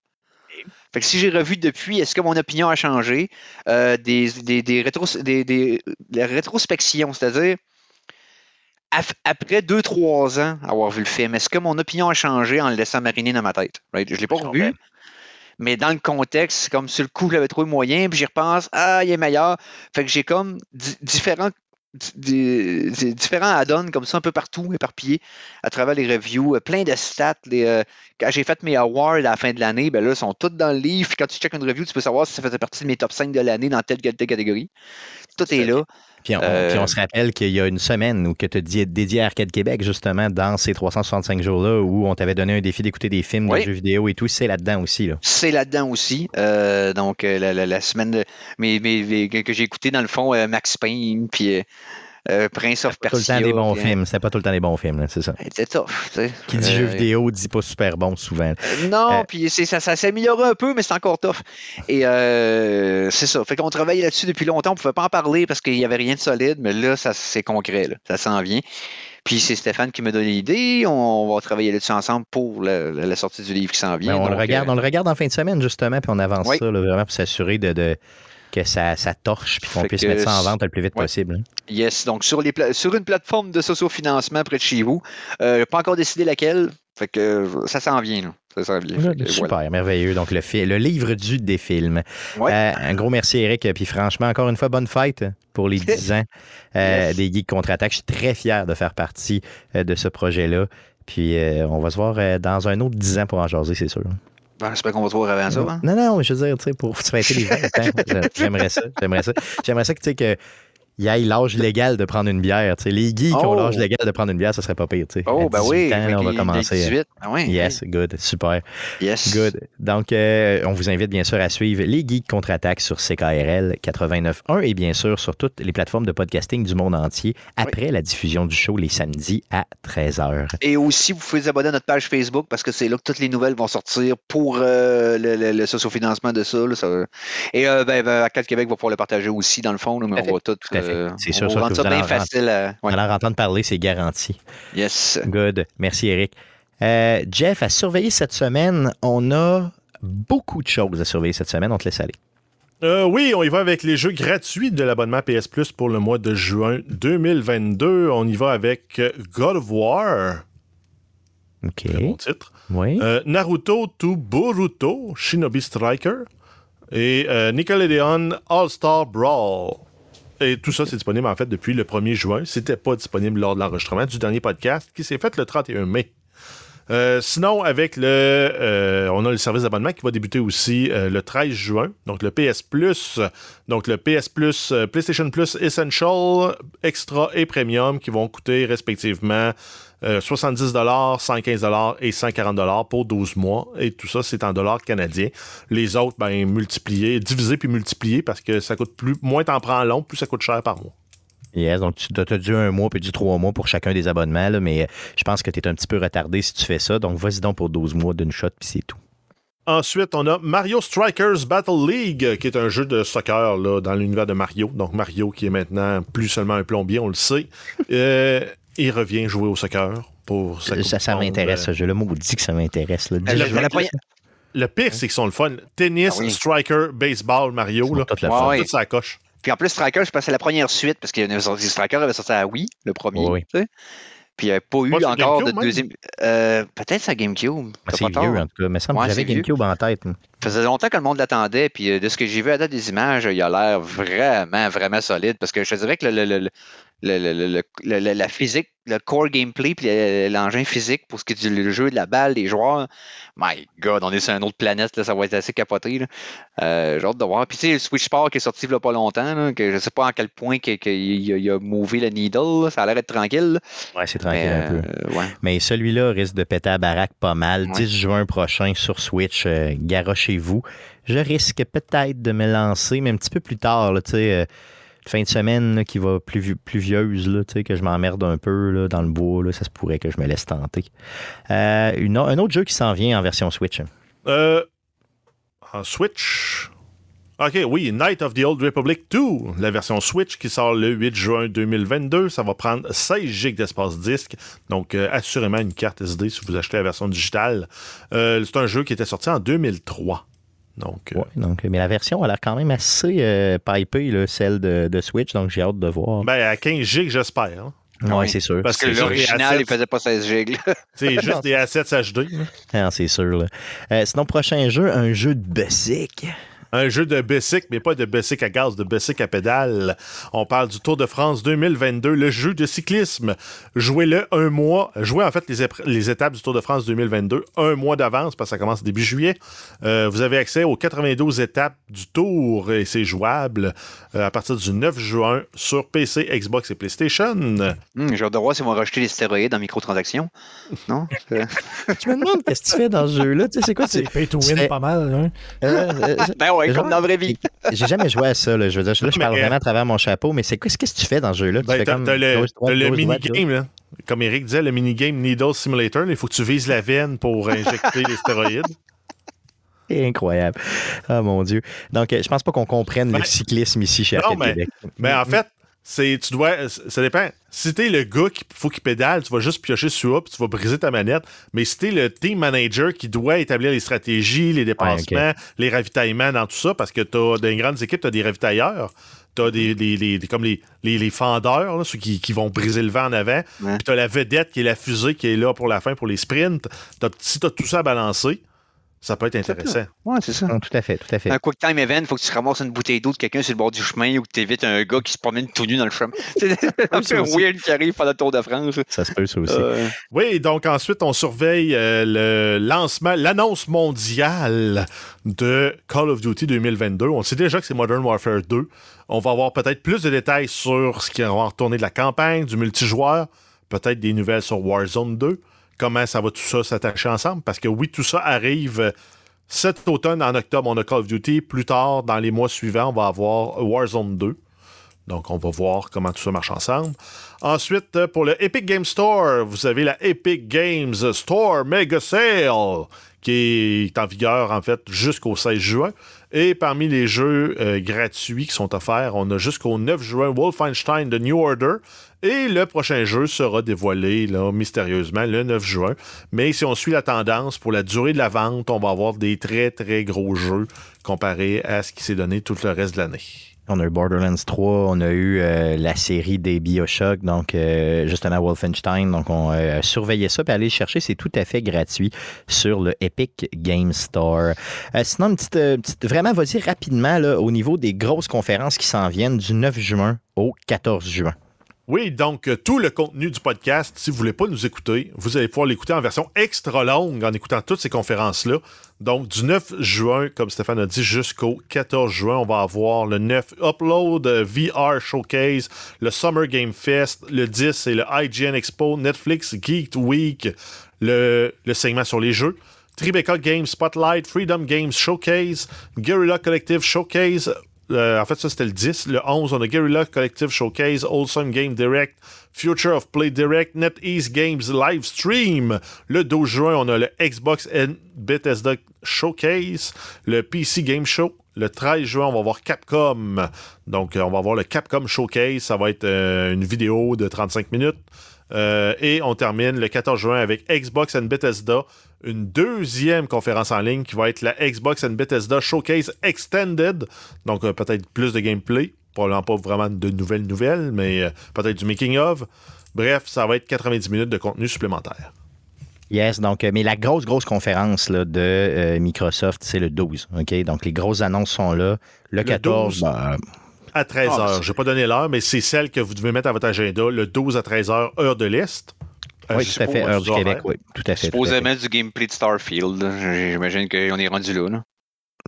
Fait que si j'ai revu depuis, est-ce que mon opinion a changé? Euh, des, des, des, rétros- des, des- la rétrospection, c'est-à-dire après deux, trois ans avoir vu le film, est-ce que mon opinion a changé en le laissant mariner dans ma tête? Right? Je ne l'ai pas revu. Mais dans le contexte, c'est comme sur le coup, j'avais trouvé moyen, puis j'y repense, ah, il est meilleur. Fait que j'ai comme di- différents, di- di- différents add-ons comme ça un peu partout, éparpillés à travers les reviews, euh, plein de stats. Les, euh, quand j'ai fait mes awards à la fin de l'année, ben là, ils sont tous dans le livre. Puis quand tu checkes une review, tu peux savoir si ça faisait partie de mes top 5 de l'année dans telle, telle, telle catégorie. Tout est là. Puis on, euh, puis on se rappelle qu'il y a une semaine où que tu as dédié à Arcade Québec, justement, dans ces 365 jours-là, où on t'avait donné un défi d'écouter des films, Oui. de jeux vidéo et tout. C'est là-dedans aussi. Là. C'est là-dedans aussi. Euh, donc, euh, la, la- la semaine de, mais, mais- mais que j'ai écouté, dans le fond, Max Payne, puis euh, euh, Prince of Tout le Persia. temps des bons euh, films. C'était pas tout le temps des bons films, c'est ça. C'était tough. tu sais. Qui dit Euh, jeux vidéo dit pas super bon souvent. Euh, Non, Euh, puis c'est- ça, ça s'est amélioré un peu, mais c'est encore tough. Et euh, c'est ça. Fait qu'on travaillait là-dessus depuis longtemps. On pouvait pas en parler parce qu'il n'y avait rien de solide, mais là, ça c'est concret. là. Ça s'en vient. Puis c'est Stéphane qui m'a donné l'idée. On va travailler là-dessus ensemble pour la, sortie du livre qui s'en vient. Ben, on, le regarde, euh, on le regarde en fin de semaine, justement, puis on avance Oui. ça là, vraiment pour s'assurer de, de- que ça, ça torche puis qu'on puisse mettre ça en vente le plus vite ouais. possible. hein. Yes, donc sur, les sur une plateforme de sociofinancement près de chez vous. Euh, pas encore décidé laquelle. Fait que euh, ça s'en vient. Là. Ça s'en vient. Fait que, Super, voilà. merveilleux. Donc, le, le livre du des films. Ouais. Euh, un gros merci, Eric. Puis franchement, encore une fois, bonne fête pour les 10 ans euh, Yes. des Geeks Contre-Attaque. Je suis très fier de faire partie de ce projet-là. Puis on va se voir dans un autre 10 ans pour en jaser, c'est sûr. Bon, J'espère qu'on va se voir avant ça. hein. Non, non, je veux dire, tu sais, pour fêter les 20 ans, je- j'aimerais ça. J'aimerais ça. J'aimerais ça que, tu sais, que. Il y ait l'âge légal de prendre une bière. Les geeks qui ont Oh. l'âge légal de prendre une bière, ça serait pas pire. Oh, À ben 18 oui. ans, là, on va commencer. les 18. Ah ouais, Yes, good, super. Yes. Good. Donc, euh, on vous invite bien sûr à suivre les Geeks contre-attaque sur CKRL 89.1 et bien sûr sur toutes les plateformes de podcasting du monde entier après la diffusion du show les samedis à 13h. Et aussi, vous pouvez vous abonner à notre page Facebook parce que c'est là que toutes les nouvelles vont sortir pour euh, le, le, le sociofinancement de ça. là, ça- Et euh, ben, ben, Arcade Québec va pouvoir le partager aussi dans le fond, là, mais à on va tout. tout à. Euh, C'est on sûr, va sûr rendre que ça vous bien facile. À... ouais. Alors, entendre parler, c'est garanti. Yes. Good. Merci, Eric. Euh, Jeff, à surveiller cette semaine, on a beaucoup de choses à surveiller cette semaine. On te laisse aller. Euh, oui, on y va avec les jeux gratuits de l'abonnement PS Plus pour le mois de juin 2022. On y va avec euh, God of War, OK. très bon titre. Oui. Euh, Naruto to Boruto, Shinobi Striker et euh, Nickelodeon All-Star Brawl. Et tout ça, c'est disponible en fait depuis le 1er juin. C'était pas disponible lors de l'enregistrement du dernier podcast qui s'est fait le 31 mai. Euh, sinon, avec le, euh, on a le service d'abonnement qui va débuter aussi euh, le 13 juin. Donc le PS Plus, donc le PS Plus, PlayStation Plus Essential, Extra et Premium qui vont coûter respectivement euh, 70 115 et 140 pour 12 mois. Et tout ça, c'est en dollars canadiens. Les autres, ben, multipliés, divisés puis multipliés parce que ça coûte plus, moins t'en prends long, plus ça coûte cher par mois. Yes, donc tu as dû un mois puis du trois mois pour chacun des abonnements, là, mais euh, je pense que tu es un petit peu retardé si tu fais ça. Donc vas-y donc pour 12 mois d'une shot, puis c'est tout. Ensuite, on a Mario Strikers Battle League, qui est un jeu de soccer là, dans l'univers de Mario. Donc Mario qui est maintenant plus seulement un plombier, on le sait. Euh, il revient jouer au soccer pour sa Ça, ça, m'intéresse. ça. Je le mot dit que ça m'intéresse. Euh, Le pire, c'est qu'ils sont le fun. Tennis, Ah oui. striker, baseball, Mario, là, tous le Ouais, fun. ouais. tout ça coche. Puis en plus, Striker, je pense que c'est la première suite, parce que Striker avait sorti à Wii, le premier. Oui. tu sais. Puis il n'y avait pas eu Pas encore de GameCube, deuxième. Euh, Peut-être sur GameCube. C'est vieux, tort. en tout cas. Il me semble Ouais, j'avais vieux. GameCube en tête. Ça faisait longtemps que le monde l'attendait, puis euh, de ce que j'ai vu à date des images, il a l'air vraiment, vraiment solide. Parce que je te dirais que le, le- le- le- la physique, le core gameplay, puis le- l'engin physique pour ce qui est du jeu, de la balle, des joueurs, my god, on est sur une autre planète, là, ça va être assez capoté. Euh, J'ai hâte de voir. Puis tu sais, le Switch Sport qui est sorti il n'y a pas longtemps, là, que je sais pas à quel point que il a, mové le needle, là, ça a l'air d'être tranquille. Ouais, c'est Mais, tranquille un peu. euh, ouais. Mais celui-là risque de péter à baraque pas mal. Ouais. 10 juin prochain sur Switch, euh, garochez-vous. Je risque peut-être de me lancer, mais un petit peu plus tard, tu sais, euh, fin de semaine qui va pluvieuse, que je m'emmerde un peu dans le bois, ça se pourrait que je me laisse tenter. Euh, un autre jeu qui s'en vient en version Switch. Euh, en Switch? Ok, oui, Night of the Old Republic 2, la version Switch qui sort le 8 juin 2022. Ça va prendre 16 GB d'espace disque. Donc, euh, assurément une carte SD si vous achetez la version digitale. C'est un jeu qui était sorti en 2003. Donc, euh, Ouais, donc, mais la version a l'air quand même assez euh, pipée, là, celle de, de Switch, donc j'ai hâte de voir. ben, à 15 GB, j'espère. hein. ouais, oui. c'est sûr. Parce que l'original, il faisait pas 16 gigs. C'est juste des assets HD. là. Ah, c'est sûr. là. Euh, sinon, prochain jeu, un jeu de basic. Un jeu de Bessic, mais pas de Bessic à gaz, de Bessic à pédale. On parle du Tour de France 2022, le jeu de cyclisme. Jouez-le un mois. Jouez en fait les, les étapes du Tour de France 2022 un mois d'avance parce que ça commence début juillet. Euh, vous avez accès aux 92 étapes du Tour et c'est jouable euh, à partir du 9 juin sur PC, Xbox et PlayStation. J'ai hâte de voir s'ils vont rajouter des stéroïdes en microtransactions. Non? Tu me demandes qu'est-ce que tu fais dans ce jeu-là. Tu sais, c'est quoi? C'est pay to win pas mal. Hein? Euh, ben comme dans la vraie vie. J'ai jamais joué à ça. Là. Je veux dire, là, je parle euh, vraiment à travers mon chapeau, mais c'est quoi, qu'est-ce que tu fais dans ce jeu-là? Tu Ben, comme t'as le, le minigame, là. Comme Eric disait, le minigame Needle Simulator. Il faut que tu vises la veine pour injecter les stéroïdes. C'est incroyable. Ah mon Dieu. Donc, euh, je pense pas qu'on comprenne Ben, le cyclisme ici chez non, Arcade mais- Québec. Mais en fait, c'est tu dois ça dépend. Si t'es le gars qui faut qu'il pédale, tu vas juste piocher sur up, puis tu vas briser ta manette. Mais si t'es le team manager qui doit établir les stratégies, les dépassements, les ravitaillements dans tout ça, parce que t'as dans les grandes équipes, t'as des ravitailleurs. T'as des, des- comme les, les, les fendeurs, là, ceux qui, qui vont briser le vent en avant. Ouais. Puis t'as la vedette qui est la fusée qui est là pour la fin, pour les sprints. T'as- si t'as tout ça à balancer, ça peut être intéressant. Ouais, c'est ça. Non, tout à fait, tout à fait. Un quick time event, faut que tu ramasses une bouteille d'eau de quelqu'un sur le bord du chemin ou que tu évites un gars qui se promène tout nu dans le chemin. C'est un ça peu weird qui arrive pendant le Tour de France. Ça se peut, ça aussi. Euh, Oui, donc ensuite, on surveille euh, le lancement, l'annonce mondiale de Call of Duty 2022. On sait déjà que c'est Modern Warfare 2. On va avoir peut-être plus de détails sur ce qui va en retourner de la campagne, du multijoueur, peut-être des nouvelles sur Warzone 2. Comment ça va tout ça s'attacher ensemble? Parce que oui, tout ça arrive euh, cet automne, en octobre, on a Call of Duty. Plus tard, dans les mois suivants, on va avoir Warzone 2. Donc, on va voir comment tout ça marche ensemble. Ensuite, euh, pour le Epic Game Store, vous avez la Epic Games Store Mega Sale qui est en vigueur en fait jusqu'au 16 juin. Et parmi les jeux euh, gratuits qui sont offerts, on a jusqu'au 9 juin Wolfenstein The New Order. Et le prochain jeu sera dévoilé mystérieusement le 9 juin. Mais si on suit la tendance pour la durée de la vente, on va avoir des très très gros jeux comparé à ce qui s'est donné tout le reste de l'année. On a eu Borderlands 3, on a eu euh, la série des Bioshock, donc euh, justement Wolfenstein. Donc on euh, surveillait ça, puis aller le chercher, c'est tout à fait gratuit sur le Epic Game Store. sinon, une petite, vraiment, vas-y rapidement au niveau des grosses conférences qui s'en viennent du 9 juin au 14 juin. Oui, donc tout le contenu du podcast, si vous voulez pas nous écouter, vous allez pouvoir l'écouter en version extra longue en écoutant toutes ces conférences-là. Donc, du 9 juin, comme Stéphane a dit, jusqu'au 14 juin, on va avoir le 9 Upload VR Showcase, le Summer Game Fest, le 10 c'est le IGN Expo, Netflix Geek Week, le, le segment sur les jeux. Tribeca Games Spotlight, Freedom Games Showcase, Guerrilla Collective Showcase, euh, en fait, ça, c'était le 10. Le 11, on a Guerrilla Collective Showcase, Wholesome Game Direct, Future of Play Direct, NetEase Games Live Stream. Le 12 juin, on a le Xbox and Bethesda Showcase, le PC Game Show. Le 13 juin, on va voir Capcom. Donc, euh, on va voir le Capcom Showcase. Ça va être euh, une vidéo de 35 minutes. Et on termine le 14 juin avec Xbox and Bethesda, une deuxième conférence en ligne qui va être la Xbox and Bethesda Showcase Extended. Donc euh, peut-être plus de gameplay. Probablement pas vraiment de nouvelles nouvelles, mais euh, peut-être du making of. Bref, ça va être 90 minutes de contenu supplémentaire. Yes, donc, euh, mais la grosse, grosse conférence là, de Microsoft, c'est le 12. OK? Donc, les grosses annonces sont là. Le, 14, ben, à 13h. Ah, je n'ai pas donné l'heure, mais c'est celle que vous devez mettre à votre agenda, le 12 à 13h, heure de l'Est. Euh, oui, tout à fait, heure du Québec, oui, tout à fait. Supposément du gameplay de Starfield. J'imagine qu'on est rendu là, là.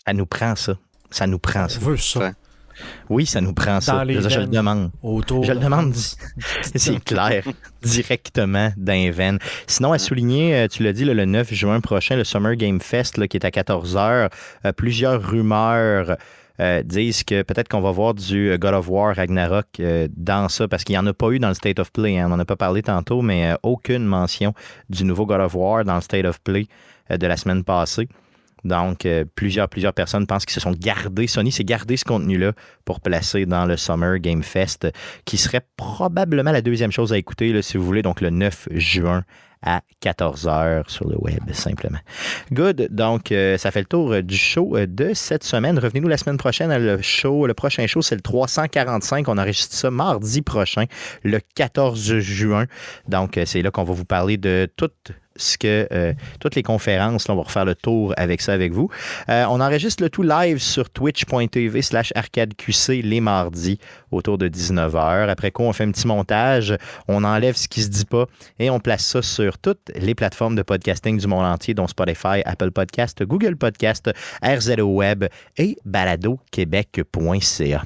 Ça nous prend ça. Ça nous prend ça. veut ça. Oui, ça nous prend ça. je, le demande. je le demande. C'est clair. directement d'un veine. Sinon, à souligner, euh, tu l'as dit, le 9 juin prochain, le Summer Game Fest qui est à 14h. Euh, plusieurs rumeurs euh, disent que peut-être qu'on va voir du euh, God of War Ragnarok euh, dans ça, parce qu'il n'y en a pas eu dans le State of Play. Hein. on n'en a pas parlé tantôt, mais aucune mention du nouveau God of War dans le State of Play de la semaine passée. Donc, plusieurs, plusieurs personnes pensent qu'ils se sont gardés. Sony s'est gardé ce contenu-là pour placer dans le Summer Game Fest, qui serait probablement la deuxième chose à écouter, si vous voulez, donc le 9 juin à 14h sur le web, simplement. Good. Donc, euh, ça fait le tour euh, du show euh, de cette semaine. Revenez-nous la semaine prochaine. Le show, le prochain show, c'est le 345. On enregistre ça mardi prochain, le 14 juin. Donc, c'est là qu'on va vous parler de toutes ce que euh, toutes les conférences, on va refaire le tour avec ça avec vous. Euh, on enregistre le tout live sur twitch.tv slash arcadeqc les mardis autour de 19h. Après quoi, on fait un petit montage, on enlève ce qui se dit pas et on place ça sur toutes les plateformes de podcasting du monde entier, dont Spotify, Apple Podcast, Google Podcast, RZO Web et baladoquebec.ca.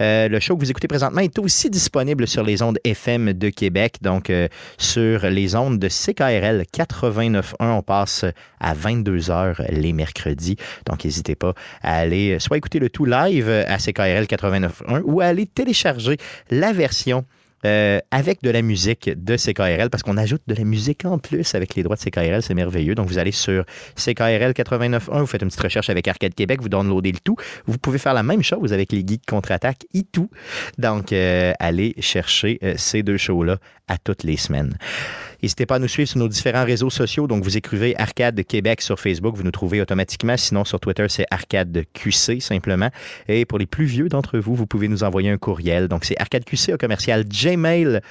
Euh, le show que vous écoutez présentement est aussi disponible sur les ondes FM de Québec, donc sur les ondes de CKRL 4 89.1. On passe à 22h les mercredis. Donc, n'hésitez pas à aller soit écouter le tout live à CKRL 89.1 ou à aller télécharger la version euh, avec de la musique de CKRL, parce qu'on ajoute de la musique en plus avec les droits de CKRL, c'est merveilleux. Donc, vous allez sur CKRL 89.1, vous faites une petite recherche avec Arcade Québec, vous downloadez le tout. Vous pouvez faire la même chose avec les geeks contre-attaque et tout. Donc, euh, allez chercher euh, ces deux shows-là à toutes les semaines. N'hésitez pas à nous suivre sur nos différents réseaux sociaux. Donc, vous écrivez Arcade Québec sur Facebook, vous nous trouvez automatiquement. Sinon, sur Twitter, c'est Arcade QC simplement. Et pour les plus vieux d'entre vous, vous pouvez nous envoyer un courriel. Donc, c'est arcadeqc au commercial gmail.com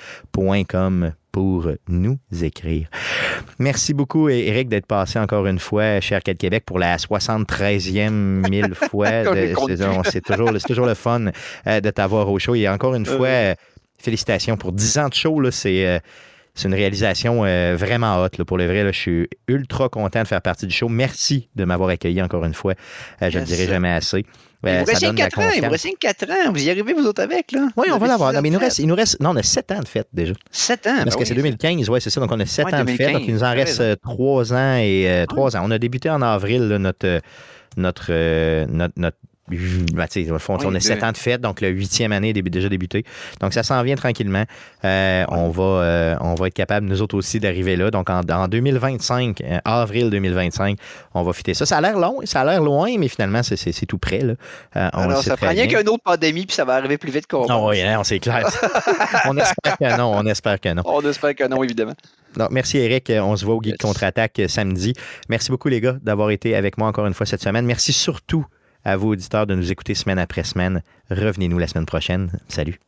pour nous écrire. Merci beaucoup, Eric, d'être passé encore une fois chez Arcade Québec pour la 73e mille fois. C'est toujours, toujours, le fun euh, de t'avoir au show. Et encore une fois, euh. félicitations pour 10 ans de show. C'est euh, c'est une réalisation euh, vraiment haute. pour le vrai, je suis ultra content de faire partie du show. Merci de m'avoir accueilli encore une fois. Euh, je ne le dirai jamais assez. il vous reste 4 ans, il vous reste 4 ans. Vous y arrivez, vous autres, avec, là? Oui, on va l'avoir. Non, mais il nous, reste, il nous reste. Non, on a 7 ans de fête déjà. 7 ans? Parce ben que c'est 2015, oui, c'est ça. Donc, on a 7 ans de fête. Donc, il nous en reste 3 ans et 3 euh, ans. On a débuté en avril, notre, notre, notre, notre ben, fond, Oui, on a sept ans de fête, donc la huitième année est dé- déjà débuté. Donc ça s'en vient tranquillement. Euh, on, va, euh, on va être capable, nous autres aussi, d'arriver là. Donc en, en 2025, euh, avril 2025, on va fitter ça. Ça a l'air long, ça a l'air loin, mais finalement, c'est- tout près. Là. On Alors, ça prend rien qu'une autre pandémie, puis ça va arriver plus vite qu'on Non, oui, non, c'est clair. on espère que non, on espère que non. On espère que non, évidemment. Donc, merci Eric. On se voit au Geek Yes. Contre-Attaque samedi. Merci beaucoup les gars d'avoir été avec moi encore une fois cette semaine. Merci surtout à vous, auditeurs, de nous écouter semaine après semaine. Revenez-nous la semaine prochaine. Salut.